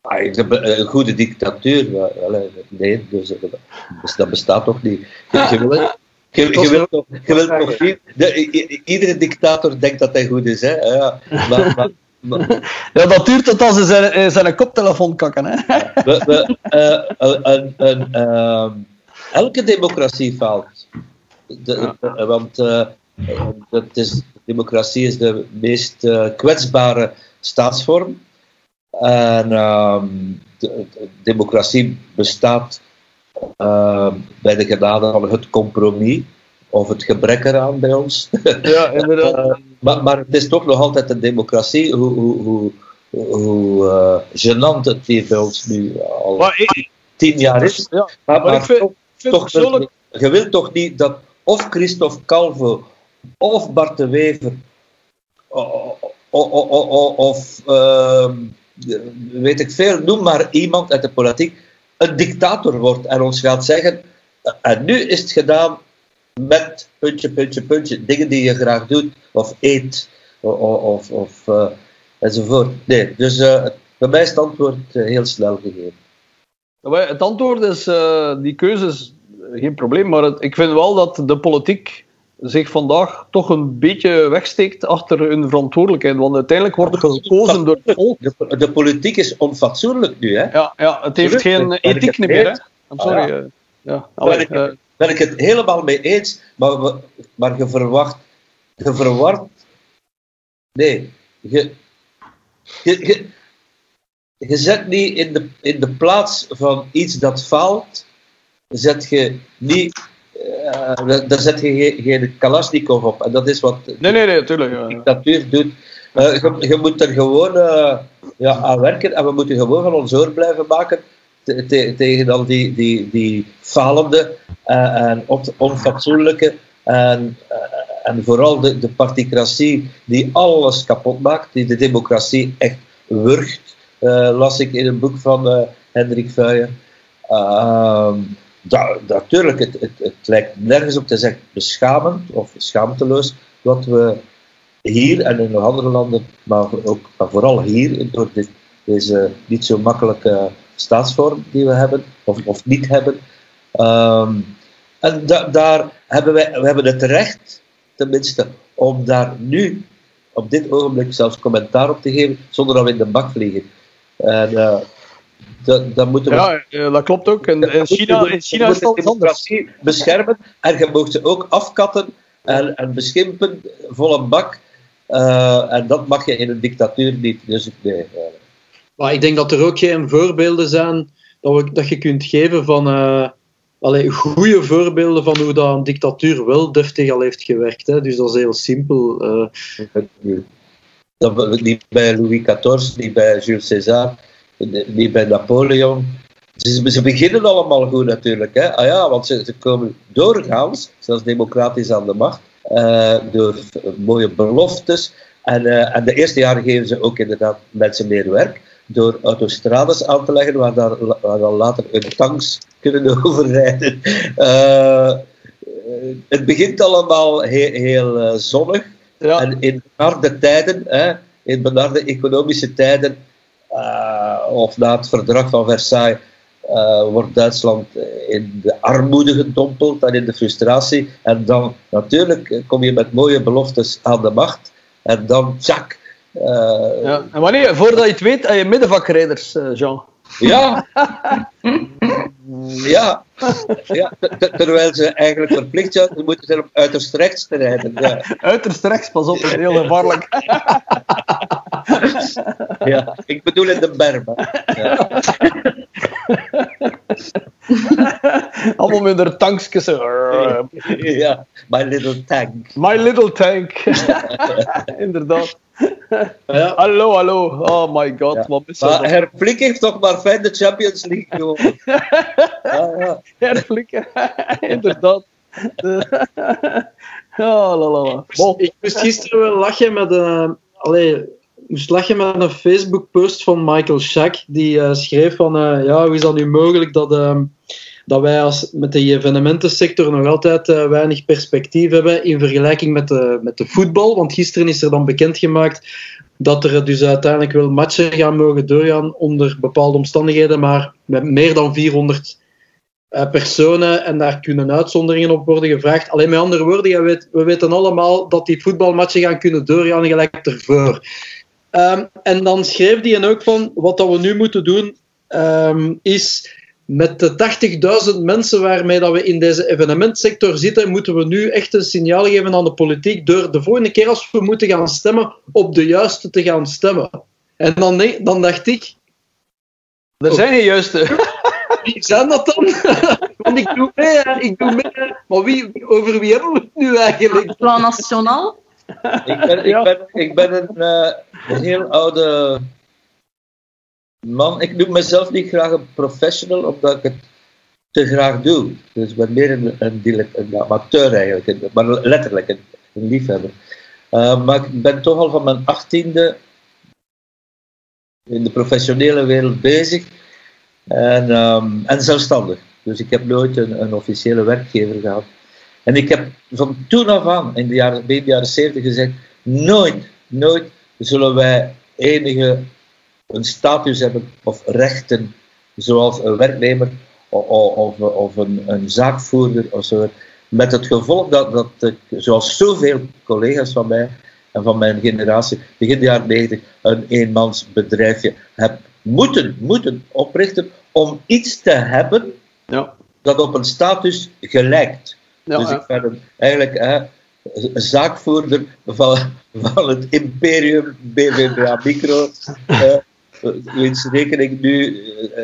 Ah, een goede dictatuur, nee, dus, dat bestaat toch niet. Je, wil, je, je wilt toch, je wilt toch niet, de, iedere dictator denkt dat hij goed is, hè? Ja, maar, maar, *laughs* ja, dat duurt tot als ze zijn, zijn koptelefoon kakken. Hè? *laughs* We, we, uh, een, een, uh, elke democratie faalt. De, ja. Want uh, dat is, democratie is de meest uh, kwetsbare staatsvorm. En uh, de, de democratie bestaat uh, bij de genade van het compromis of het gebrek eraan bij ons. *laughs* Ja, inderdaad. maar, maar, het is toch nog altijd een democratie, hoe, hoe, hoe, hoe gênant het hier bij ons nu al ik, tien jaar is. Ja, maar, maar, ik vind, toch, vind toch, je wilt toch niet dat of Christophe Calvo, of Bart de Wever, of, ehm, weet ik veel, noem maar iemand uit de politiek, een dictator wordt en ons gaat zeggen, en nu is het gedaan met puntje, puntje, puntje, dingen die je graag doet, of eet, of, of uh, enzovoort. Nee, dus uh, bij mij is het antwoord uh, heel snel gegeven. Het antwoord is, die keuzes geen probleem. Maar ik vind wel dat de politiek zich vandaag toch een beetje wegsteekt achter hun verantwoordelijkheid. Want uiteindelijk wordt gekozen door het volk. De, de, politiek is onfatsoenlijk nu, hè? Ja, ja het heeft geen ethiek meer, hè? sorry. Ah, ja. ja. ben, ik, uh, ben ik het helemaal mee eens, maar, maar je verwacht... Je verwacht... Nee, je, je, je, je zet niet in de, in de plaats van iets dat faalt zet je niet. Uh, daar zet je geen, Kalashnikov op. En dat is wat nee, nee, nee, natuurlijk, ja. de dictatuur doet. Uh, je, je, moet er gewoon ja, aan werken en we moeten gewoon van ons oor blijven maken te, te, tegen al die, die, die falende en onfatsoenlijke en, en vooral de, de particratie die alles kapot maakt, die de democratie echt wurgt, las ik in een boek van Hendrik Vuijen. Natuurlijk, het, het, het, lijkt nergens op te zeggen beschamend of schaamteloos wat we hier en in andere landen, maar ook vooral hier, door dit, deze niet zo makkelijke staatsvorm die we hebben, of, of niet hebben. Ehm, en da, daar hebben wij we hebben het recht, tenminste, om daar nu, op dit ogenblik, zelfs commentaar op te geven, zonder dat we in de bak vliegen. En, uh, dat, dat moeten we... Ja, dat klopt ook. En, in China, in China is het democratie beschermen en je mag ze ook afkatten en, en beschimpen, volle bak. Uh, en dat mag je in een dictatuur niet. Dus nee. Maar ik denk dat er ook geen voorbeelden zijn dat, we, dat je kunt geven van uh, allee, goede voorbeelden van hoe dat een dictatuur wel deftig al heeft gewerkt. Hè. Dus dat is heel simpel. Uh. Dat, niet bij Louis XIV, niet bij Jules César niet bij Napoleon. Ze, ze, beginnen allemaal goed natuurlijk. Hè? Ah ja, want ze, ze komen doorgaans, zelfs democratisch aan de macht, uh, door mooie beloftes, En, uh, en de eerste jaren geven ze ook inderdaad mensen meer werk door autostrades aan te leggen waar, daar, waar dan later hun tanks kunnen *laughs* overrijden. Uh, het begint allemaal heel, heel zonnig. Ja. En in benarde tijden, hè, in benarde economische tijden, of na het verdrag van Versailles, uh, wordt Duitsland in de armoede gedompeld en in de frustratie. En dan natuurlijk kom je met mooie beloftes aan de macht. En dan, tjak. Uh, ja. En wanneer, voordat je het weet, heb je middenvakrijders, Jean. Ja. *laughs* ja. ja. Terwijl ze eigenlijk verplicht zijn, moeten ze op uiterst rechts te rijden. Ja. Uiterst rechts, pas op, is heel gevaarlijk. ja, ik bedoel in de berm. Ja. Allemaal met hun tankjes. ja, my little tank. My little tank. *laughs* Inderdaad. Ja. *laughs* Hallo, hallo. Oh my god, ja. wat is dat? Herflik heeft toch maar fijn de Champions League gewonnen. *laughs* ja. Herflik, *laughs* inderdaad. oh, la. Ik moest gisteren wel lachen met een... Uh, allee, moest lachen met een Facebook-post van Michael Schack. Die uh, schreef van, uh, ja, hoe is dat nu mogelijk dat, uh, dat wij als, met de evenementensector nog altijd weinig perspectief hebben in vergelijking met de, met de voetbal. Want gisteren is er dan bekendgemaakt dat er dus uiteindelijk wel matchen gaan mogen doorgaan onder bepaalde omstandigheden, maar met meer dan 400 personen en daar kunnen uitzonderingen op worden gevraagd. Alleen met andere woorden, we weten allemaal dat die voetbalmatchen gaan kunnen doorgaan gelijk ervoor. Um, en dan schreef hij ook van, wat dat we nu moeten doen, um, is met de 80.000 mensen waarmee dat we in deze evenementsector zitten, moeten we nu echt een signaal geven aan de politiek door de volgende keer als we moeten gaan stemmen, op de juiste te gaan stemmen. En dan, dan dacht ik... Er zijn geen juiste. *laughs* Wie zijn dat dan? *laughs* Want ik doe mee, ik doe mee. Maar wie, over wie hebben we het nu eigenlijk? Plan Nationaal? ik, ben, ik, ben, ik ben een, uh, een heel oude man. Ik noem mezelf niet graag een professional, omdat ik het te graag doe. Dus ik ben meer een, amateur eigenlijk, maar letterlijk een, liefhebber. Uh, maar ik ben toch al van mijn achttiende in de professionele wereld bezig en, um, en zelfstandig. Dus ik heb nooit een, een officiële werkgever gehad. En ik heb van toen af aan, in de jaren, de jaren 70 gezegd, nooit, nooit zullen wij enige een status hebben of rechten, zoals een werknemer of, of, of een, een, zaakvoerder of zo. Met het gevolg dat, dat ik, zoals zoveel collega's van mij en van mijn generatie, begin de jaren 90, een eenmansbedrijfje heb moeten, moeten oprichten om iets te hebben ja. dat op een status gelijkt. Ja, dus ik ben eigenlijk hè, zaakvoerder van, van het imperium BBVA Micro, uh, *laughs* wiens rekening nu uh,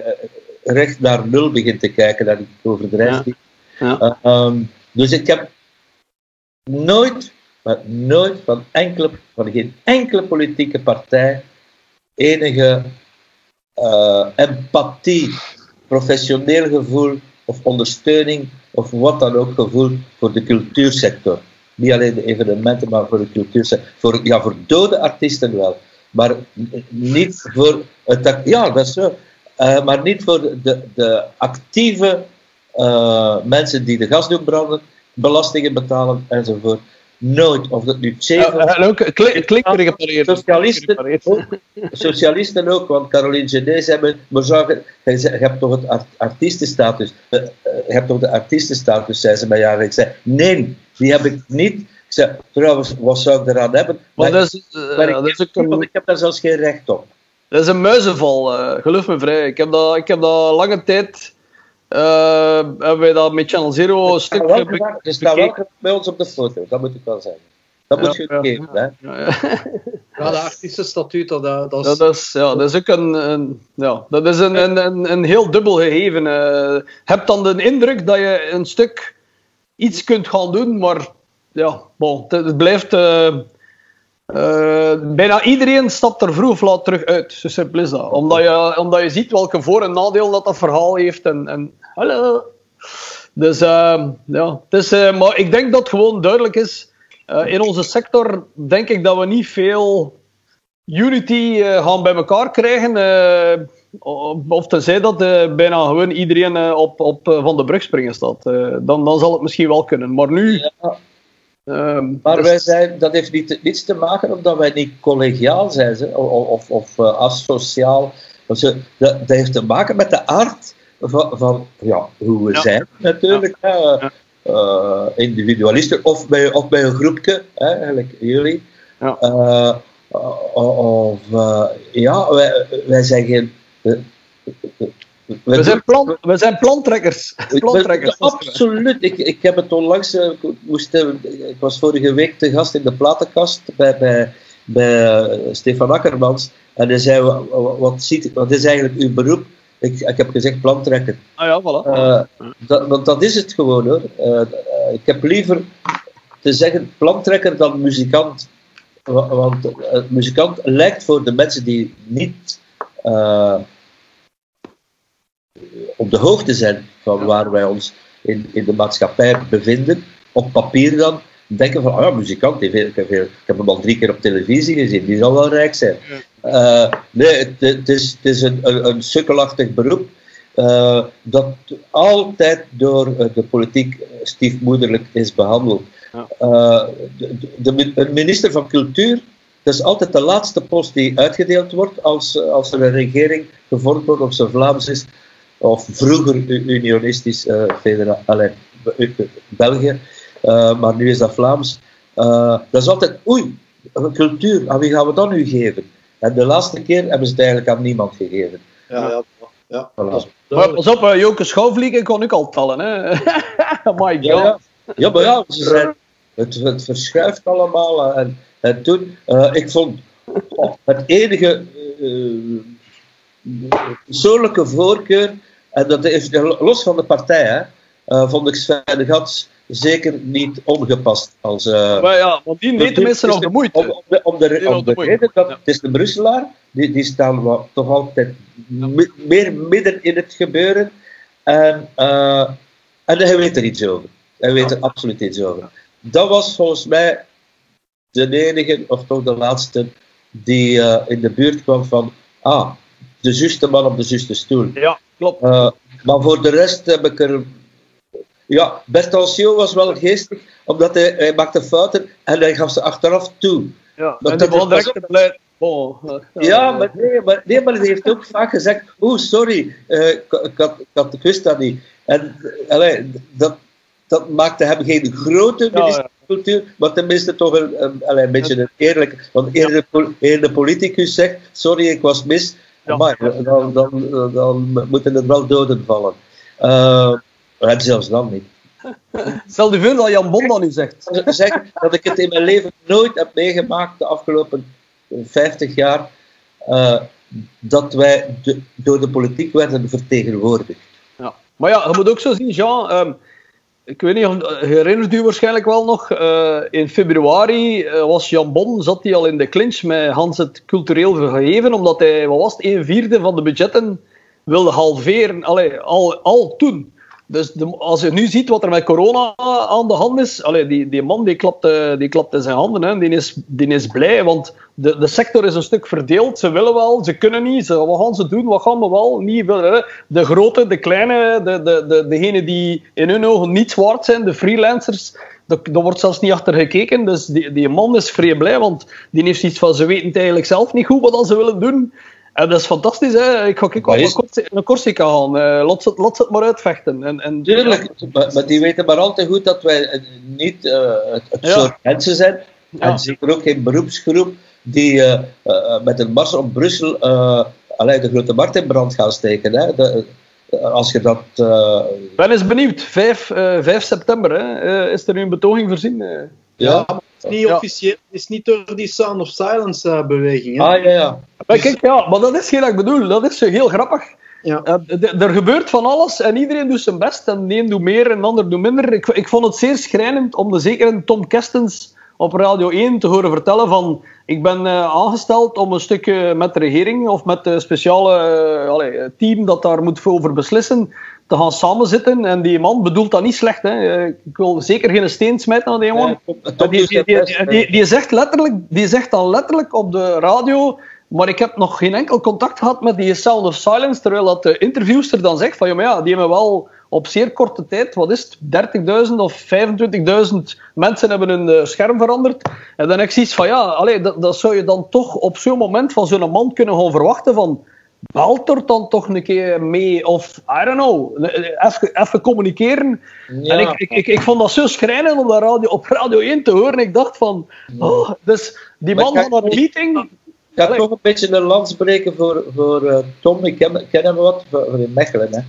recht naar nul begint te kijken, dat ik overdrijf niet. Ja. Uh, um, dus ik heb nooit, maar nooit van, enkele, van geen enkele politieke partij enige uh, empathie, professioneel gevoel of ondersteuning of wat dan ook gevoel voor de cultuursector. Niet alleen de evenementen, maar voor de cultuursector. Voor, ja, voor dode artiesten wel. Maar niet voor het... Ja, dat is zo. Uh, maar niet voor de, de actieve uh, mensen die de gasdoek branden, belastingen betalen enzovoort nooit, of dat nu zeven... en ook klik, Socialisten ook, socialisten ook, want Caroline Genet zei maar zorgen, je hebt toch het artiestenstatus, eh, je hebt toch de artiestenstatus, zei ze mij jaren. Ik zei, nee, die heb ik niet. Ik zei, trouwens, wat zou ik eraan hebben? Maar, dat is, uh, maar ik, dat is ook een, ik heb daar zelfs geen recht op. Dat is een muizenval, uh, geloof me vrij. Ik heb dat, ik heb dat lange tijd uh, hebben wij dat met Channel Zero een stuk Je staat wel bij ons op de foto, dat moet ik wel zeggen. Dat moet je ja, geven, hè? Ja, ja. *laughs* ja, de artiestenstatuut, dat, dat, is... dat, is... Ja, dat is ook een... een ja, dat is een, een, een, een heel dubbel gegeven. Uh, hebt dan de indruk dat je een stuk iets kunt gaan doen, maar ja, bon, het, blijft... Uh, uh, bijna iedereen stapt er vroeg of laat terug uit. Zo simpel is dat. Omdat je, omdat je ziet welke voor- en nadeel dat dat verhaal heeft. En, en hallo. Dus uh, ja, uh, maar ik denk dat het gewoon duidelijk is in onze sector denk ik dat we niet veel unity gaan bij elkaar krijgen. of tenzij dat bijna gewoon iedereen op, op Van de Brug springen staat. dan, dan zal het misschien wel kunnen. Maar nu... Ja. Ehm, maar wij zijn, dat heeft niet, niets te maken omdat wij niet collegiaal zijn of, of, of asociaal. Dat, dat heeft te maken met de aard van, van ja, hoe we zijn, natuurlijk. Ja. Uh, individualisten of bij, of bij een groepje, hè, eigenlijk jullie. Ja. Uh, of ja, wij, wij zijn geen. We, zijn, plan, we zijn plantrekkers. plantrekkers. absoluut. Ik, ik heb het onlangs. Ik, moest, ik was vorige week te gast in de platenkast bij, bij, bij Stefan Akkermans. En hij zei: wat, ziet, wat is eigenlijk uw beroep? Ik, ik heb gezegd planttrekker. Ah ja, voilà. Uh, dat, want dat is het gewoon hoor. Uh, ik heb liever te zeggen planttrekker dan muzikant. Want uh, muzikant lijkt voor de mensen die niet op de hoogte zijn van waar wij ons in, in de maatschappij bevinden, op papier dan, denken van, ah ja, muzikant, ik, heb, ik heb hem al drie keer op televisie gezien, die zal wel rijk zijn. Uh, nee, het, het, is, het is een, een, een sukkelachtig beroep uh, dat altijd door uh, de politiek stiefmoederlijk is behandeld. De, de, de, minister van Cultuur, dat is altijd de laatste post die uitgedeeld wordt als, als er een regering gevormd wordt, of ze Vlaams is, of vroeger unionistisch federaal, België. Uh, maar nu is dat Vlaams. Uh, dat is altijd, oei, cultuur, aan wie gaan we dat nu geven? En de laatste keer hebben ze het eigenlijk aan niemand gegeven. Ja, ja. ja. Voilà. Maar pas op, uh, Joke Schouwvliegen kon ik al tellen. Hè? *laughs* My God. Ja, ja. maar ja, ze zijn, het, het verschuift allemaal. En, en toen, uh, ik vond oh, het enige uh, persoonlijke voorkeur, en dat is los van de partij, hè, uh, vond ik Sven de Gats zeker niet ongepast. Als, uh, maar ja, want die neemt mensen nog de moeite. Om, de, om de, om de, reden dat het is de Brusselaar, die, die staan toch altijd meer midden in het gebeuren. En, uh, en hij weet er iets over. Hij weet er absoluut iets over. Dat was volgens mij de enige, of toch de laatste, die uh, in de buurt kwam van, ah, de juiste man op de juiste stoel. Ja, klopt. maar voor de rest heb ik er ja, Bertanccio was wel geestig, omdat hij, hij maakte fouten en hij gaf ze achteraf toe. Ja, maar en dat was direct te blij. Oh, ja, maar nee, maar, nee, maar hij heeft ook vaak gezegd: Oh, sorry, uh, ik, had, ik, ik wist dat niet. En allee, dat, dat maakte hem geen grote minister van cultuur, maar tenminste toch een, een, allee, een beetje een eerlijk. Want eerder, de politicus zegt: Sorry, ik was mis, maar dan, dan, dan, moeten er wel doden vallen. Uh, het zelfs dan niet. *laughs* Stel je voor dat Jan Bon dan nu zegt. Zeg dat ik het in mijn leven nooit heb meegemaakt de afgelopen 50 jaar. Uh, dat wij de, door de politiek werden vertegenwoordigd. Ja. Maar ja, je moet ook zo zien, Jean. Um, ik weet niet, herinnert u waarschijnlijk wel nog, uh, in februari uh, was Jan Bon, zat hij al in de clinch met Hans het cultureel gegeven, omdat hij, wat was het, een vierde van de budgetten wilde halveren, Allee, al, al toen. Dus de, als je nu ziet wat er met corona aan de hand is, allee, die, die man die klapt, die klapt in zijn handen, hè, die, is, die is blij, want de, de sector is een stuk verdeeld. Ze willen wel, ze kunnen niet. Ze, wat gaan ze doen? Wat gaan we wel niet willen? De grote, de kleine, de, de, de, degenen die in hun ogen niet waard zijn, de freelancers, daar wordt zelfs niet achter gekeken. Dus die, die man is vrij blij, want die heeft iets van ze weten eigenlijk zelf niet goed wat ze willen doen. En dat is fantastisch, hè? Ik ga ook naar Corsica gaan. Uh, laat, ze, laat ze het maar uitvechten. En, en, Tuurlijk, maar, die weten maar al te goed dat wij eh, niet uh, het, het soort mensen zijn. En zeker ook geen beroepsgroep die uh, met een mars op Brussel alleen de grote markt in brand gaan steken. Hè? De, als je dat. Ik ben eens benieuwd. 5, 5 september hè? is er nu een betoging voorzien? Ja, het is niet officieel, het is niet door die Sound of Silence uh, beweging. Hè? Ah ja, ja. Maar kijk, ja, maar dat is geen wat ik bedoel. Dat is heel grappig. Ja. Uh, er gebeurt van alles en iedereen doet zijn best. En de een doet meer en de ander doet minder. Ik, ik vond het zeer schrijnend om de zekere Tom Kestens op Radio 1 te horen vertellen van ik ben uh, aangesteld om een stukje met de regering of met de speciale uh, allee, team dat daar moet over beslissen te gaan samenzitten. En die man bedoelt dat niet slecht. Hè. Ik wil zeker geen steen smijten aan die jongen. die, die, die, die, zegt letterlijk, die zegt dan letterlijk op de radio... Maar ik heb nog geen enkel contact gehad met die Sound of Silence. Terwijl dat de interviewster dan zegt van... Ja, maar ja, die hebben wel op zeer korte tijd, wat is het, 30.000 of 25.000 mensen hebben hun eh, scherm veranderd. En dan heb ik zoiets van, ja, allee, dat, dat zou je dan toch op zo'n moment van zo'n man kunnen gaan verwachten van... Belt er dan toch een keer mee? Of, I don't know, even, even communiceren. En ik, ik, ik, ik, vond dat zo schrijnend om dat radio, op Radio 1 te horen. Ik dacht van, oh, dus die man had een meeting... Ik ga toch een beetje een lans breken voor, voor uh, Tom. Ik ken, ken hem wat, voor, voor in Mechelen. Hè.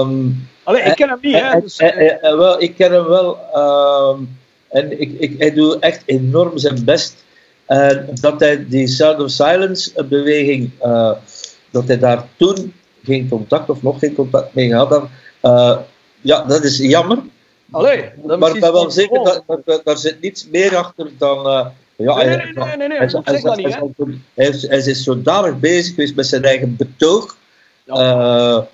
Um, Allee, ik ken hem niet, hè? Dus, uh, wel, ik ken hem wel. Um, en ik, ik, hij doet echt enorm zijn best. En dat hij die Sound of Silence beweging, uh, dat hij daar toen geen contact of nog geen contact mee gehad had. Uh, ja, dat is jammer. Allee, dat maar ik ben wel zeker dat, dat, daar zit niets meer achter dan. Uh, ja, nee, nee, nee, nee, nee, hij, hij, niet, hij, is, hij is zodanig bezig geweest met zijn eigen betoog. Ja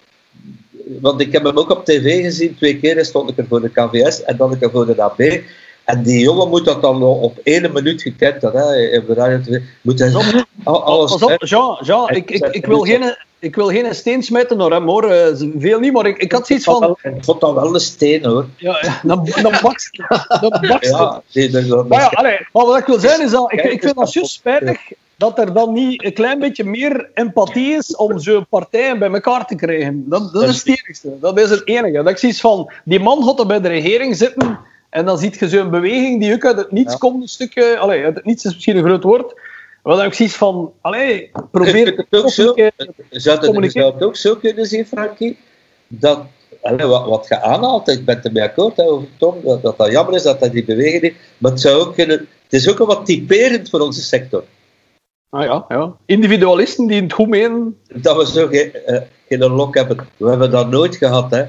want ik heb hem ook op tv gezien, twee keer stond ik er voor de KVS en dan ik er voor de AB. En die jongen moet dat dan op één minuut gekend hebben. Hè. Moet hij zo, alles... Pas op, Jean, Jean ik, ik, ik, wil geen, ik wil geen steen smijten naar hem hoor. Uh, veel niet, maar ik, ik had zoiets van... Ik vond dat wel een steen hoor. Ja, dan, dan bakst dan bakst ja, nee, dat, maar ja, maar wat ik wil zeggen is dat ik, ik vind dat juist spijtig dat er dan niet een klein beetje meer empathie is om zo'n partijen bij elkaar te krijgen. Dat, dat is het enigste. Dat is het enige. Dat ik zoiets van, die man gaat er bij de regering zitten en dan ziet je zo'n beweging die ook uit het niets komt, een stukje... Allee, uit het niets is misschien een groot woord, maar dan ik zoiets van, allee, probeer... Het ook zo, zou, het, zou het ook zo kunnen zien, Frankie, dat Allee, wat, wat je aanhaalt, ik ben het ermee akkoord over Tom, dat, dat, dat jammer is dat hij die beweging maar het, zou ook kunnen, het is ook wat typerend voor onze sector. Ah ja, ja. Individualisten die het goed menen. Dat we zo geen, uh, geen lok hebben. We hebben dat nooit gehad. Hè.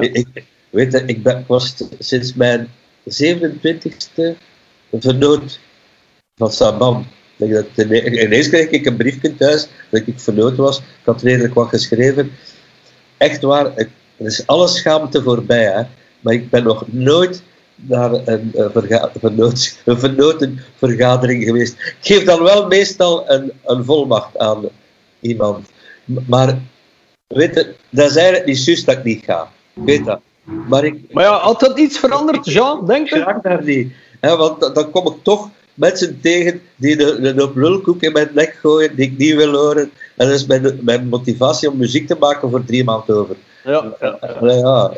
Ik, weet je, ik, ben, was sinds mijn 27e vernoot van Saban. Ineens kreeg ik een briefje thuis dat ik vernoot was. Ik had redelijk wat geschreven. Echt waar, er is alles schaamte voorbij. Hè. Maar ik ben nog nooit naar een, verga een vernotenvergadering geweest. Ik geef dan wel meestal een, een volmacht aan iemand. Maar weet je, dat is eigenlijk niet juist dat ik niet ga. Ik weet dat. Maar, ik, maar ja, had dat iets veranderd, Jean? Denk je? Graag daar niet. want dan kom ik toch mensen tegen die de, de, lulkoek in mijn nek gooien, die ik niet wil horen. En dat is mijn, mijn motivatie om muziek te maken voor drie maanden over. Ja, ja, ja.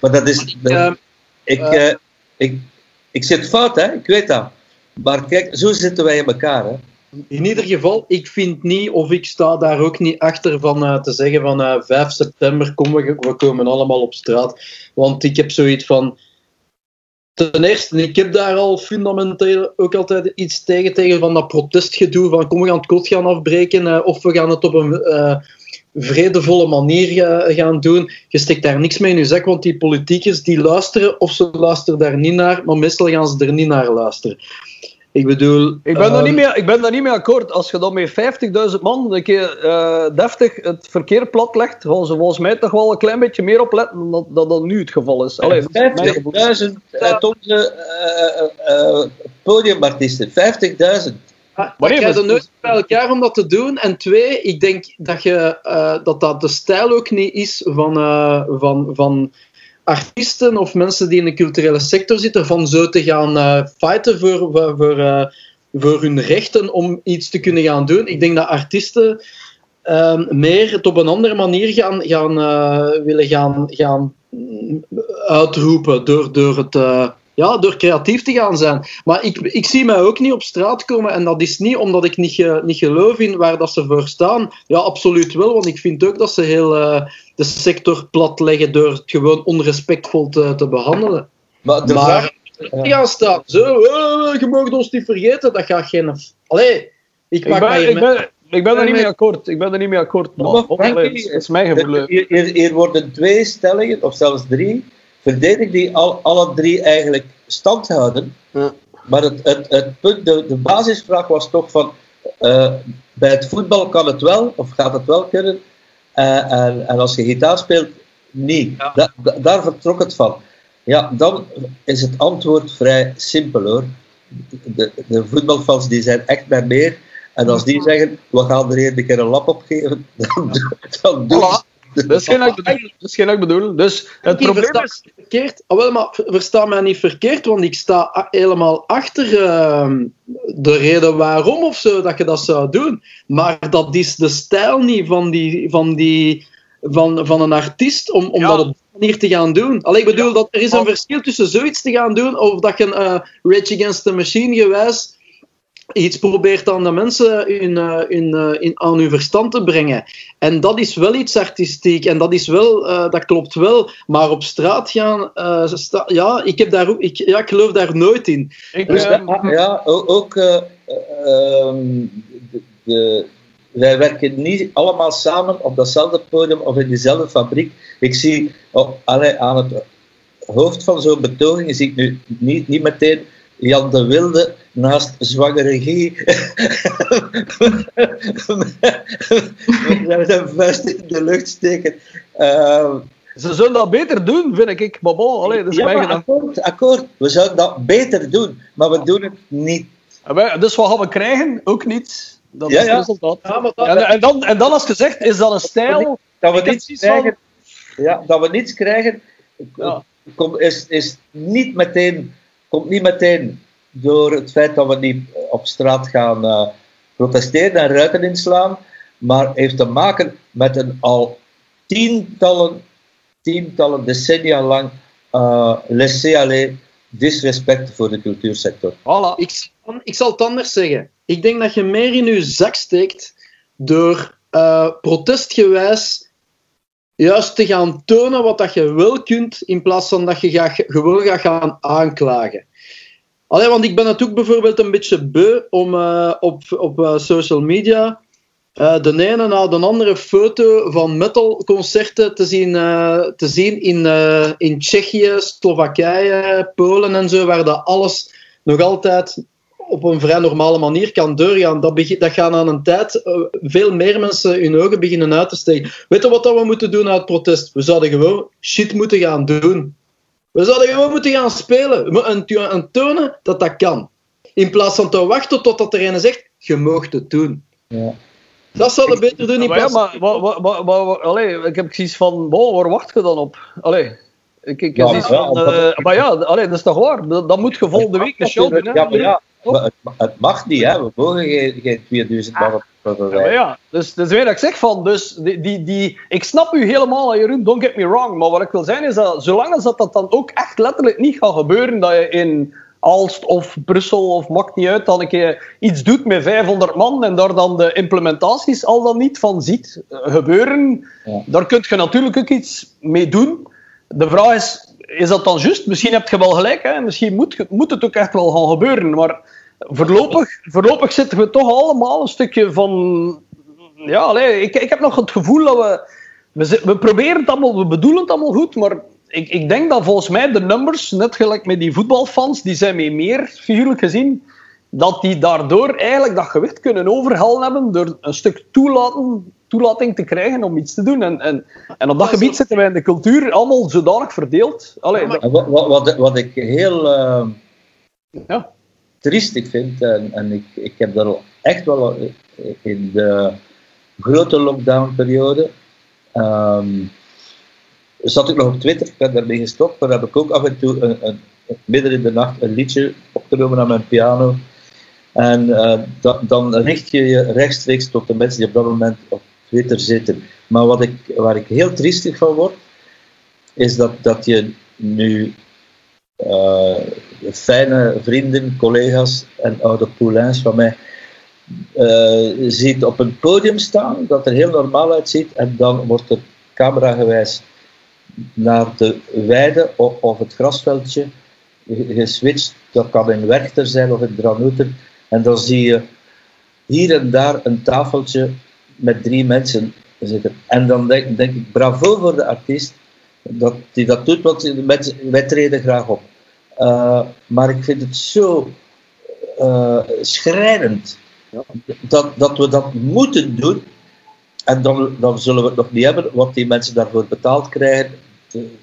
Maar dat is... Dat, ik, uh, ik, ik zit fout, hè? ik weet dat. Maar kijk, zo zitten wij in elkaar. Hè? In ieder geval, ik vind niet, of ik sta daar ook niet achter van uh, te zeggen van uh, 5 september komen we, we komen allemaal op straat. Want ik heb zoiets van. Ten eerste, ik heb daar al fundamenteel ook altijd iets tegen, tegen van dat protestgedoe van kom we gaan het kot gaan afbreken uh, of we gaan het op een vredevolle manier gaan doen. Je steekt daar niks mee in je zak, want die politiekers die luisteren of ze luisteren daar niet naar, maar meestal gaan ze er niet naar luisteren. Ik bedoel... Ik ben, uh, daar niet mee, ik ben daar niet mee akkoord. Als je dan met 50.000 man een keer uh, deftig het verkeer plat legt, gaan ze volgens mij toch wel een klein beetje meer opletten dan dat, dat, nu het geval is. 50.000 uit onze uh, podiumartiesten. 50.000. Maar, maar je er nooit bij elkaar om dat te doen. En twee, ik denk dat je, uh, dat, dat de stijl ook niet is van, uh, van, van artiesten of mensen die in de culturele sector zitten, van zo te gaan uh, fighten voor, voor, voor, voor hun rechten om iets te kunnen gaan doen. Ik denk dat artiesten meer het op een andere manier gaan, gaan willen gaan, gaan uitroepen door, door het ja, door creatief te gaan zijn. Maar ik, ik zie mij ook niet op straat komen en dat is niet omdat ik niet, niet geloof in waar dat ze voor staan. Ja, absoluut wel, want ik vind ook dat ze heel uh, de sector platleggen door het gewoon onrespectvol te, te behandelen. Maar de vraag... gaan staan, zo, uh, je mag ons niet vergeten, dat gaat geen... Allee, ik, ik ben, ik ben, ik ben er niet mee akkoord. Ik ben er niet mee akkoord. Maar, maar, maar is mijn gevoel. Hier, hier worden twee stellingen, of zelfs drie, verdedig die al, alle drie eigenlijk stand houden. Ja. Maar het, het, het punt, de, de basisvraag was toch van, uh, bij het voetbal kan het wel, of gaat het wel kunnen, En, en, en, als je gitaar speelt, niet. daar vertrok het van. Ja, dan is het antwoord vrij simpel hoor. De, de voetbalfans die zijn echt bij meer. En als die zeggen, we gaan er een keer een lap op geven, *laughs* dan, dan doen voilà. Dat is geen ik bedoel. Dat is geen ik bedoel. Dus het probleem is... Verkeerd. Oh, wel, maar versta mij niet verkeerd, want ik sta helemaal achter uh, de reden waarom of zo dat je dat zou doen. Maar dat is de stijl niet van, die, van, die, van, van een artiest om, om dat op die manier te gaan doen. Alleen ik bedoel, dat er is een verschil tussen zoiets te gaan doen of dat je een uh, Rage Against the Machine gewijs iets probeert aan de mensen in, uh, in, uh, in, aan hun verstand te brengen. En dat is wel iets artistiek en dat, is wel, uh, dat klopt wel. Maar op straat gaan, ja, ik, heb daar ook, ik, ja, ik geloof daar nooit in. Ik, dus, ja, ook. Um, de, de, wij werken niet allemaal samen op datzelfde podium of in dezelfde fabriek. Ik zie op, allee, aan het hoofd van zo'n betoging zie ik nu niet, niet meteen Jan de Wilde naast zwangere Guy met zijn vuist in de lucht steken. Uh, ze zullen dat beter doen, vind ik. Maar bon, allee, dat is ja, maar akkoord, akkoord. We zouden dat beter doen, maar we doen het niet. Dus wat gaan we krijgen? Ook niet. Dat is het resultaat. Ja, en, en, dan, en dan als gezegd, is dat een stijl... Dat we niets krijgen, ja, dat we niets krijgen is, is niet meteen komt niet meteen door het feit dat we niet op straat gaan uh, protesteren en ruiten inslaan, maar heeft te maken met een al tientallen, tientallen decennia lang uh, laisser-aller disrespect voor de cultuursector. Ik, ik zal het anders zeggen. Ik denk dat je meer in je zak steekt door protestgewijs juist te gaan tonen wat dat je wel kunt, in plaats van dat je gewoon gaat gaan aanklagen. Allee, want ik ben natuurlijk bijvoorbeeld een beetje beu om uh, op, op uh, social media uh, de ene na de andere foto van metalconcerten te zien, te zien in, in Tsjechië, Slowakije, Polen en zo, waar dat alles nog altijd op een vrij normale manier kan doorgaan. Dat, dat gaan aan een tijd veel meer mensen hun ogen beginnen uit te steken. Weet je wat dat we moeten doen uit protest? We zouden gewoon shit moeten gaan doen. We zouden gewoon moeten gaan spelen en, en tonen dat dat kan. In plaats van te wachten totdat er een zegt, je mag het doen. Ja. Dat zouden we beter doen in plaats ja, maar, maar, maar, maar, allee, ik heb zoiets van, wow, waar wacht je dan op? Allee. Ik, ik, ja, van, uh, maar ja, allee, dat is toch waar? Dat, moet je volgende week een show doen. Ja, maar ja, het, het, mag niet, hè. we mogen geen, geen 2000 man op ja, ja, dus, dus weet ik zeg van, dus die, die, die, ik snap u helemaal, Jeroen, don't get me wrong, maar wat ik wil zeggen is dat zolang als dat, dat dan ook echt letterlijk niet gaat gebeuren, dat je in Alst of Brussel of maakt niet uit, dat een keer iets doet met 500 man en daar dan de implementaties al dan niet van ziet gebeuren, ja. daar kun je natuurlijk ook iets mee doen. De vraag is, is dat dan juist? Misschien heb je wel gelijk, hè? misschien moet, moet het ook echt wel gaan gebeuren. Maar voorlopig, voorlopig zitten we toch allemaal een stukje van. Ja, allez, ik, ik heb nog het gevoel dat we. We, we proberen het allemaal, we bedoelen het allemaal goed, maar ik, ik denk dat volgens mij de numbers, net gelijk met die voetbalfans, die zijn mee meer, figuurlijk gezien, dat die daardoor eigenlijk dat gewicht kunnen overhalen hebben door een stuk toelaten toelating te krijgen om iets te doen. En, en, en op dat gebied zitten wij in de cultuur allemaal zodanig verdeeld. Allee, dat... wat, wat, wat, ik heel uh, ja. triestig vind, en, en ik, ik heb daar echt wel in de grote lockdown-periode. Um, zat ik nog op Twitter, ik ben daarmee gestopt, maar heb ik ook af en toe een, een, midden in de nacht een liedje opgenomen aan mijn piano. En uh, dan richt je je rechtstreeks tot de mensen die op dat moment op Twitter zitten. Maar wat ik, waar ik heel triestig van word, is dat, dat je nu uh, fijne vrienden, collega's en oude poulains van mij uh, ziet op een podium staan, dat er heel normaal uitziet, en dan wordt er cameragewijs naar de weide of, of het grasveldje geswitcht. Dat kan in Werchter zijn of in Dranouter. En dan zie je hier en daar een tafeltje met drie mensen zitten. En dan denk, denk ik, bravo voor de artiest dat die dat doet, want wij treden graag op. Uh, maar ik vind het zo uh, schrijnend dat, dat we dat moeten doen. en dan, dan zullen we het nog niet hebben wat die mensen daarvoor betaald krijgen.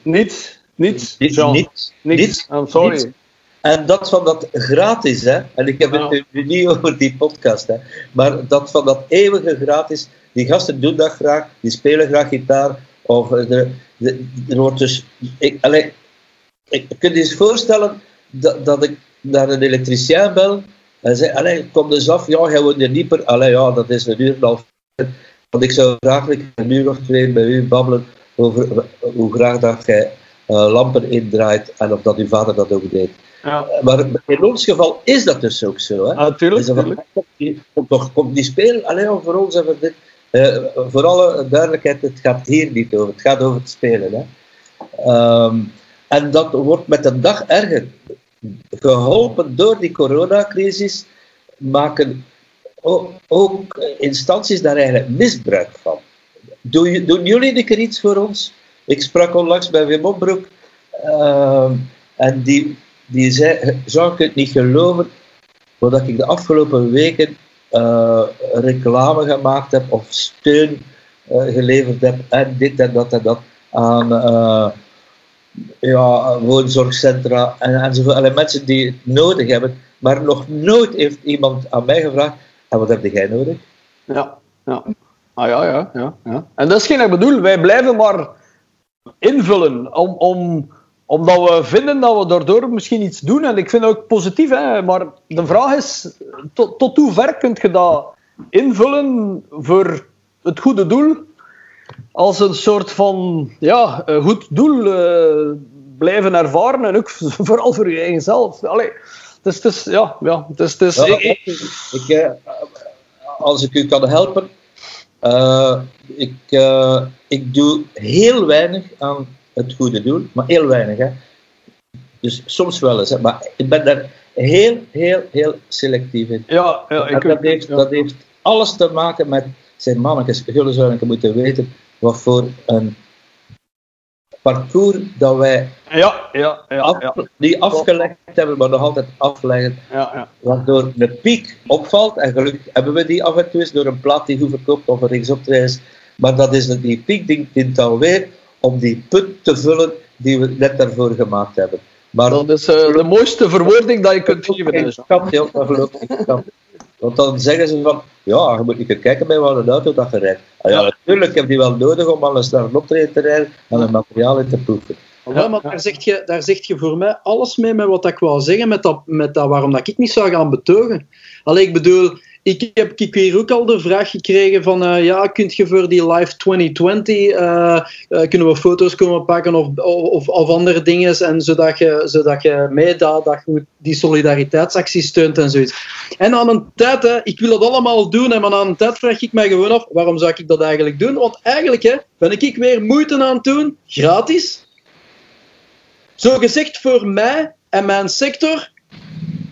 Niets. Niets. Niets. Niets. Niets. I'm sorry. En dat van dat gratis, hè. En ik heb het nu niet over die podcast, hè. Maar dat van dat eeuwige gratis. Die gasten doen dat graag. Die spelen graag gitaar. Of er, er wordt dus... Ik, allez, ik, kunt je eens voorstellen dat, dat ik naar een elektricien bel en zei, allee, kom eens af, ja, jij woont in Nieper. Allee, ja, dat is een uur en half. Want ik zou graag een uur of twee bij u babbelen over hoe graag dat jij lampen indraait en of dat uw vader dat ook deed. Ja. Maar in ons geval is dat dus ook zo. Hè? Natuurlijk. Ah, dus komt, die, komt, komt die spelen, alleen voor ons even dit. Uh, voor alle duidelijkheid, het gaat hier niet over. Het gaat over het spelen. Hè? Um, en dat wordt met de dag erger. Geholpen door die coronacrisis maken ook instanties daar eigenlijk misbruik van. Doen, doen jullie een keer iets voor ons? Ik sprak onlangs bij Wim Opbroek uh, en die, die zei, zou ik het niet geloven, dat ik de afgelopen weken uh, reclame gemaakt heb of steun uh, geleverd heb en dit en dat en dat aan uh, ja, woonzorgcentra en, enzovoort. Alle mensen die het nodig hebben, maar nog nooit heeft iemand aan mij gevraagd: en wat heb jij nodig? Ja, ja. Ah ja, ja, ja, ja. En dat is geen bedoel. Wij blijven maar invullen om, om, omdat we vinden dat we daardoor misschien iets doen. En ik vind het ook positief, hè, maar de vraag is: tot, tot hoe ver kun je dat invullen voor het goede doel? als een soort van ja, goed doel uh, blijven ervaren en ook *laughs* vooral voor je eigen zelf. Allee, dus, dus, ja, ja, dus, dus, ik, uh, als ik u kan helpen, uh, ik, ik doe heel weinig aan het goede doel, maar heel weinig. Hè. Dus soms wel eens, hè, maar ik ben daar heel, heel, heel selectief in. Ja, ja, ik dat, heeft, dat heeft alles te maken met zijn mannetjes. Jullie zouden moeten weten wat voor een parcours dat wij ja, ja, ja, af, die afgelegd hebben, maar nog altijd afleggen. Ja, ja. Waardoor de piek opvalt, en gelukkig hebben we die af en toe eens door een plaat die goed verkoopt of een is. Maar dat is die piek die dient alweer om die put te vullen die we net daarvoor gemaakt hebben. Maar dat is uh, de mooiste verwoording dat je kunt geven. Dus. Want dan zeggen ze van, ja, je moet niet kijken bij wat een auto dat je rijdt. Ah, ja, natuurlijk heb je wel nodig om alles naar een optreden te rijden en een materiaal in te proeven. Ja, maar daar zeg, je, daar zeg je voor mij alles mee met wat ik wou zeggen, met dat, met dat waarom dat ik niet zou gaan betogen. Alleen ik bedoel, ik heb ik hier ook al de vraag gekregen van, uh, ja, kunt je voor die Live 2020, uh, uh, kunnen we foto's komen pakken of, of, of, andere dingen, en zodat je, zodat je mee dat, dat je die solidariteitsactie steunt en zoiets. En aan een tijd, hè, ik wil het allemaal doen, en maar aan een tijd vraag ik mij gewoon af, waarom zou ik dat eigenlijk doen? Want eigenlijk hè, ben ik weer moeite aan het doen, gratis. Zo gezegd voor mij en mijn sector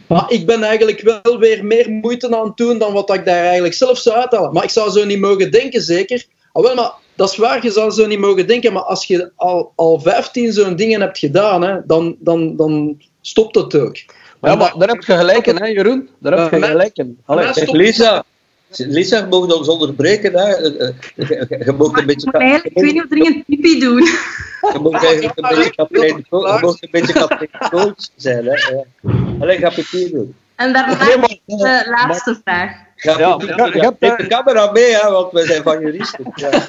maar ik ben eigenlijk wel weer meer moeite aan het doen dan wat ik daar eigenlijk zelf zou uithalen. Maar ik zou zo niet mogen denken, zeker. Ah, wel, maar dat is waar, je zou zo niet mogen denken. Maar als je al, al 15 zo'n dingen hebt gedaan, hè, dan, dan, dan stopt het ook. Maar ja, maar daar heb je gelijk in, hè, Jeroen? Daar heb je gelijk in. Lisa, Lisa, je mag ons onderbreken. Hè. Je, je mag een beetje... Ik weet niet of er een pipi doen. Je mag eigenlijk een beetje kapitein, *laughs* je mag een beetje kapitein coach zijn. Hè. Alleen ga je doen. En daarna de laatste vraag. Ja, ja, ik heb de camera mee, hè, want wij zijn van juristen. Ja. *laughs*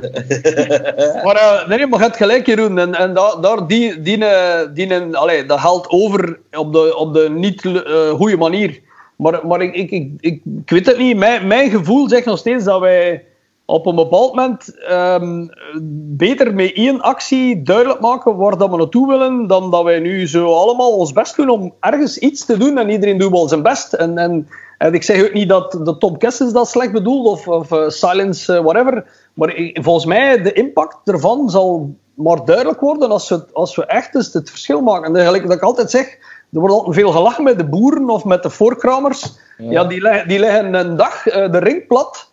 *laughs* maar uh, nee, maar je hebt gelijk, Jeroen. En, en daar, daar die, die, die, allee, dat geldt over op de, op de niet uh, goede manier. Maar, maar ik, ik, ik, ik, weet het niet. Mijn, mijn gevoel zegt nog steeds dat wij op een bepaald moment um, beter met één actie duidelijk maken waar dat we naartoe willen, dan dat wij nu zo allemaal ons best doen om ergens iets te doen en iedereen doet wel zijn best. En, en, ik zeg ook niet dat de Tom Kessens dat slecht bedoelt of, of uh, Silence, uh, whatever. Maar volgens mij, de impact ervan zal maar duidelijk worden als we, als we echt eens het verschil maken. En dat ik altijd zeg, er wordt altijd veel gelachen met de boeren of met de voorkramers. Ja. die, leggen, die leggen een dag uh, de ring plat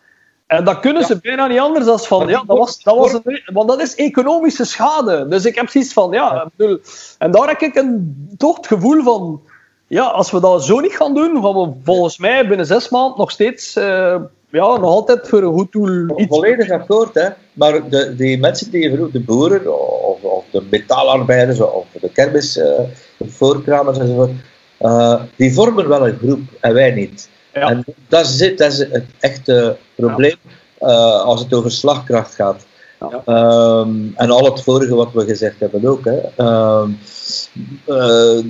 en dat kunnen ze bijna niet anders dan van, ja, dat was, dat was een, want dat is economische schade. Dus ik heb zoiets van, ja, bedoel, en daar heb ik een, toch het gevoel van, ja, als we dat zo niet gaan doen, gaan we volgens mij binnen zes maanden nog steeds uh, ja, nog altijd voor een goed doel. Iets. Volledig akkoord, hè. Maar de, die mensen die je vroeg, de boeren, of, of de metaalarbeiders, of de kermis, uh, de voorkramers enzovoort, uh, die vormen wel een groep en wij niet. Ja. En dat is, het, dat is het echte probleem uh, als het over slagkracht gaat. Ja. Um, en al het vorige wat we gezegd hebben ook. Hè. Um, uh,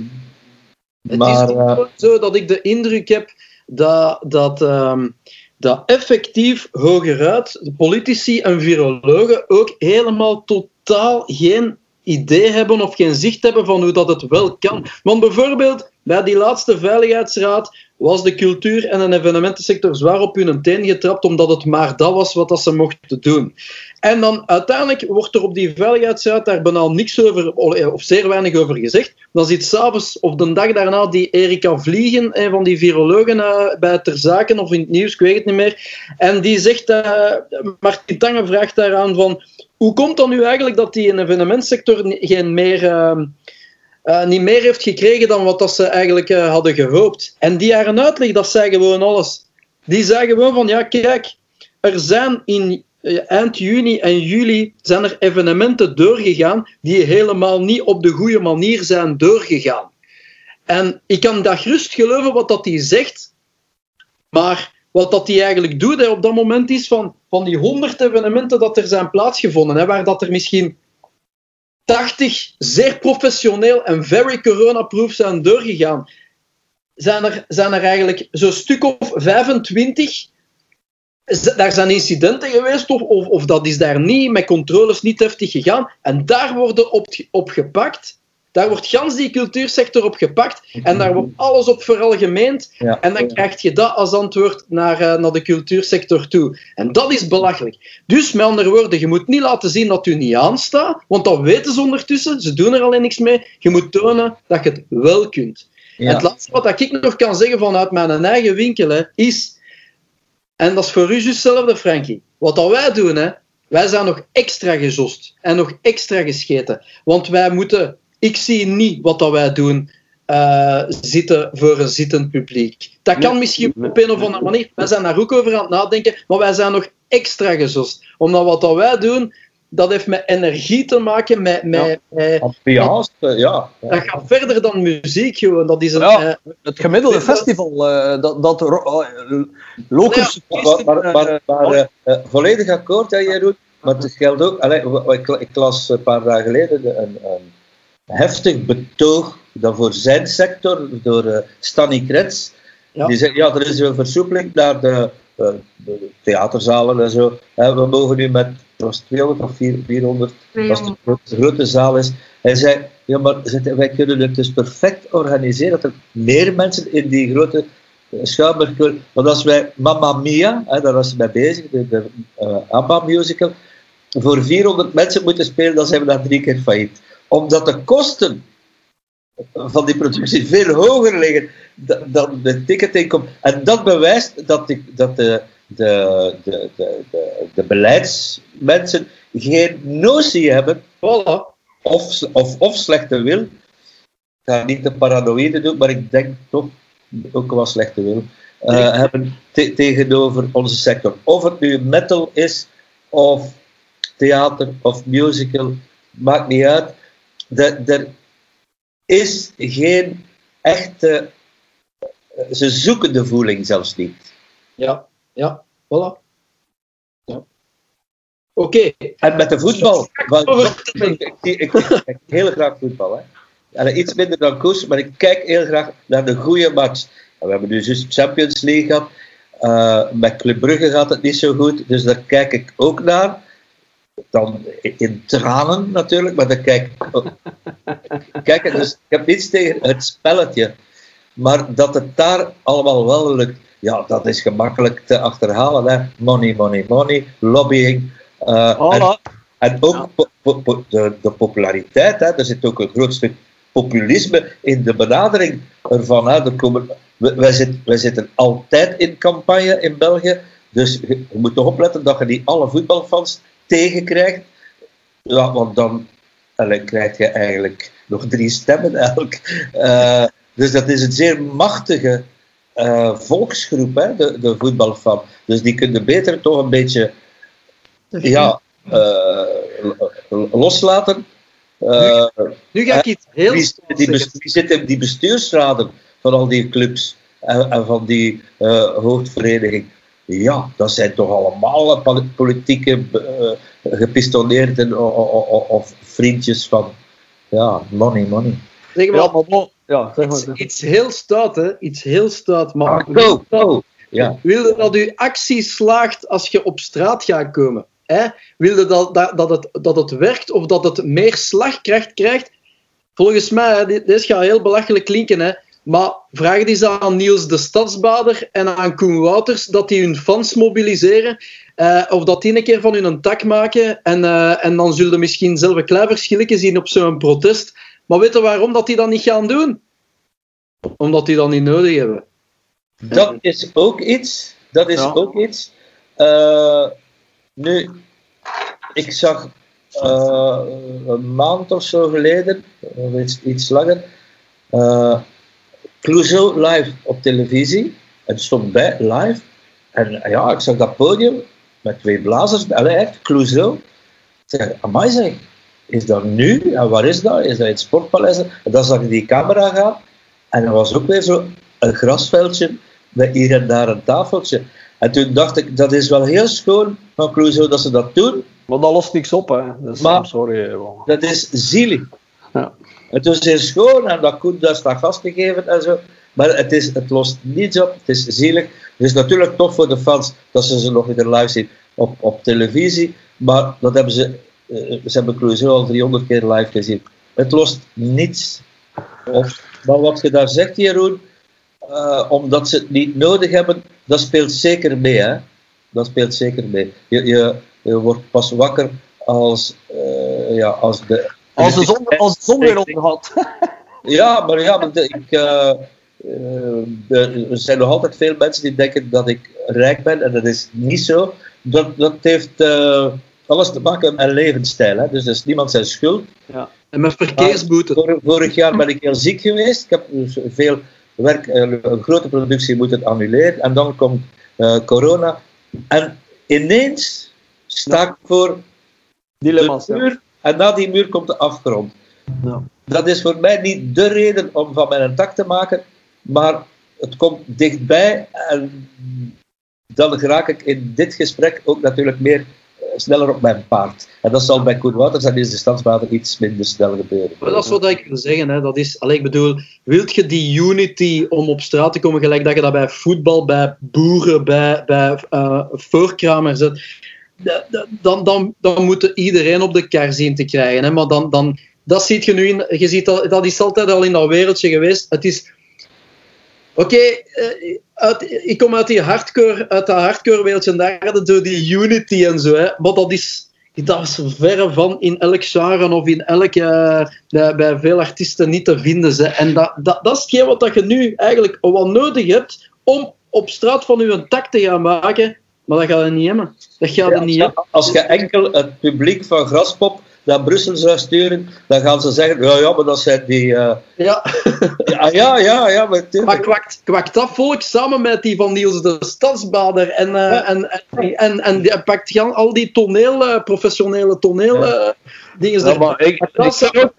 het maar, is zo dat ik de indruk heb dat, dat, um, dat effectief hogeruit de politici en virologen ook helemaal totaal geen idee hebben of geen zicht hebben van hoe dat het wel kan. Want bijvoorbeeld bij die laatste veiligheidsraad was de cultuur- en de evenementensector zwaar op hun teen getrapt, omdat het maar dat was wat dat ze mochten doen. En dan uiteindelijk wordt er op die veiligheidsraad daar bijna niks over, of zeer weinig over gezegd. Dan zit s'avonds of de dag daarna die Erika Vliegen, een van die virologen, uh, bij Ter Zaken of in het nieuws, ik weet het niet meer. En die zegt, uh, Martin Tange vraagt daaraan van, hoe komt dan nu eigenlijk dat die in evenementsector geen meer... uh, niet meer heeft gekregen dan wat dat ze eigenlijk uh, hadden gehoopt. En die haar uitleg, dat zei gewoon alles. Die zei gewoon van, ja kijk, er zijn in uh, eind juni en juli zijn er evenementen doorgegaan die helemaal niet op de goede manier zijn doorgegaan. En ik kan dat gerust geloven wat dat hij zegt, maar wat dat hij eigenlijk doet hè, op dat moment is van, van die honderd evenementen dat er zijn plaatsgevonden, hè, waar dat er misschien 80 zeer professioneel en very corona-proof zijn doorgegaan, zijn er, zijn er eigenlijk zo'n stuk of 25. Daar zijn incidenten geweest, of, of, dat is daar niet, met controles niet heftig gegaan. En daar worden op, op gepakt. Daar wordt gans die cultuursector op gepakt en daar wordt alles op veralgemeend. Ja. En dan krijg je dat als antwoord naar, uh, naar de cultuursector toe. En dat is belachelijk. Dus met andere woorden, je moet niet laten zien dat u niet aanstaat, want dat weten ze ondertussen. Ze doen er alleen niks mee. Je moet tonen dat je het wel kunt. Ja. Het laatste wat ik nog kan zeggen vanuit mijn eigen winkel hè, is, en dat is voor u hetzelfde, Frankie. Wat dat wij doen, hè, wij zijn nog extra gezost en nog extra gescheten. Want wij moeten ik zie niet wat dat wij doen uh, zitten voor een zittend publiek. Dat kan misschien op een of andere manier. Wij zijn daar ook over aan het nadenken, maar wij zijn nog extra gezost. Omdat wat dat wij doen, dat heeft met energie te maken, met... met, ja. Ambiance, ja. Dat gaat verder dan muziek, gewoon. Dat is een, ja, uh, het gemiddelde festival, uh, dat, dat uh. Ja, maar, maar, maar volledig akkoord, hè, Jeroen. Maar het geldt ook... Allez, ik, ik, las een paar dagen geleden een, een heftig betoog dat voor zijn sector door uh, Stanny Krets. Ja. Die zegt, ja, er is een versoepeling naar de, uh, de theaterzalen en zo. Uh, we mogen nu met, was 200 of 400, 200. als het de grote zaal is. Hij zei, ja, maar wij kunnen het dus perfect organiseren dat er meer mensen in die grote schouwburg kunnen. Want als wij Mamma Mia, hè, daar was ze mee bezig, de, de ABBA musical, voor 400 mensen moeten spelen, dan zijn we daar drie keer failliet omdat de kosten van die productie veel hoger liggen dan de ticketinkom. En dat bewijst dat, de, dat de, de, de, de, de, beleidsmensen geen notie hebben, voilà. of, of, of slechte wil. Ik ga niet de paranoïde doen, maar ik denk toch ook wel slechte wil. Uh, hebben tegenover onze sector. Of het nu metal is, of theater, of musical, maakt niet uit er is geen echte. Ze zoeken de voeling zelfs niet. Ja, ja, voilà. Ja. Oké. En met de voetbal. ik, ik, kijk heel graag voetbal. Hè. En iets minder dan koers, maar ik kijk heel graag naar de goede match. we hebben nu juist Champions League gehad. Uh, met Club Brugge gaat het niet zo goed, dus daar kijk ik ook naar dan in tranen natuurlijk, maar dan kijk *laughs* kijk, dus ik heb niets tegen het spelletje, maar dat het daar allemaal wel lukt, ja, dat is gemakkelijk te achterhalen. Hè. Money, money, money, lobbying. Uh, en, en, ook po po de, de, populariteit, hè. er zit ook een groot stuk populisme in de benadering ervan. Hè. Er komen, wij, zitten, wij zitten altijd in campagne in België, dus je, je moet toch opletten dat je niet alle voetbalfans tegenkrijgt, ja, want dan krijg je eigenlijk nog drie stemmen elk. Uh, dus dat is een zeer machtige volksgroep, hè, de, de voetbalfan. Dus die kunnen beter toch een beetje ja, loslaten. nu, ga ik iets heel die, die, zitten die bestuursraden van al die clubs en, en van die hoofdvereniging? Ja, dat zijn toch allemaal politieke uh, gepistoleerden of, of, vriendjes van ja, money, money. Zeg maar, ja, maar, ja, zeg maar. Iets, iets, heel stout, hè? Iets heel stout. Maar ah, go, go. Ja. Wilde dat uw actie slaagt als je op straat gaat komen? Hè? Wilde dat, dat, dat, het, dat het werkt of dat het meer slagkracht krijgt? Volgens mij, hè, dit, dit gaat heel belachelijk klinken, hè? Maar vraag eens aan Niels de Stadsbader en aan Koen Wouters dat die hun fans mobiliseren. Uh, of dat die een keer van hun een tak maken. En, uh, en dan zullen misschien zelf een klein verschillen zien op zo'n protest. Maar weet je waarom dat die dat niet gaan doen? Omdat die dat niet nodig hebben. Dat is ook iets. Dat is ook iets. Uh, nu, ik zag een maand of zo geleden, of iets, iets langer, Clouseau live op televisie. Het stond bij, live. En ja, ik zag dat podium met twee blazers. Allee, echt, Clouseau. Ik zeg, amai zeg, is dat nu? En waar is dat? Is dat in het Sportpaleis? En dan zag ik die camera gaan. En er was ook weer zo een grasveldje met hier en daar een tafeltje. En toen dacht ik, dat is wel heel schoon van Clouseau dat ze dat doen. Maar dat lost niks op, hè. Dat is, maar, sorry. Dat is zielig. Ja. Het is heel schoon en dat Koen dat staat vastgegeven en zo. Maar het, is, het lost niets op, het is zielig. Het is natuurlijk tof voor de fans dat ze ze nog weer live zien op, op televisie. Maar dat hebben ze, uh, ze hebben Crusoe al 300 keer live gezien. Het lost niets op. Maar wat je daar zegt, Jeroen, uh, omdat ze het niet nodig hebben, dat speelt zeker mee. Hè? Dat speelt zeker mee. Je, je, wordt pas wakker als, uh, ja, als de als de zon, als de zon weer onderhoudt. *laughs* Ja, maar ja, ik, uh, uh, er zijn nog altijd veel mensen die denken dat ik rijk ben en dat is niet zo. Dat, dat heeft uh, alles te maken met levensstijl. Hè. Dus dat is niemand zijn schuld. Ja. En met verkeersboete. Vor, vorig jaar ben ik heel ziek geweest. Ik heb dus veel werk, een grote productie moeten annuleren. En dan komt corona. En ineens sta ik voor Dilemma's, de en na die muur komt de afgrond. Dat is voor mij niet de reden om van mijn tak te maken, maar het komt dichtbij en dan raak ik in dit gesprek ook natuurlijk meer eh, sneller op mijn paard. En dat zal bij Koen Wouters en is de stadsbader iets minder snel gebeuren. Maar dat is wat ik wil zeggen. Hè. Dat is, alleen, ik bedoel, wilt je die unity om op straat te komen, gelijk dat je dat bij voetbal, bij boeren, bij, bij uh, voorkramers zet, dan, dan, dan moet iedereen op de kar zien te krijgen. Hè? Maar dan, dan, dat ziet je nu in, je ziet dat, dat is altijd al in dat wereldje geweest. Het is, oké, eh, ik kom uit die hardcore, uit dat hardcore wereldje en daar hadden zo die unity en zo. Hè? Maar dat is, dat is verre van in elk genre of in elke, uh, bij veel artiesten niet te vinden. En dat, dat, dat is hetgeen wat je nu eigenlijk wat nodig hebt om op straat van je tak te gaan maken maar dat gaat er niet hebben. Dat gaat er niet hebben. Als je enkel het publiek van Graspop naar Brussel zou sturen, dan gaan ze zeggen, ja, ja, maar dat zijn die... Uh... Ja. *laughs* ja. Ja, ja, ja, maar... Maar kwakt, kwakt dat volk samen met die van Niels de Stadsbader en, uh, en, en, en, en die pakt al die toneel, uh, professionele toneel ja. dingen. Ja, maar ik, ik, ik,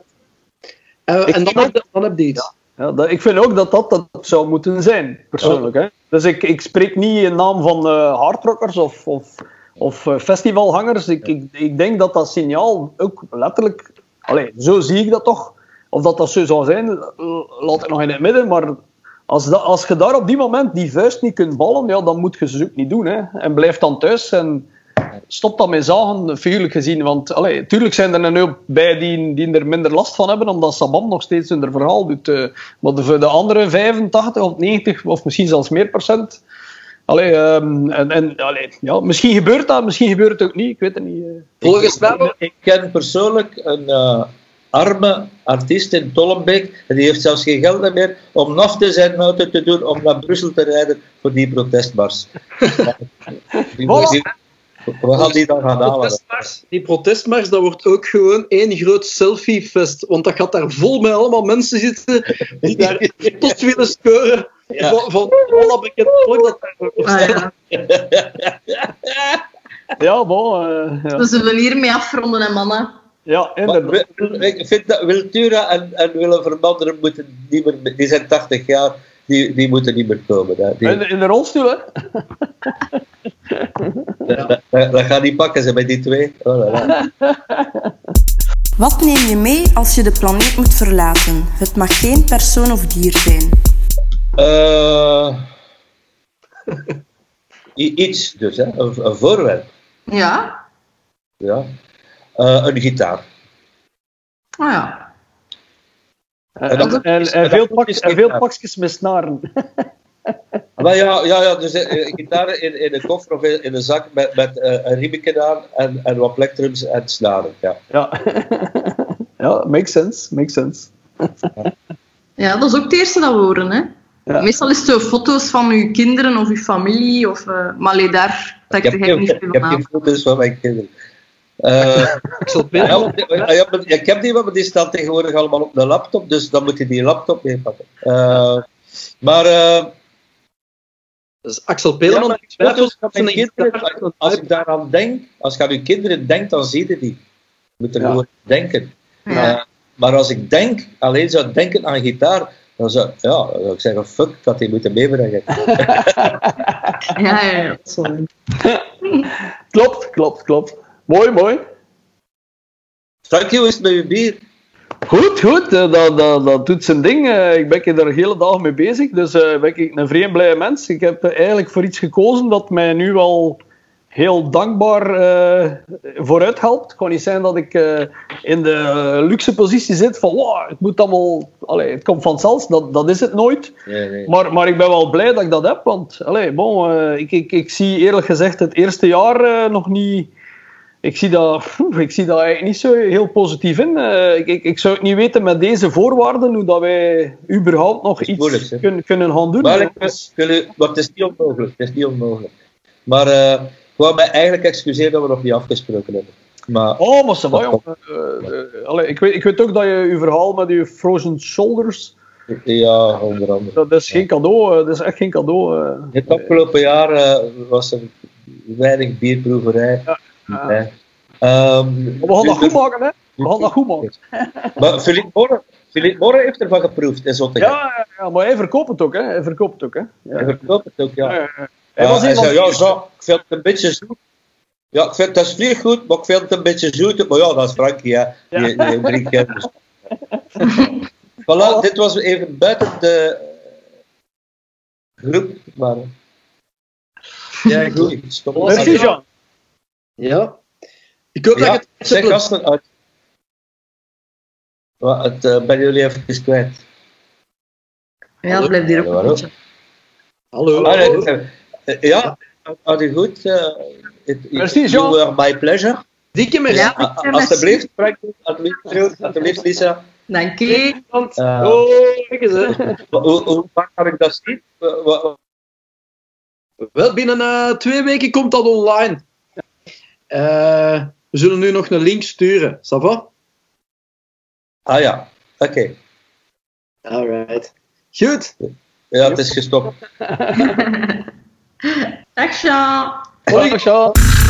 en dan, heb, dan heb je iets. Ja, dat, ik vind ook dat dat, dat zou moeten zijn, persoonlijk. Hè? Dus ik, ik spreek niet in naam van uh, hardrockers of, of, of uh, festivalhangers. Ik, ik, ik denk dat dat signaal ook letterlijk... Allez, zo zie ik dat toch. Of dat dat zo zou zijn, laat ik nog in het midden. Maar als, dat, als je daar op die moment die vuist niet kunt ballen, ja, dan moet je ze ook niet doen. Hè? En blijf dan thuis en stop dat met zagen, figuurlijk gezien. Want allee, tuurlijk zijn er nu bij die, die er minder last van hebben, omdat Sabam nog steeds hun verhaal doet. Uh, maar voor de andere 85 of 90 of misschien zelfs meer procent. Allee, um, en, en allee, ja, misschien gebeurt dat, misschien gebeurt het ook niet. Ik weet het niet. Uh. Volgens mij, ik ken persoonlijk een uh, arme artiest in Tollenbeek. En die heeft zelfs geen geld meer om nog te zijn auto te doen om naar Brussel te rijden voor die protestmars. *laughs* die, we gaan die dan gaan halen. Die protestmars, dat wordt ook gewoon één groot selfiefest. Want dat gaat daar vol met allemaal mensen zitten die daar *laughs* tot willen scoren. Ja. Van, van alle bekend volk dat ah, ja. *laughs* ja, bon. Uh, ja. We zullen hiermee afronden, hè, mannen. Ja, inderdaad. Ik vind dat Wiltura en, en Willem Vermanderen moeten niet meer... Die zijn 80 jaar, die, die moeten niet meer komen. Hè. Die... In, in, de rolstoel, hè? dat, dat, dat, gaat niet pakken, ze met die twee. Oh, Wat neem je mee als je de planeet moet verlaten? Het mag geen persoon of dier zijn. Uh, iets dus, hè? Een, een voorwerp. Ja. Ja. Uh, een gitaar. Oh ja. En, en, en, en veel, pakjes, en veel pakjes met snaren. Maar ja, ja, ja dus een uh, gitaar in, in een koffer of in, in een zak met, met uh, een riemetje aan en, en wat plektrums en snaren. Ja. Ja. *laughs* ja, makes sense. Makes sense. ja, dat is ook het eerste dat we horen, hè? Ja. Meestal is het zo foto's van uw kinderen of uw familie, of, uh, maar alleen daar trek ik heb, niet veel Ik heb geen foto's van mijn kinderen. Uh, ja, ik heb die, maar die staan tegenwoordig allemaal op de laptop, dus dan moet je die laptop meepakken. Uh, maar... Uh, dus Axel. Ja, dus kinderen, als ik daaraan denk, als je aan je kinderen denkt, dan zie je die. Je moet er ja. gewoon denken. Ja. maar als ik denk, alleen zou denken aan gitaar, dan zou, ja, dan zou ik zeggen, fuck, ik had die moeten meebrengen. *laughs* ja, ja, ja. Sorry. *laughs* klopt, klopt, klopt. Mooi, mooi. Frankie, hoe is het met je bier? Goed, goed. Dat, dat, dat doet zijn ding. Ik ben er de hele dag mee bezig. Dus uh, ben ik een vreemd blije mens. Ik heb eigenlijk voor iets gekozen dat mij nu al heel dankbaar uh, vooruit helpt. Het kan niet zijn dat ik uh, in de luxe positie zit van wow, het moet allemaal, allez, het komt vanzelf. Dat, dat is het nooit. Nee, nee. Maar, maar ik ben wel blij dat ik dat heb. Want allez, bon, uh, ik, ik, ik zie eerlijk gezegd het eerste jaar nog niet ik zie, dat, *laughs* ik zie dat eigenlijk niet zo heel positief in. Uh, ik, ik, ik, zou het niet weten met deze voorwaarden hoe dat wij überhaupt nog iets moeilijk, kunnen, kunnen gaan doen. Maar, het is niet onmogelijk. Het is niet onmogelijk. Maar uh, ik wou mij eigenlijk excuseren dat we nog niet afgesproken hebben. Maar, oh, maar va, uh, uh, ik, weet, ik weet ook dat je je verhaal met je Frozen Shoulders... Ja, onder andere. Dat is geen cadeau, dat is echt geen cadeau. Het afgelopen jaar was er weinig bierproeverij. Ja. Ja. Um, we gaan dat goed maken, hè? We gaan dat goed maken. maar Philippe Morre, Philippe Morre heeft ervan geproefd in Zottegem. Ja, ja, maar hij verkoopt het ook, hè? Hij verkoopt het ook, hè? Ja. Hij verkoopt het ook, ja. ja, ja. Hij, was hij zei, ja, zo, ik vind het een beetje zoet. Ja, ik vind het is goed, maar ik vind het een beetje zoet. Maar ja, dat is Frankie, hè. Die, die drinkt dus. *laughs* voilà, dit was even buiten de groep. Maar... Ja, goed. Stop. Merci, Jean. Ja. Ik hoop ja, dat het... Zeg gasten uit. Het, uh, ben jullie even kwijt? Ja, dat blijft hier ook een beetje. Hallo. Ah, hallo. Uh, ja, had je goed. Uh, it, Merci, Jean. You were my pleasure. Dikke merci. Ja, alsjeblieft, alsjeblieft, alsjeblieft, Lisa. Dank je. Uh, oh, kijk eens, hè. Hoe, hoe vaak kan ik dat zien? Wel, binnen uh, twee weken komt dat online. Uh, we zullen nu nog een link sturen. Ça va? Ah ja, oké. Okay. Alright. Goed. Ja, het is gestopt. *laughs* Dag. Hoi.